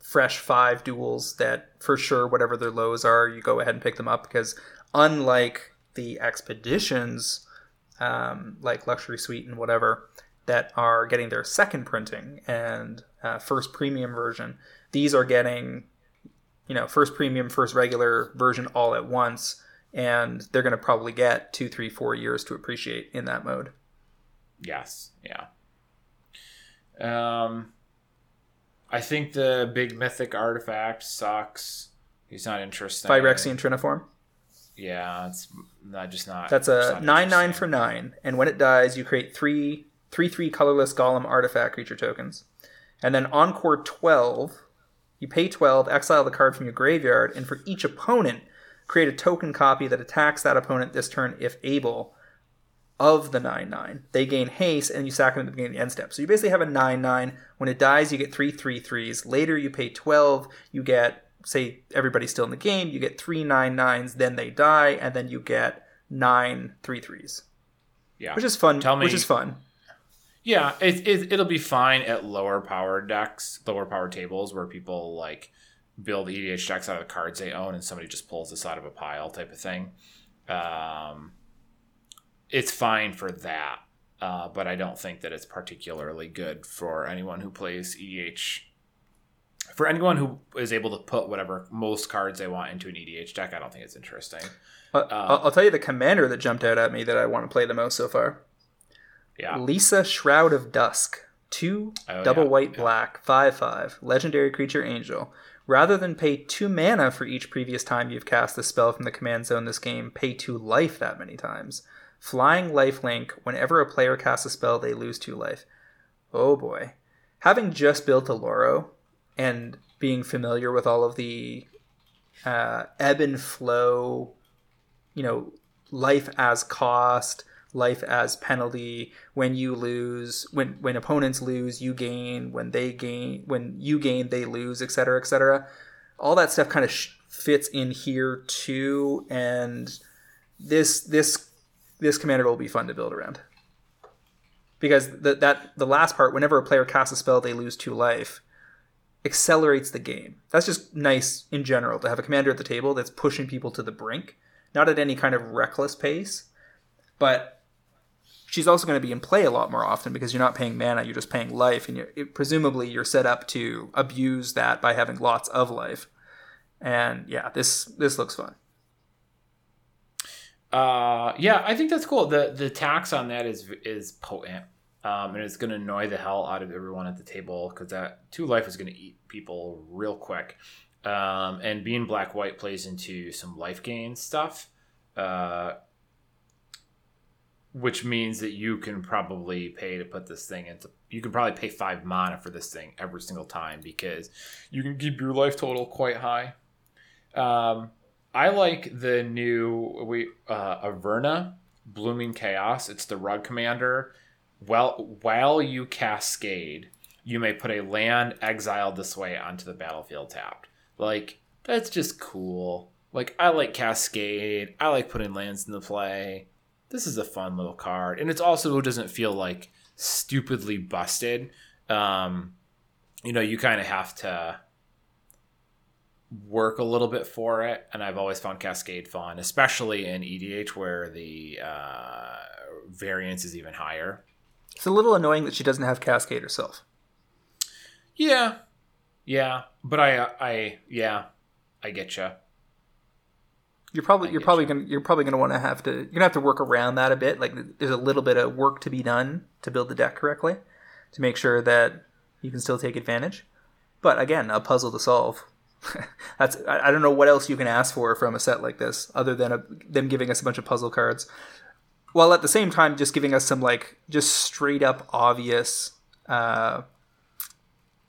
fresh five duels that, for sure, whatever their lows are, you go ahead and pick them up because, unlike the expeditions, um, like Luxury Suite and whatever, that are getting their second printing and uh, first premium version, these are getting, you know, first premium, first regular version all at once and they're going to probably get two, three, four years to appreciate in that mode. Yes, yeah. Um, I think the big mythic artifact sucks. He's not interesting. Phyrexian Triniform. Yeah, it's not just not. That's a not nine nine for nine, and when it dies, you create three three three colorless golem artifact creature tokens, and then Encore twelve. You pay twelve, exile the card from your graveyard, and for each opponent, create a token copy that attacks that opponent this turn if able. Of the nine nine, they gain haste, and you sack them at the beginning of the end step. So you basically have a nine nine. When it dies, you get three three threes. Later, you pay twelve. You get say everybody's still in the game. You get three nine nines. Then they die, and then you get nine three threes Yeah. which is fun. Tell me- which is fun. Yeah, it, it it'll be fine at lower power decks, lower power tables where people like build EDH decks out of the cards they own, and somebody just pulls this out of a pile type of thing. Um, it's fine for that, uh, but I don't think that it's particularly good for anyone who plays EDH. For anyone who is able to put whatever most cards they want into an EDH deck, I don't think it's interesting. Uh, I'll, I'll tell you the commander that jumped out at me that I want to play the most so far. Yeah, Liesa Shroud of Dusk. Two Oh, double yeah, white yeah. black, 5 5, legendary creature angel. Rather than pay 2 mana for each previous time you've cast the spell from the command zone this game, pay 2 life that many times. Flying life link, whenever a player casts a spell, they lose 2 life. Oh boy. Having just built a Loro and being familiar with all of the uh, ebb and flow, you know, life as cost, life as penalty. When you lose, when when opponents lose, you gain. When they gain, when you gain, they lose, etc., etc. All that stuff kind of sh- fits in here too, and this this this commander will be fun to build around because the, that the last part, whenever a player casts a spell, they lose two life accelerates the game. That's just nice in general to have a commander at the table that's pushing people to the brink, not at any kind of reckless pace, but she's also going to be in play a lot more often because you're not paying mana, you're just paying life, and you're, presumably you're set up to abuse that by having lots of life. And yeah, this this looks fun. Uh, yeah, I think that's cool. the The tax on that is is potent, um, and it's going to annoy the hell out of everyone at the table because that two life is going to eat people real quick. Um, and being black white plays into some life gain stuff, uh, which means that you can probably pay to put this thing into. You can probably pay five mana for this thing every single time because you can keep your life total quite high. Um, I like the new we uh, Averna Blooming Chaos. It's the rug commander. Well, while you cascade, you may put a land exiled this way onto the battlefield tapped. Like that's just cool. Like I like cascade. I like putting lands into play. This is a fun little card, and it's also doesn't feel like stupidly busted. Um, you know, you kind of have to work a little bit for it, and I've always found Cascade fun, especially in EDH where the uh, variance is even higher. It's a little annoying that she doesn't have Cascade herself. Yeah, yeah, but I, I, yeah, I get you. You're probably I you're probably you. gonna you're probably gonna want to have to you're gonna have to work around that a bit. Like there's a little bit of work to be done to build the deck correctly, to make sure that you can still take advantage. But again, a puzzle to solve. (laughs) That's I, I don't know what else you can ask for from a set like this other than a, them giving us a bunch of puzzle cards, while at the same time just giving us some like just straight up obvious uh,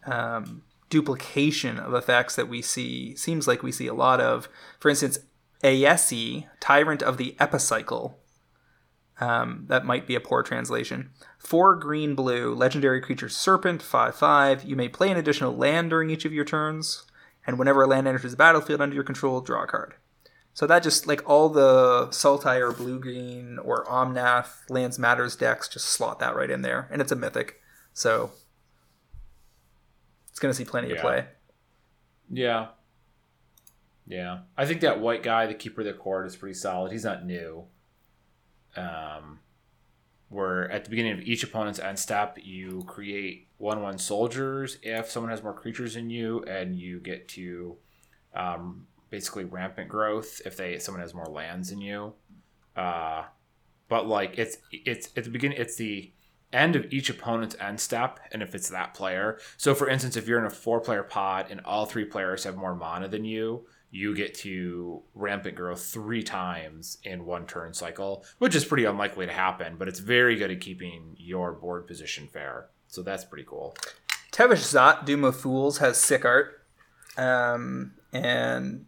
um, duplication of effects that we see seems like we see a lot of. For instance, Aesi, Tyrant of the Epicycle. Um, that might be a poor translation. Four green blue, legendary creature Serpent, 5 5. You may play an additional land during each of your turns, and whenever a land enters the battlefield under your control, draw a card. So that just, like all the Sultai or blue green or Omnath Lands Matters decks, just slot that right in there. And it's a mythic. So it's going to see plenty of play. Yeah, yeah. I think that white guy, the keeper of the accord, is pretty solid. He's not new. Um, where at the beginning of each opponent's end step, you create one one soldiers if someone has more creatures than you, and you get to um, basically rampant growth if they someone has more lands than you. Uh, but like it's it's at the beginning, it's the end of each opponent's end step, and if it's that player. So, for instance, if you're in a four player pod and all three players have more mana than you, you get to rampant growth three times in one turn cycle, which is pretty unlikely to happen, but it's very good at keeping your board position fair. So that's pretty cool. Tevesh Szat, Doom of Fools, has sick art. Um, and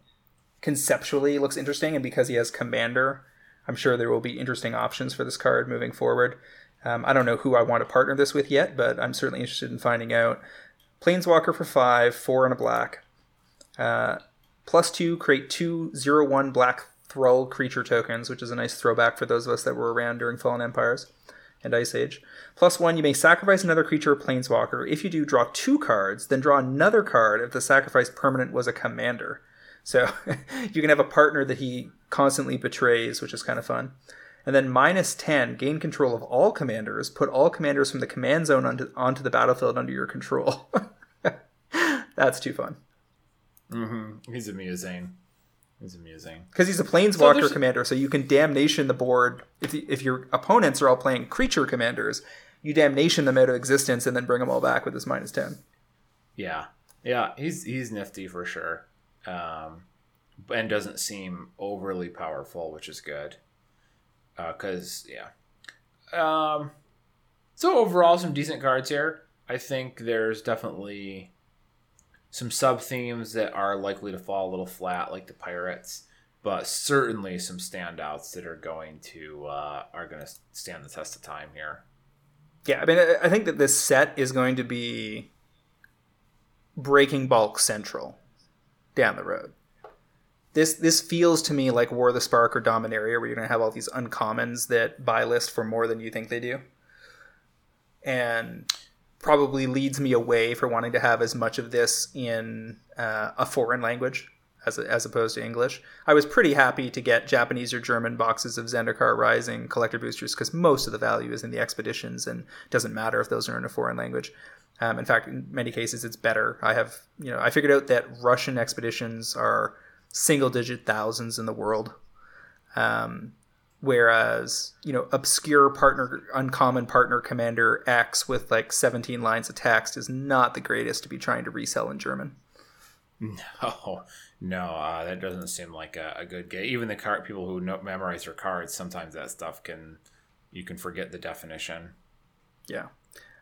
conceptually looks interesting. And because he has Commander, I'm sure there will be interesting options for this card moving forward. Um, I don't know who I want to partner this with yet, but I'm certainly interested in finding out. Planeswalker for five, four and a black. Uh, plus two, create two zero one black Thrall creature tokens, which is a nice throwback for those of us that were around during Fallen Empires. and Ice Age. Plus one, you may sacrifice another creature or planeswalker. If you do, draw two cards, then draw another card if the sacrificed permanent was a commander. So (laughs) you can have a partner that he constantly betrays, which is kind of fun. And then minus 10, gain control of all commanders. Put all commanders from the command zone onto, onto the battlefield under your control. (laughs) That's too fun. Mm-hmm. He's amusing. He's amusing. Because he's a planeswalker so commander, so you can damnation the board. If, if your opponents are all playing creature commanders, you damnation them out of existence and then bring them all back with this minus 10. Yeah. Yeah, he's he's nifty for sure. Um, and doesn't seem overly powerful, which is good. Because, uh, yeah. Um, so, overall, some decent cards here. I think there's definitely some sub themes that are likely to fall a little flat, like the pirates, but certainly some standouts that are going to uh, are going to stand the test of time here. Yeah, I mean, I think that this set is going to be breaking bulk central down the road. This this feels to me like War of the Spark or Dominaria, where you're going to have all these uncommons that buy list for more than you think they do, and probably leads me away for wanting to have as much of this in uh, a foreign language as, as opposed to English. I was pretty happy to get Japanese or German boxes of Zendikar Rising collector boosters because most of the value is in the expeditions and doesn't matter if those are in a foreign language. Um, in fact, in many cases, it's better. I have, you know, I figured out that Russian expeditions are single digit thousands in the world. Um, whereas you know obscure partner uncommon partner commander x with like 17 lines of text is not the greatest to be trying to resell in german. No (laughs) no uh, that doesn't seem like a, a good game even the card people who know, memorize their cards sometimes that stuff can you can forget the definition. Yeah.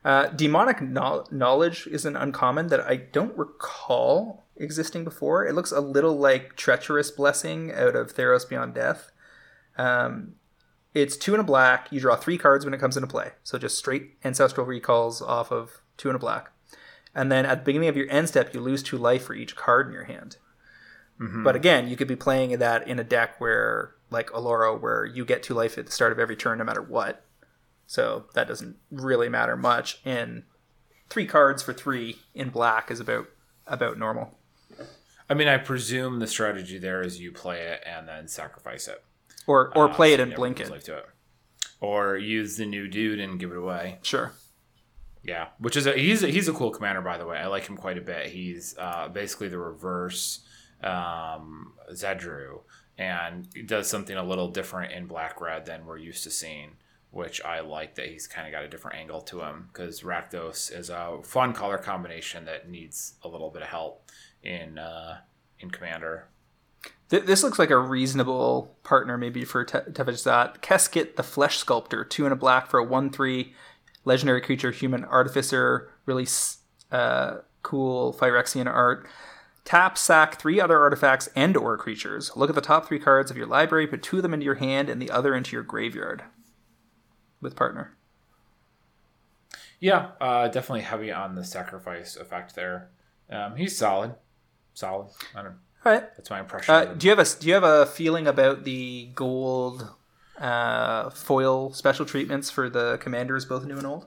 Uh, demonic no- knowledge is an uncommon that i don't recall existing before. It looks a little like treacherous blessing out of theros beyond death um, it's two and a black. You draw three cards when it comes into play. So just straight ancestral recalls off of two and a black. And then at the beginning of your end step, you lose two life for each card in your hand. Mm-hmm. But again, you could be playing that in a deck where, like Oloro, where you get two life at the start of every turn no matter what. So that doesn't really matter much. And three cards for three in black is about about normal. I mean, I presume the strategy there is you play it and then sacrifice it or or uh, play it and blink it. it. or use the new dude and give it away. Sure. Yeah, which is a he's a, he's a cool commander by the way. I like him quite a bit. He's uh, basically the reverse um, Zedruu, and does something a little different in black red than we're used to seeing. Which I like that he's kind of got a different angle to him because Rakdos is a fun color combination that needs a little bit of help in uh, in commander. Th- this looks like a reasonable partner maybe for Te- Tevezat. Keskit, the Flesh Sculptor, two and a black for a 1 3 legendary creature, human artificer. Really uh, cool Phyrexian art. Tap, sack three other artifacts and or creatures. Look at the top three cards of your library, put two of them into your hand and the other into your graveyard with partner. Yeah, uh, definitely heavy on the sacrifice effect there. Um, he's solid. Solid. I don't all right. That's my impression. Uh, do you have a Do you have a feeling about the gold uh, foil special treatments for the commanders, both new and old?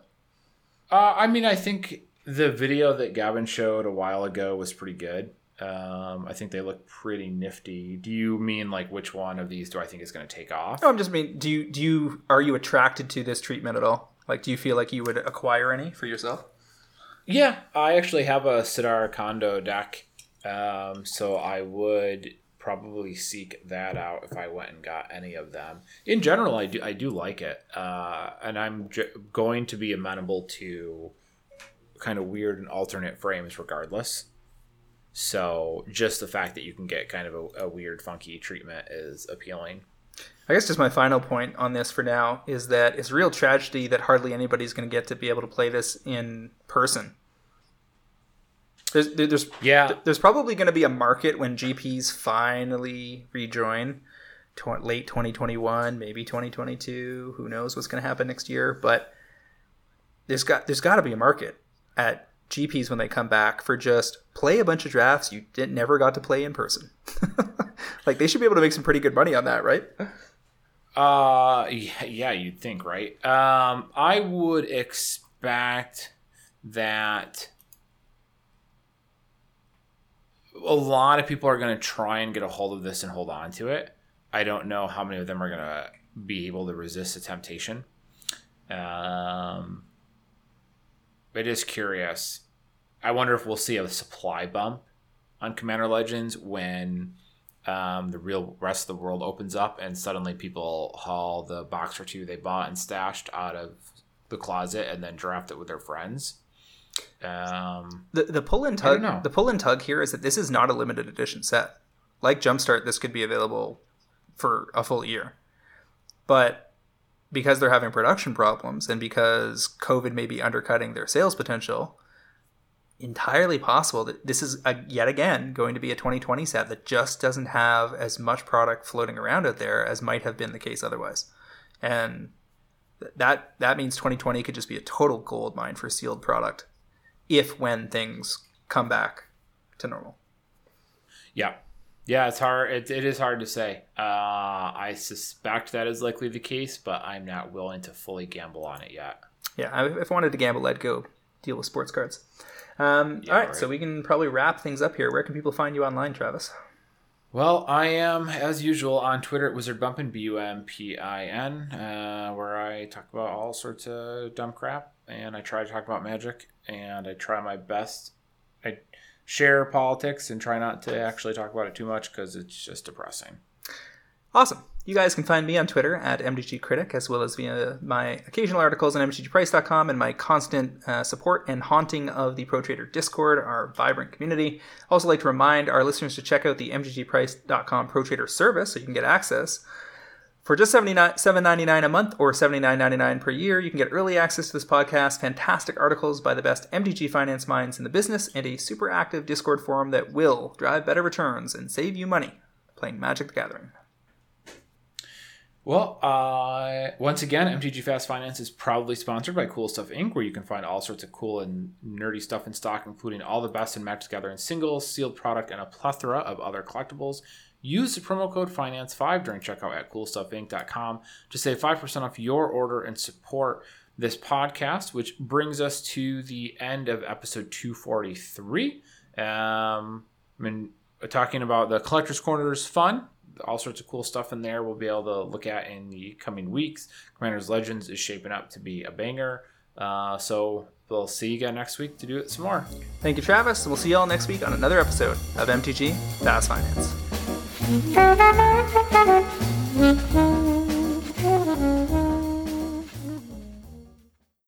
Uh, I mean, I think the video that Gavin showed a while ago was pretty good. Um, I think they look pretty nifty. Do you mean like which one of these do I think is going to take off? No, I'm just mean do you do you are you attracted to this treatment at all? Like, do you feel like you would acquire any for yourself? Yeah, I actually have a Sidar Kondo deck um, so I would probably seek that out if I went and got any of them. In general, I do I do like it, uh, and I'm j- going to be amenable to kind of weird and alternate frames regardless. So just the fact that you can get kind of a, a weird, funky treatment is appealing. I guess just my final point on this for now is that it's real tragedy that hardly anybody's going to get to be able to play this in person. There's there's yeah. There's probably going to be a market when GPs finally rejoin, tw- late 2021, maybe 2022. Who knows what's going to happen next year? But there's got there's got to be a market at GPs when they come back for just play a bunch of drafts you didn't never got to play in person. (laughs) like they should be able to make some pretty good money on that, right? Uh, yeah, yeah, you'd think, right? Um, I would expect that a lot of people are going to try and get a hold of this and hold on to it. I don't know how many of them are going to be able to resist the temptation. Um, it is curious. I wonder if we'll see a supply bump on Commander Legends when um, the real rest of the world opens up and suddenly people haul the box or two they bought and stashed out of the closet and then draft it with their friends. Um, the the pull and tug the pull and tug here is that this is not a limited edition set. Like Jumpstart, this could be available for a full year, but because they're having production problems and because COVID may be undercutting their sales potential, entirely possible that this is a, yet again going to be a 2020 set that just doesn't have as much product floating around out there as might have been the case otherwise. And that that means 2020 could just be a total gold mine for sealed product if when things come back to normal. Yeah. Yeah, it's hard. It, it is hard to say. Uh, I suspect that is likely the case, but I'm not willing to fully gamble on it yet. Yeah, if I wanted to gamble, I'd go deal with sports cards. Um, yeah, all right, right, so we can probably wrap things up here. Where can people find you online, Travis? Well, I am, as usual, on Twitter at Wizard Bumpin, B U M P I N, uh, where I talk about all sorts of dumb crap, and I try to talk about magic, and I try my best. I share politics and try not to actually talk about it too much because it's just depressing. Awesome. You guys can find me on Twitter at MTG Critic, as well as via my occasional articles on MTGPrice.com and my constant uh, support and haunting of the Pro Trader Discord, our vibrant community. Also like to remind our listeners to check out the MTGPrice.com Pro Trader service so you can get access. For just $7.99 a month or $79.99 per year, you can get early access to this podcast, fantastic articles by the best MTG finance minds in the business, and a super active Discord forum that will drive better returns and save you money playing Magic the Gathering. Well, uh, once again, MTG Fast Finance is proudly sponsored by Cool Stuff Inc., where you can find all sorts of cool and nerdy stuff in stock, including all the best in Magic the Gathering singles, sealed product, and a plethora of other collectibles. Use the promo code FINANCE5 during checkout at CoolStuffInc.com to save 5% off your order and support this podcast, which brings us to the end of episode 243. Um, I mean, talking about the Collector's Corner is fun all sorts of cool stuff in there we'll be able to look at in the coming weeks. Commanders Legends is shaping up to be a banger. Uh, so we'll see you again next week to do it some more. Thank you, Travis. We'll see you all next week on another episode of MTG Fast Finance. Thank you.